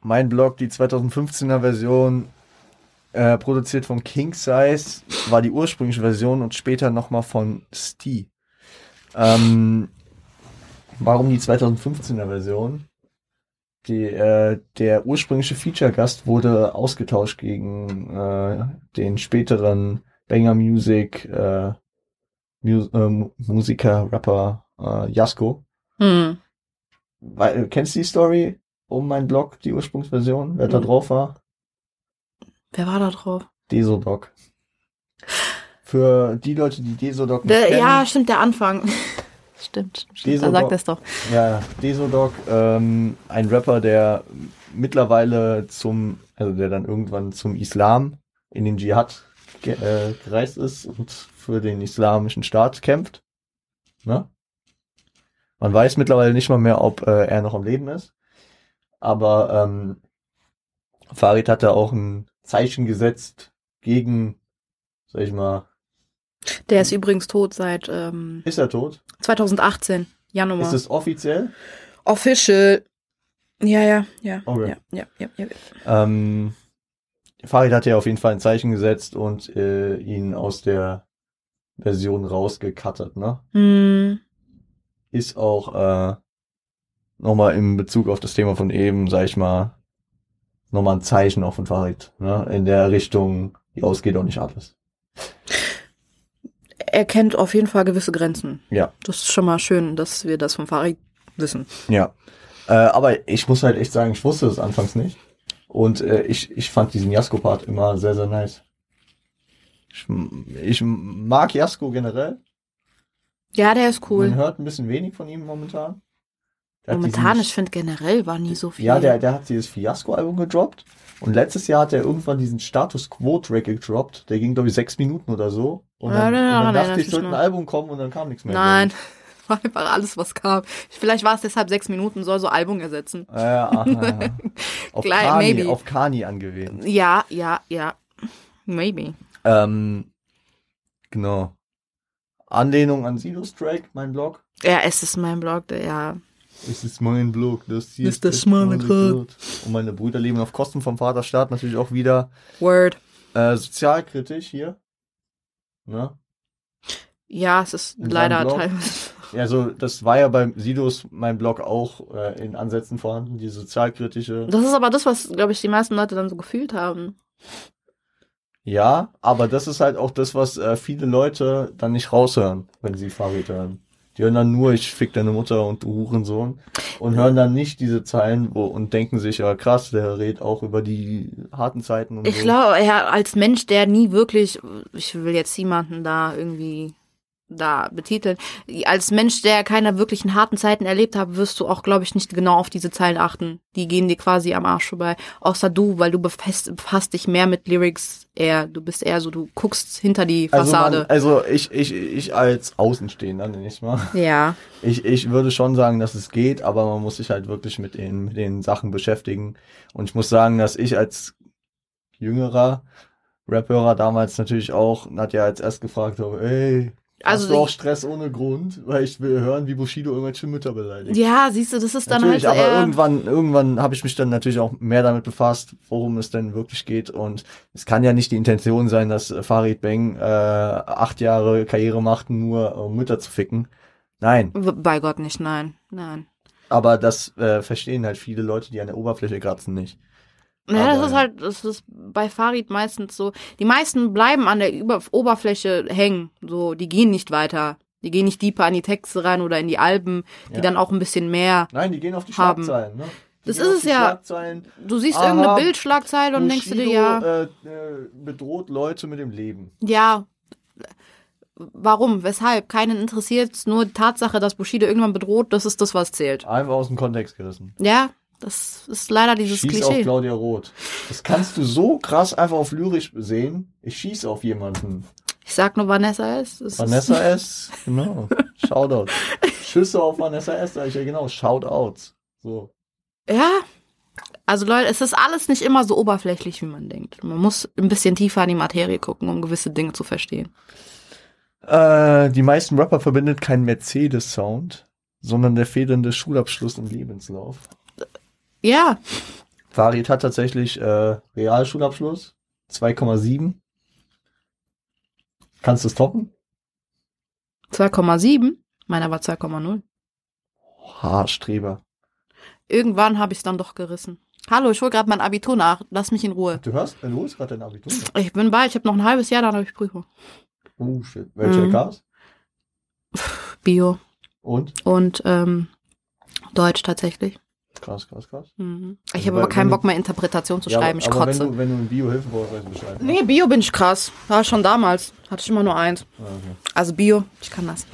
Speaker 1: Mein Blog, die 2015er Version, äh, produziert von King Size, war die ursprüngliche Version und später nochmal von Stee. Ähm, warum die 2015er Version? Die, äh, der ursprüngliche Feature-Gast wurde ausgetauscht gegen äh, den späteren Banger Music äh, Mu ähm, Musiker, Rapper äh, Jasko.
Speaker 2: Hm.
Speaker 1: Weil, äh, kennst du die Story um meinen Blog, die Ursprungsversion, wer da
Speaker 2: Mhm.
Speaker 1: drauf war?
Speaker 2: Wer war da drauf?
Speaker 1: Desodoc. Für die Leute, die Desodoc nicht
Speaker 2: Der,
Speaker 1: kennen,
Speaker 2: ja, stimmt, der Anfang. stimmt, stimmt. Da
Speaker 1: Desodoc.
Speaker 2: sagt er es doch.
Speaker 1: Ja, Desodoc, ähm, ein Rapper, der mittlerweile zum, also der dann irgendwann zum Islam in den Dschihad ge äh, gereist ist und für den islamischen Staat kämpft. Ne? Man weiß mittlerweile nicht mal mehr, ob äh, er noch am Leben ist. Aber ähm, Farid hatte auch ein Zeichen gesetzt gegen, sag ich mal,
Speaker 2: Der ist übrigens tot seit ähm,
Speaker 1: ist er tot?
Speaker 2: 2018, Januar.
Speaker 1: Ist es offiziell?
Speaker 2: Official. Ja, ja, ja.
Speaker 1: Okay.
Speaker 2: Ja, ja, ja, ja.
Speaker 1: Ähm, Farid hat ja auf jeden Fall ein Zeichen gesetzt und äh, ihn aus der Version rausgecuttet, ne?
Speaker 2: Hm.
Speaker 1: Ist auch äh, nochmal in Bezug auf das Thema von eben, sag ich mal, nochmal ein Zeichen auch von Farid, ne? In der Richtung, die ausgeht auch nicht alles.
Speaker 2: Er kennt auf jeden Fall gewisse Grenzen.
Speaker 1: Ja.
Speaker 2: Das ist schon mal schön, dass wir das von Farid wissen.
Speaker 1: Ja. Äh, aber ich muss halt echt sagen, ich wusste es anfangs nicht. Und äh, ich, ich fand diesen Jasko-Part immer sehr, sehr nice. Ich, ich mag Jasko generell.
Speaker 2: Ja, der ist
Speaker 1: Man
Speaker 2: cool.
Speaker 1: hört ein bisschen wenig von ihm momentan.
Speaker 2: Momentan, ich finde generell war nie so viel.
Speaker 1: Ja, der, der hat dieses Fiasco-Album gedroppt. Und letztes Jahr hat er irgendwann diesen Status Quo-Track gedroppt. Der ging, glaube ich, sechs Minuten oder so. Und
Speaker 2: Ja,
Speaker 1: dann,
Speaker 2: ja,
Speaker 1: und dann
Speaker 2: erinnere
Speaker 1: dachte
Speaker 2: ich
Speaker 1: sollte ein. Album kommen und dann kam nichts mehr.
Speaker 2: Nein, war einfach alles, was kam. Vielleicht war es deshalb sechs Minuten, soll so Album ersetzen.
Speaker 1: Äh, aha, aha. Auf,
Speaker 2: Gleich,
Speaker 1: Kani,
Speaker 2: maybe.
Speaker 1: auf Kani angelehnt.
Speaker 2: Ja, ja, ja. Maybe.
Speaker 1: Ähm, genau. Anlehnung an Silos Track, mein Blog.
Speaker 2: Ja, es ist mein Blog, der, ja.
Speaker 1: Es ist mein Blog, das hier
Speaker 2: Ist das meine
Speaker 1: Code. Und meine Brüder leben auf Kosten vom Vaterstaat natürlich auch wieder
Speaker 2: Word.
Speaker 1: äh, sozialkritisch hier. Ne?
Speaker 2: Ja, es ist
Speaker 1: In
Speaker 2: leider teilweise.
Speaker 1: Ja, also das war ja beim Sidos mein Blog auch äh, in Ansätzen vorhanden, die sozialkritische.
Speaker 2: Das ist aber das, was, glaube ich, die meisten Leute dann so gefühlt haben.
Speaker 1: Ja, aber das ist halt auch das, was äh, viele Leute dann nicht raushören, wenn sie Farid hören. Die hören dann nur, ich fick deine Mutter und du Hurensohn und hören dann nicht diese Zeilen wo, und denken sich, ja krass, der redet auch über die harten Zeiten und
Speaker 2: Ich
Speaker 1: so.
Speaker 2: glaube, er als Mensch, der nie wirklich, ich will jetzt niemanden da irgendwie da betiteln, als Mensch, der keine wirklichen harten Zeiten erlebt hat, wirst du auch, glaube ich, nicht genau auf diese Zeilen achten. Die gehen dir quasi am Arsch vorbei. Außer du, weil du befasst, befasst dich mehr mit Lyrics eher. Du bist eher so, du guckst hinter die
Speaker 1: Also, man,
Speaker 2: Fassade.
Speaker 1: also ich, ich, ich als Außenstehender, nenn ich mal.
Speaker 2: ja.
Speaker 1: Ich, ich würde schon sagen, dass es geht, aber man muss sich halt wirklich mit den, mit den Sachen beschäftigen. Und ich muss sagen, dass ich als jüngerer Rap-Hörer damals natürlich auch, hat ja als erst gefragt, habe, ey,
Speaker 2: Also
Speaker 1: hast du auch Stress ohne Grund? Weil ich will hören, wie Bushido irgendwelche Mütter beleidigt.
Speaker 2: Ja, siehst du, das ist dann
Speaker 1: natürlich,
Speaker 2: halt
Speaker 1: aber
Speaker 2: eher,
Speaker 1: irgendwann, irgendwann habe ich mich dann natürlich auch mehr damit befasst, worum es denn wirklich geht. Und es kann ja nicht die Intention sein, dass äh, Farid Bang äh, acht Jahre Karriere macht, nur um Mütter zu ficken. Nein.
Speaker 2: bei Gott nicht, nein, nein.
Speaker 1: Aber das äh, verstehen halt viele Leute, die an der Oberfläche kratzen, nicht.
Speaker 2: Ja, das ist halt, das ist bei Farid meistens so. Die meisten bleiben an der Über Oberfläche hängen. So, die gehen nicht weiter. Die gehen nicht deeper an die Texte rein oder in die Alben, die
Speaker 1: Ja.
Speaker 2: dann auch ein bisschen mehr.
Speaker 1: Nein, die gehen auf die
Speaker 2: Haben.
Speaker 1: Schlagzeilen, ne? Die
Speaker 2: Das ist es ja. Du siehst
Speaker 1: Aha,
Speaker 2: irgendeine Bildschlagzeile und denkst du dir,
Speaker 1: Bushido,
Speaker 2: ja,
Speaker 1: Äh, äh, bedroht Leute mit dem Leben.
Speaker 2: ja. Warum? Weshalb? Keinen interessiert nur die Tatsache, dass Bushido irgendwann bedroht, das ist das, was zählt.
Speaker 1: Einfach aus dem Kontext gerissen.
Speaker 2: Ja, das ist leider dieses
Speaker 1: Schieß auf
Speaker 2: Klischee.
Speaker 1: Claudia Roth. Das kannst du so krass einfach auf lyrisch sehen. Ich schieß auf jemanden.
Speaker 2: Ich sag nur Vanessa S. Es
Speaker 1: Vanessa S. Genau. Shoutout. Schüsse auf Vanessa S. Sag ich ja genau. Shoutouts. So.
Speaker 2: Ja. Also Leute, es ist alles nicht immer so oberflächlich, wie man denkt. Man muss ein bisschen tiefer in die Materie gucken, um gewisse Dinge zu verstehen.
Speaker 1: Äh, die meisten Rapper verbindet kein Mercedes-Sound, sondern der fehlende Schulabschluss im Lebenslauf.
Speaker 2: Ja,
Speaker 1: Farid hat tatsächlich äh, Realschulabschluss 2,7. Kannst du es toppen?
Speaker 2: 2,7. Meiner war 2,0.
Speaker 1: Haarstreber.
Speaker 2: Irgendwann habe ich es dann doch gerissen. Hallo, ich hole gerade mein Abitur nach. Lass mich in Ruhe.
Speaker 1: Du hörst, du holst gerade dein Abitur.
Speaker 2: Ich bin bald, ich habe noch ein halbes Jahr, dann habe ich Prüfung.
Speaker 1: Oh shit. Welche
Speaker 2: Mhm.
Speaker 1: LKs?
Speaker 2: Bio
Speaker 1: Und?
Speaker 2: und ähm, Deutsch tatsächlich.
Speaker 1: Krass, krass, krass.
Speaker 2: Mhm. Ich
Speaker 1: Also
Speaker 2: habe aber keinen Bock mehr Interpretation zu
Speaker 1: Ja,
Speaker 2: schreiben. Ich
Speaker 1: aber
Speaker 2: kotze.
Speaker 1: Wenn du, wenn du in Bio Hilfe brauchst, weißt du Bescheid. ne?
Speaker 2: nee, Bio bin ich krass. War schon damals. Hatte ich immer nur eins.
Speaker 1: Ah, okay.
Speaker 2: Also Bio, ich kann das.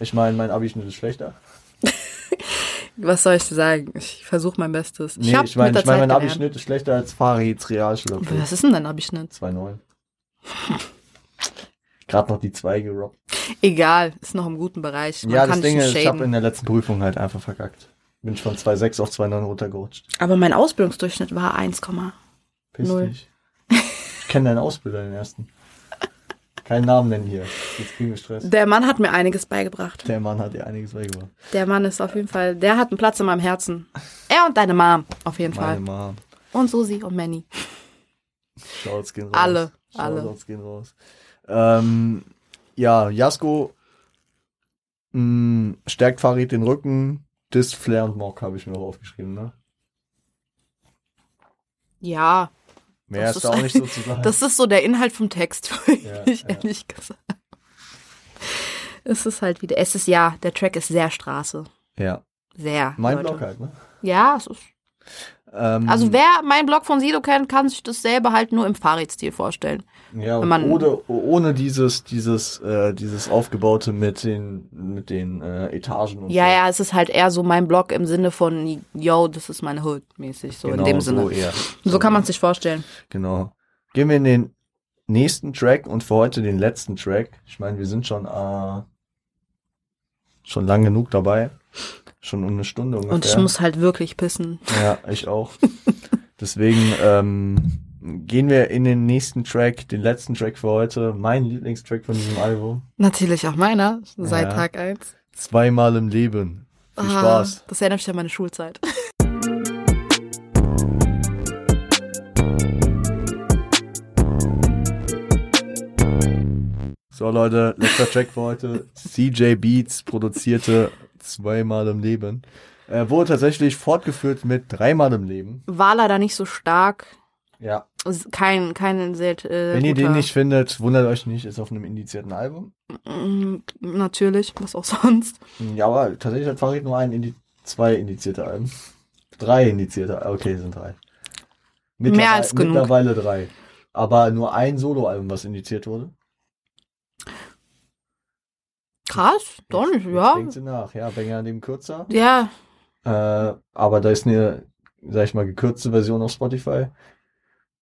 Speaker 1: Ich meine, mein Abischnitt ist schlechter.
Speaker 2: Was soll ich dir sagen? Ich versuche mein Bestes.
Speaker 1: Nee,
Speaker 2: hab
Speaker 1: ich meine, ich mein, mein. Abischnitt ist schlechter als Farids Realschulabschluss.
Speaker 2: Was ist denn dein Abischnitt?
Speaker 1: 2,9. Gerade noch die 2 gerockt.
Speaker 2: Egal, ist noch im guten Bereich. Man
Speaker 1: Ja, das Ding ist, ich habe in der letzten Prüfung halt einfach verkackt. Bin ich von 2,6 auf 2,9 runtergerutscht.
Speaker 2: Aber mein Ausbildungsdurchschnitt war 1,
Speaker 1: Piss dich. Ich kenne deinen Ausbilder, den ersten. Keinen Namen nennen hier. Jetzt kriegen wir Stress.
Speaker 2: der Mann hat mir einiges beigebracht.
Speaker 1: Der Mann hat dir einiges beigebracht.
Speaker 2: Der Mann ist auf jeden Fall, der hat einen Platz in meinem Herzen. Er und deine Mom, auf jeden
Speaker 1: Meine
Speaker 2: Fall.
Speaker 1: Mom.
Speaker 2: Und Susi und Manny.
Speaker 1: Shoutouts gehen raus.
Speaker 2: Alle, alle.
Speaker 1: Shoutouts gehen raus. Ähm, ja, Jasko mh, stärkt Farid den Rücken. Dis, Flair und Mock habe ich mir noch aufgeschrieben, ne?
Speaker 2: Ja,
Speaker 1: Mehr ist
Speaker 2: ist
Speaker 1: da auch nicht so zu sagen.
Speaker 2: das ist so der Inhalt vom Text,
Speaker 1: Ja,
Speaker 2: ich
Speaker 1: ja.
Speaker 2: ehrlich gesagt. Es ist halt wieder, es ist ja, der Track ist sehr Straße.
Speaker 1: ja,
Speaker 2: Sehr.
Speaker 1: mein
Speaker 2: Leute.
Speaker 1: Blog halt, ne?
Speaker 2: Ja, es ist,
Speaker 1: Ähm,
Speaker 2: also wer meinen Blog von Sido kennt, kann sich dasselbe halt nur im Fahrradstil vorstellen.
Speaker 1: Ja,
Speaker 2: Wenn man-
Speaker 1: ohne, ohne dieses, dieses, äh, dieses Aufgebaute mit den, mit den äh, Etagen und
Speaker 2: Ja,
Speaker 1: so.
Speaker 2: ja, es ist halt eher so mein Blog im Sinne von, yo, das ist meine Hood, mäßig, so
Speaker 1: genau,
Speaker 2: in dem Sinne.
Speaker 1: So, eher.
Speaker 2: So kann man es sich vorstellen.
Speaker 1: Genau. Gehen wir in den nächsten Track und für heute den letzten Track. Ich meine, wir sind schon, äh, schon lang genug dabei. Schon um eine Stunde ungefähr.
Speaker 2: Und ich muss halt wirklich pissen.
Speaker 1: Ja, ich auch. Deswegen ähm, gehen wir in den nächsten Track, den letzten Track für heute. Mein Lieblingstrack von diesem Album.
Speaker 2: Natürlich auch meiner, seit
Speaker 1: Ja.
Speaker 2: Tag eins.
Speaker 1: Zweimal im Leben. Viel
Speaker 2: Ah,
Speaker 1: Spaß.
Speaker 2: Das erinnert mich an meine Schulzeit.
Speaker 1: So Leute, letzter Track für heute. CJ Beats produzierte zweimal im Leben. Er wurde tatsächlich fortgeführt mit dreimal im Leben.
Speaker 2: War leider nicht so stark.
Speaker 1: Ja.
Speaker 2: Kein, kein sehr, äh,
Speaker 1: Wenn ihr den nicht findet, wundert euch nicht, ist auf einem indizierten Album.
Speaker 2: Mm, Natürlich, was auch sonst.
Speaker 1: Ja, aber tatsächlich hat Farid nur ein, Indi zwei indizierte Alben. Drei indizierte, okay, sind drei.
Speaker 2: Mehr als genug.
Speaker 1: Mittlerweile drei. Aber nur ein Soloalbum, was indiziert wurde.
Speaker 2: Krass, doch nicht, ja.
Speaker 1: Denkt sie nach, ja, dem kürzer.
Speaker 2: Ja,
Speaker 1: Äh, aber da ist eine, sag ich mal, gekürzte Version auf Spotify.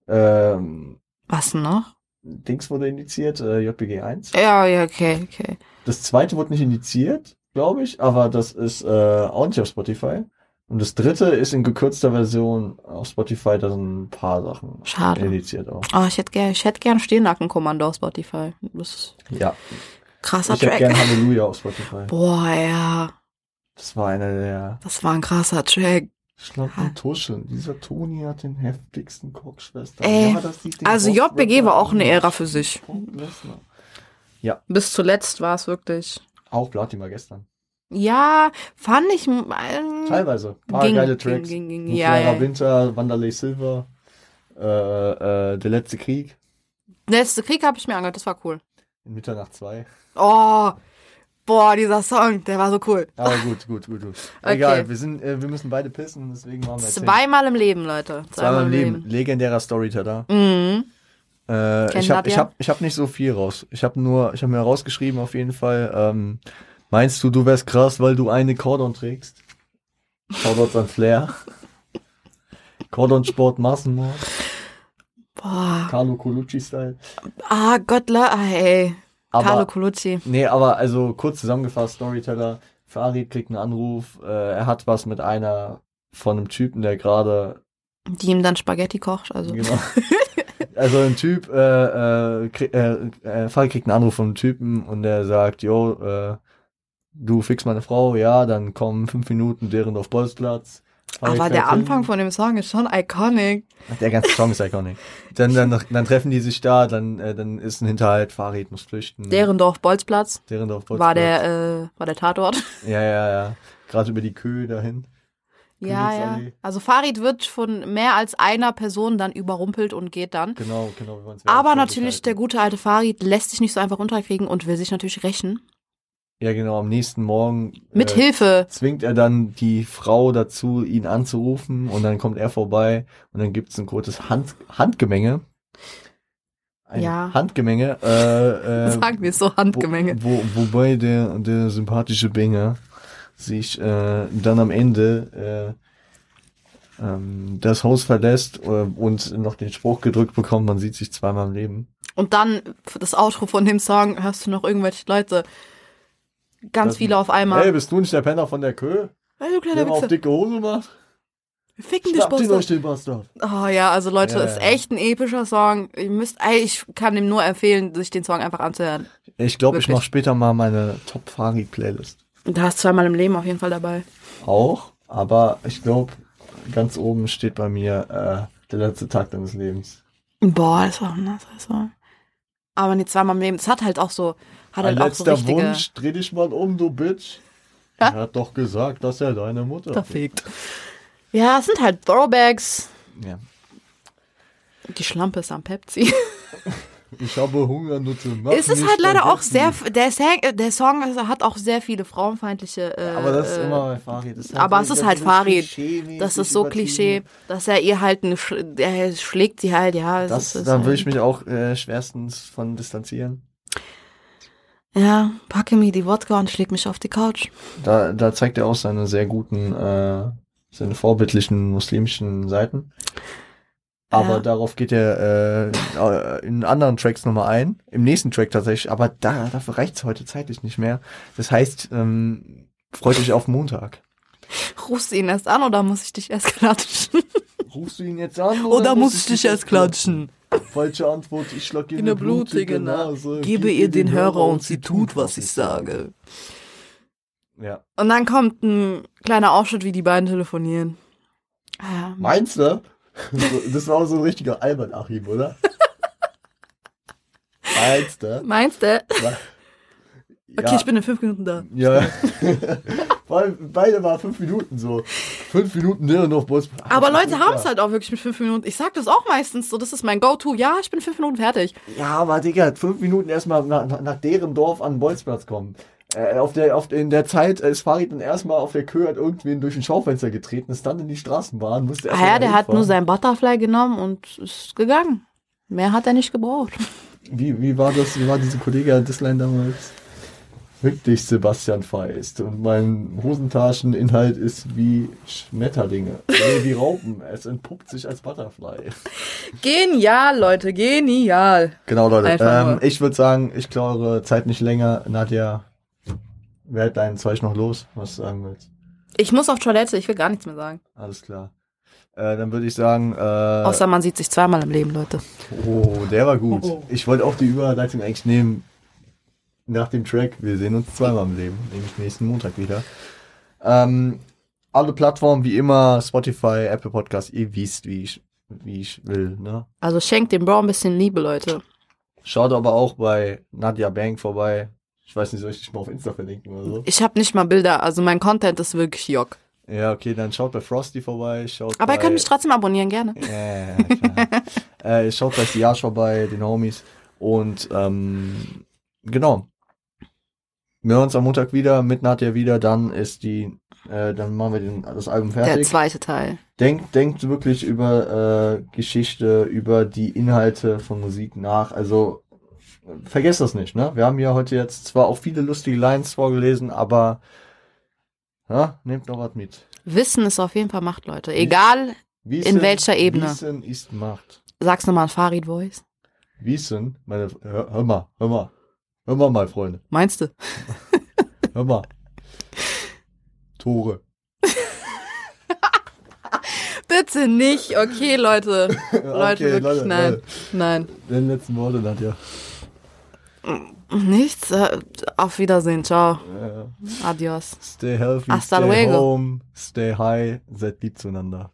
Speaker 1: Ähm,
Speaker 2: was noch?
Speaker 1: Dings wurde indiziert, äh, JPG 1.
Speaker 2: Ja, ja, okay, okay.
Speaker 1: Das zweite wurde nicht indiziert, glaube ich, aber das ist äh, auch nicht auf Spotify. Und das dritte ist in gekürzter Version auf Spotify, da sind ein paar Sachen
Speaker 2: Schade.
Speaker 1: indiziert auch.
Speaker 2: Oh, ich hätte gern, ich hätte gern Stehnacken-Kommando auf Spotify. Das
Speaker 1: Ja,
Speaker 2: krasser
Speaker 1: ich hätte
Speaker 2: Track.
Speaker 1: gern Halleluja auf Spotify.
Speaker 2: Boah, ja.
Speaker 1: Das war einer der
Speaker 2: Das war ein krasser Track.
Speaker 1: schnappen Tuschen. Dieser Toni hat den heftigsten Kochschwester.
Speaker 2: Ey,
Speaker 1: Ja,
Speaker 2: also JBG war auch eine Ära für sich.
Speaker 1: Lesnar.
Speaker 2: Bis zuletzt war es wirklich.
Speaker 1: Auch Platin war gestern.
Speaker 2: Ja, fand ich. Ähm,
Speaker 1: Teilweise. Ein paar
Speaker 2: ging,
Speaker 1: geile
Speaker 2: ging,
Speaker 1: Tracks.
Speaker 2: ging, ging,
Speaker 1: Ein
Speaker 2: Ja, ja.
Speaker 1: Winter, Wanderlei Silver. Äh, äh, der letzte Krieg.
Speaker 2: Letzte Krieg habe ich mir angehört, das war cool.
Speaker 1: In Mitternacht 2.
Speaker 2: Oh, boah, dieser Song, der war so cool.
Speaker 1: Aber gut, gut, gut, gut.
Speaker 2: Okay.
Speaker 1: Egal, wir, sind, äh, wir müssen beide pissen, deswegen machen wir.
Speaker 2: Zweimal im Leben, Leute.
Speaker 1: Zweimal im Leben. Legendärer Storyteller.
Speaker 2: Mhm.
Speaker 1: Äh, ich habe ich hab, ich hab nicht so viel raus. Ich habe nur, ich habe mir rausgeschrieben auf jeden Fall. Ähm, meinst du, du wärst krass, weil du eine Cordon trägst? Shoutouts an Flair. Cordon Sport Massenmord.
Speaker 2: Boah.
Speaker 1: Carlo Colucci-Style.
Speaker 2: Ah, Gott, la- ah, ey.
Speaker 1: Aber-
Speaker 2: Carlo Colucci.
Speaker 1: Nee, aber also kurz zusammengefasst, Storyteller. Farid kriegt einen Anruf. Äh, er hat was mit einer von einem Typen, der gerade
Speaker 2: Die ihm dann Spaghetti kocht, also.
Speaker 1: Genau. Also ein Typ, äh, äh, krieg, äh, äh, Farid kriegt einen Anruf von einem Typen und der sagt, yo, äh, du fix meine Frau, ja, dann kommen fünf Minuten deren auf Bolzplatz.
Speaker 2: Aber der. Anfang von dem Song ist schon iconic.
Speaker 1: Der ganze Song ist iconic. Dann, dann, dann treffen die sich da, dann, äh, dann ist ein Hinterhalt, Farid muss flüchten.
Speaker 2: Derendorf Bolzplatz
Speaker 1: deren auf
Speaker 2: war der, äh, war der Tatort.
Speaker 1: Ja, ja, ja. Gerade über die Kühe dahin.
Speaker 2: Ja, ja. Also Farid wird von mehr als einer Person dann überrumpelt und geht dann.
Speaker 1: Genau, genau. wollen's
Speaker 2: Aber natürlich, der gute alte Farid lässt sich nicht so einfach unterkriegen und will sich natürlich rächen.
Speaker 1: Ja, genau, am nächsten Morgen.
Speaker 2: Mit
Speaker 1: äh,
Speaker 2: Hilfe.
Speaker 1: zwingt er dann die Frau dazu, ihn anzurufen und dann kommt er vorbei und dann gibt's ein kurzes Hand Handgemenge. Ein
Speaker 2: Ja.
Speaker 1: Handgemenge. Äh, äh,
Speaker 2: Sagen wir so, Handgemenge.
Speaker 1: Wo, wo, wobei der, der sympathische Binger sich äh, dann am Ende äh, ähm, das Haus verlässt äh, und noch den Spruch gedrückt bekommt, man sieht sich zweimal im Leben.
Speaker 2: Und dann das Outro von dem Song hörst du noch irgendwelche Leute. Ganz
Speaker 1: Das-
Speaker 2: viele auf einmal.
Speaker 1: Hey, bist du nicht der Penner von der Kö?
Speaker 2: Hey, du
Speaker 1: Der
Speaker 2: kleiner
Speaker 1: auf
Speaker 2: Wichser.
Speaker 1: dicke Hose macht?
Speaker 2: Wir ficken dich, Bastard.
Speaker 1: euch den Bastard.
Speaker 2: Oh ja, also Leute,
Speaker 1: Ja,
Speaker 2: ist
Speaker 1: ja.
Speaker 2: echt ein epischer Song. Ihr müsst, ey, ich kann ihm nur empfehlen, sich den Song einfach anzuhören.
Speaker 1: Ich glaube, ich mache später mal meine Top-Farid-Playlist.
Speaker 2: Da hast zweimal im Leben auf jeden Fall dabei.
Speaker 1: Auch, aber ich glaube, ganz oben steht bei mir äh, der letzte Tag deines Lebens.
Speaker 2: Boah, das war ein nasser Song. Aber nee, zweimal im Leben. Das hat halt auch so, hat
Speaker 1: Ein
Speaker 2: halt auch so
Speaker 1: letzter
Speaker 2: richtige.
Speaker 1: Wunsch, dreh dich mal um, du Bitch.
Speaker 2: Ja?
Speaker 1: Er hat doch gesagt, dass er deine Mutter
Speaker 2: Verfickt. Ja, es sind halt Throwbacks.
Speaker 1: Ja.
Speaker 2: Die Schlampe ist am Pepsi.
Speaker 1: Ich habe Hunger nur zu machen.
Speaker 2: Es ist halt leider auch sehr, der Song, äh, der Song hat auch sehr viele frauenfeindliche. Äh,
Speaker 1: Aber das ist
Speaker 2: äh,
Speaker 1: immer bei Farid. Ist
Speaker 2: aber
Speaker 1: halt
Speaker 2: es ist halt Farid. Das ist so. Klischee, dass er ihr halt ein, Sch- er schlägt sie halt, ja.
Speaker 1: Das,
Speaker 2: ist,
Speaker 1: da
Speaker 2: halt,
Speaker 1: will ich mich auch äh, schwerstens von distanzieren.
Speaker 2: Ja, packe mir die Wodka und schläg mich auf die Couch.
Speaker 1: Da, da zeigt er auch seine sehr guten, äh, seine vorbildlichen muslimischen Seiten. Aber
Speaker 2: Ja.
Speaker 1: darauf geht er äh, in anderen Tracks nochmal ein. Im nächsten Track tatsächlich. Aber da, dafür reicht's heute zeitlich nicht mehr. Das heißt, ähm, freut euch auf Montag.
Speaker 2: Rufst du ihn erst an oder muss ich dich erst klatschen?
Speaker 1: Rufst du ihn jetzt an?
Speaker 2: Oder muss ich dich erst klatschen?
Speaker 1: Falsche Antwort, ich schlag ihr
Speaker 2: In
Speaker 1: eine
Speaker 2: der blutige
Speaker 1: Nase.
Speaker 2: Gebe ihr den Hörer und sie tut, was ich sage.
Speaker 1: Ja.
Speaker 2: Und dann kommt ein kleiner Ausschnitt, wie die beiden telefonieren. Ja.
Speaker 1: Meinst du? Das war auch so ein richtiger Albert-Achim, oder? Meinst du?
Speaker 2: Meinst du? Okay,
Speaker 1: Ja.
Speaker 2: ich bin in fünf Minuten da.
Speaker 1: Ja. Vor allem beide waren fünf Minuten so. Fünf Minuten näher noch Boss.
Speaker 2: Aber Leute haben es halt auch wirklich mit fünf Minuten. Ich sag das auch meistens so, das ist mein Go-To. Ja, ich bin in fünf Minuten fertig.
Speaker 1: Ja, aber Digga, fünf Minuten erstmal nach, nach, deren Dorf an den Bolzplatz kommen. Äh, auf der, auf, in der Zeit ist Farid dann erstmal auf der Kühe, hat irgendwen durch ein Schaufenster getreten, ist dann in die Straßenbahn, musste erst
Speaker 2: Ah ja, der hat nur sein Butterfly genommen und ist gegangen. Mehr hat er nicht gebraucht.
Speaker 1: Wie, wie war das, wie war diese Kollege Disline damals? Fick dich, Sebastian Feist. Und mein Hosentascheninhalt ist wie Schmetterlinge. Nee, wie Raupen. Es entpuppt sich als Butterfly.
Speaker 2: Genial, Leute, genial.
Speaker 1: Genau, Leute. Ähm, ich würde sagen, ich klaue eure Zeit nicht länger. Nadja, wer hat deinen Zeug noch los? Was du sagen willst?
Speaker 2: Ich muss auf Toilette, ich will gar nichts mehr sagen.
Speaker 1: Alles klar. Äh, dann würde ich sagen, äh,
Speaker 2: Außer man sieht sich zweimal im Leben, Leute.
Speaker 1: oh, der war gut.
Speaker 2: Oh.
Speaker 1: Ich wollte auch die Überleitung eigentlich nehmen nach dem Track. Wir sehen uns zweimal im Leben, nämlich nächsten Montag wieder. Ähm, alle Plattformen wie immer, Spotify, Apple Podcast, ihr wisst, wie ich, wie ich will, ne?
Speaker 2: Also schenkt dem Bro ein bisschen Liebe, Leute.
Speaker 1: Schaut aber auch bei Nadja Bank vorbei. Ich weiß nicht, soll ich dich mal auf Insta verlinken oder so?
Speaker 2: Ich habe nicht mal Bilder, also mein Content ist wirklich Jock.
Speaker 1: Ja, okay, dann schaut bei Frosty vorbei. Schaut
Speaker 2: Aber
Speaker 1: bei,
Speaker 2: ihr könnt mich trotzdem abonnieren, gerne.
Speaker 1: Ja, ja, klar. äh, schaut bei Siage vorbei, den Homies. Und ähm, genau. Wir hören uns am Montag wieder, mit Nadja wieder, dann ist die, äh, dann machen wir den, das Album
Speaker 2: Der
Speaker 1: fertig.
Speaker 2: zweite Teil.
Speaker 1: Denkt, denkt wirklich über äh, Geschichte, über die Inhalte von Musik nach. Also vergesst das nicht, ne? Wir haben ja heute jetzt zwar auch viele lustige Lines vorgelesen, aber ja, nehmt noch was mit.
Speaker 2: Wissen ist auf jeden Fall Macht, Leute. Egal,
Speaker 1: Wissen,
Speaker 2: welcher Ebene?
Speaker 1: Wissen ist Macht.
Speaker 2: sag's nochmal Farid Voice.
Speaker 1: Wissen, meine, hör, hör mal, hör mal, hör mal, mal, Freunde,
Speaker 2: Meinst du?
Speaker 1: hör mal. Tore.
Speaker 2: Bitte nicht. Okay, Leute. Leute, wirklich, nein. Nein.
Speaker 1: Den letzten Worte, Nadja.
Speaker 2: Nichts. Äh, Auf Wiedersehen. Ciao.
Speaker 1: Ja.
Speaker 2: Adios.
Speaker 1: Stay healthy,
Speaker 2: Hasta
Speaker 1: stay
Speaker 2: luego.
Speaker 1: home, stay high, seid lieb zueinander.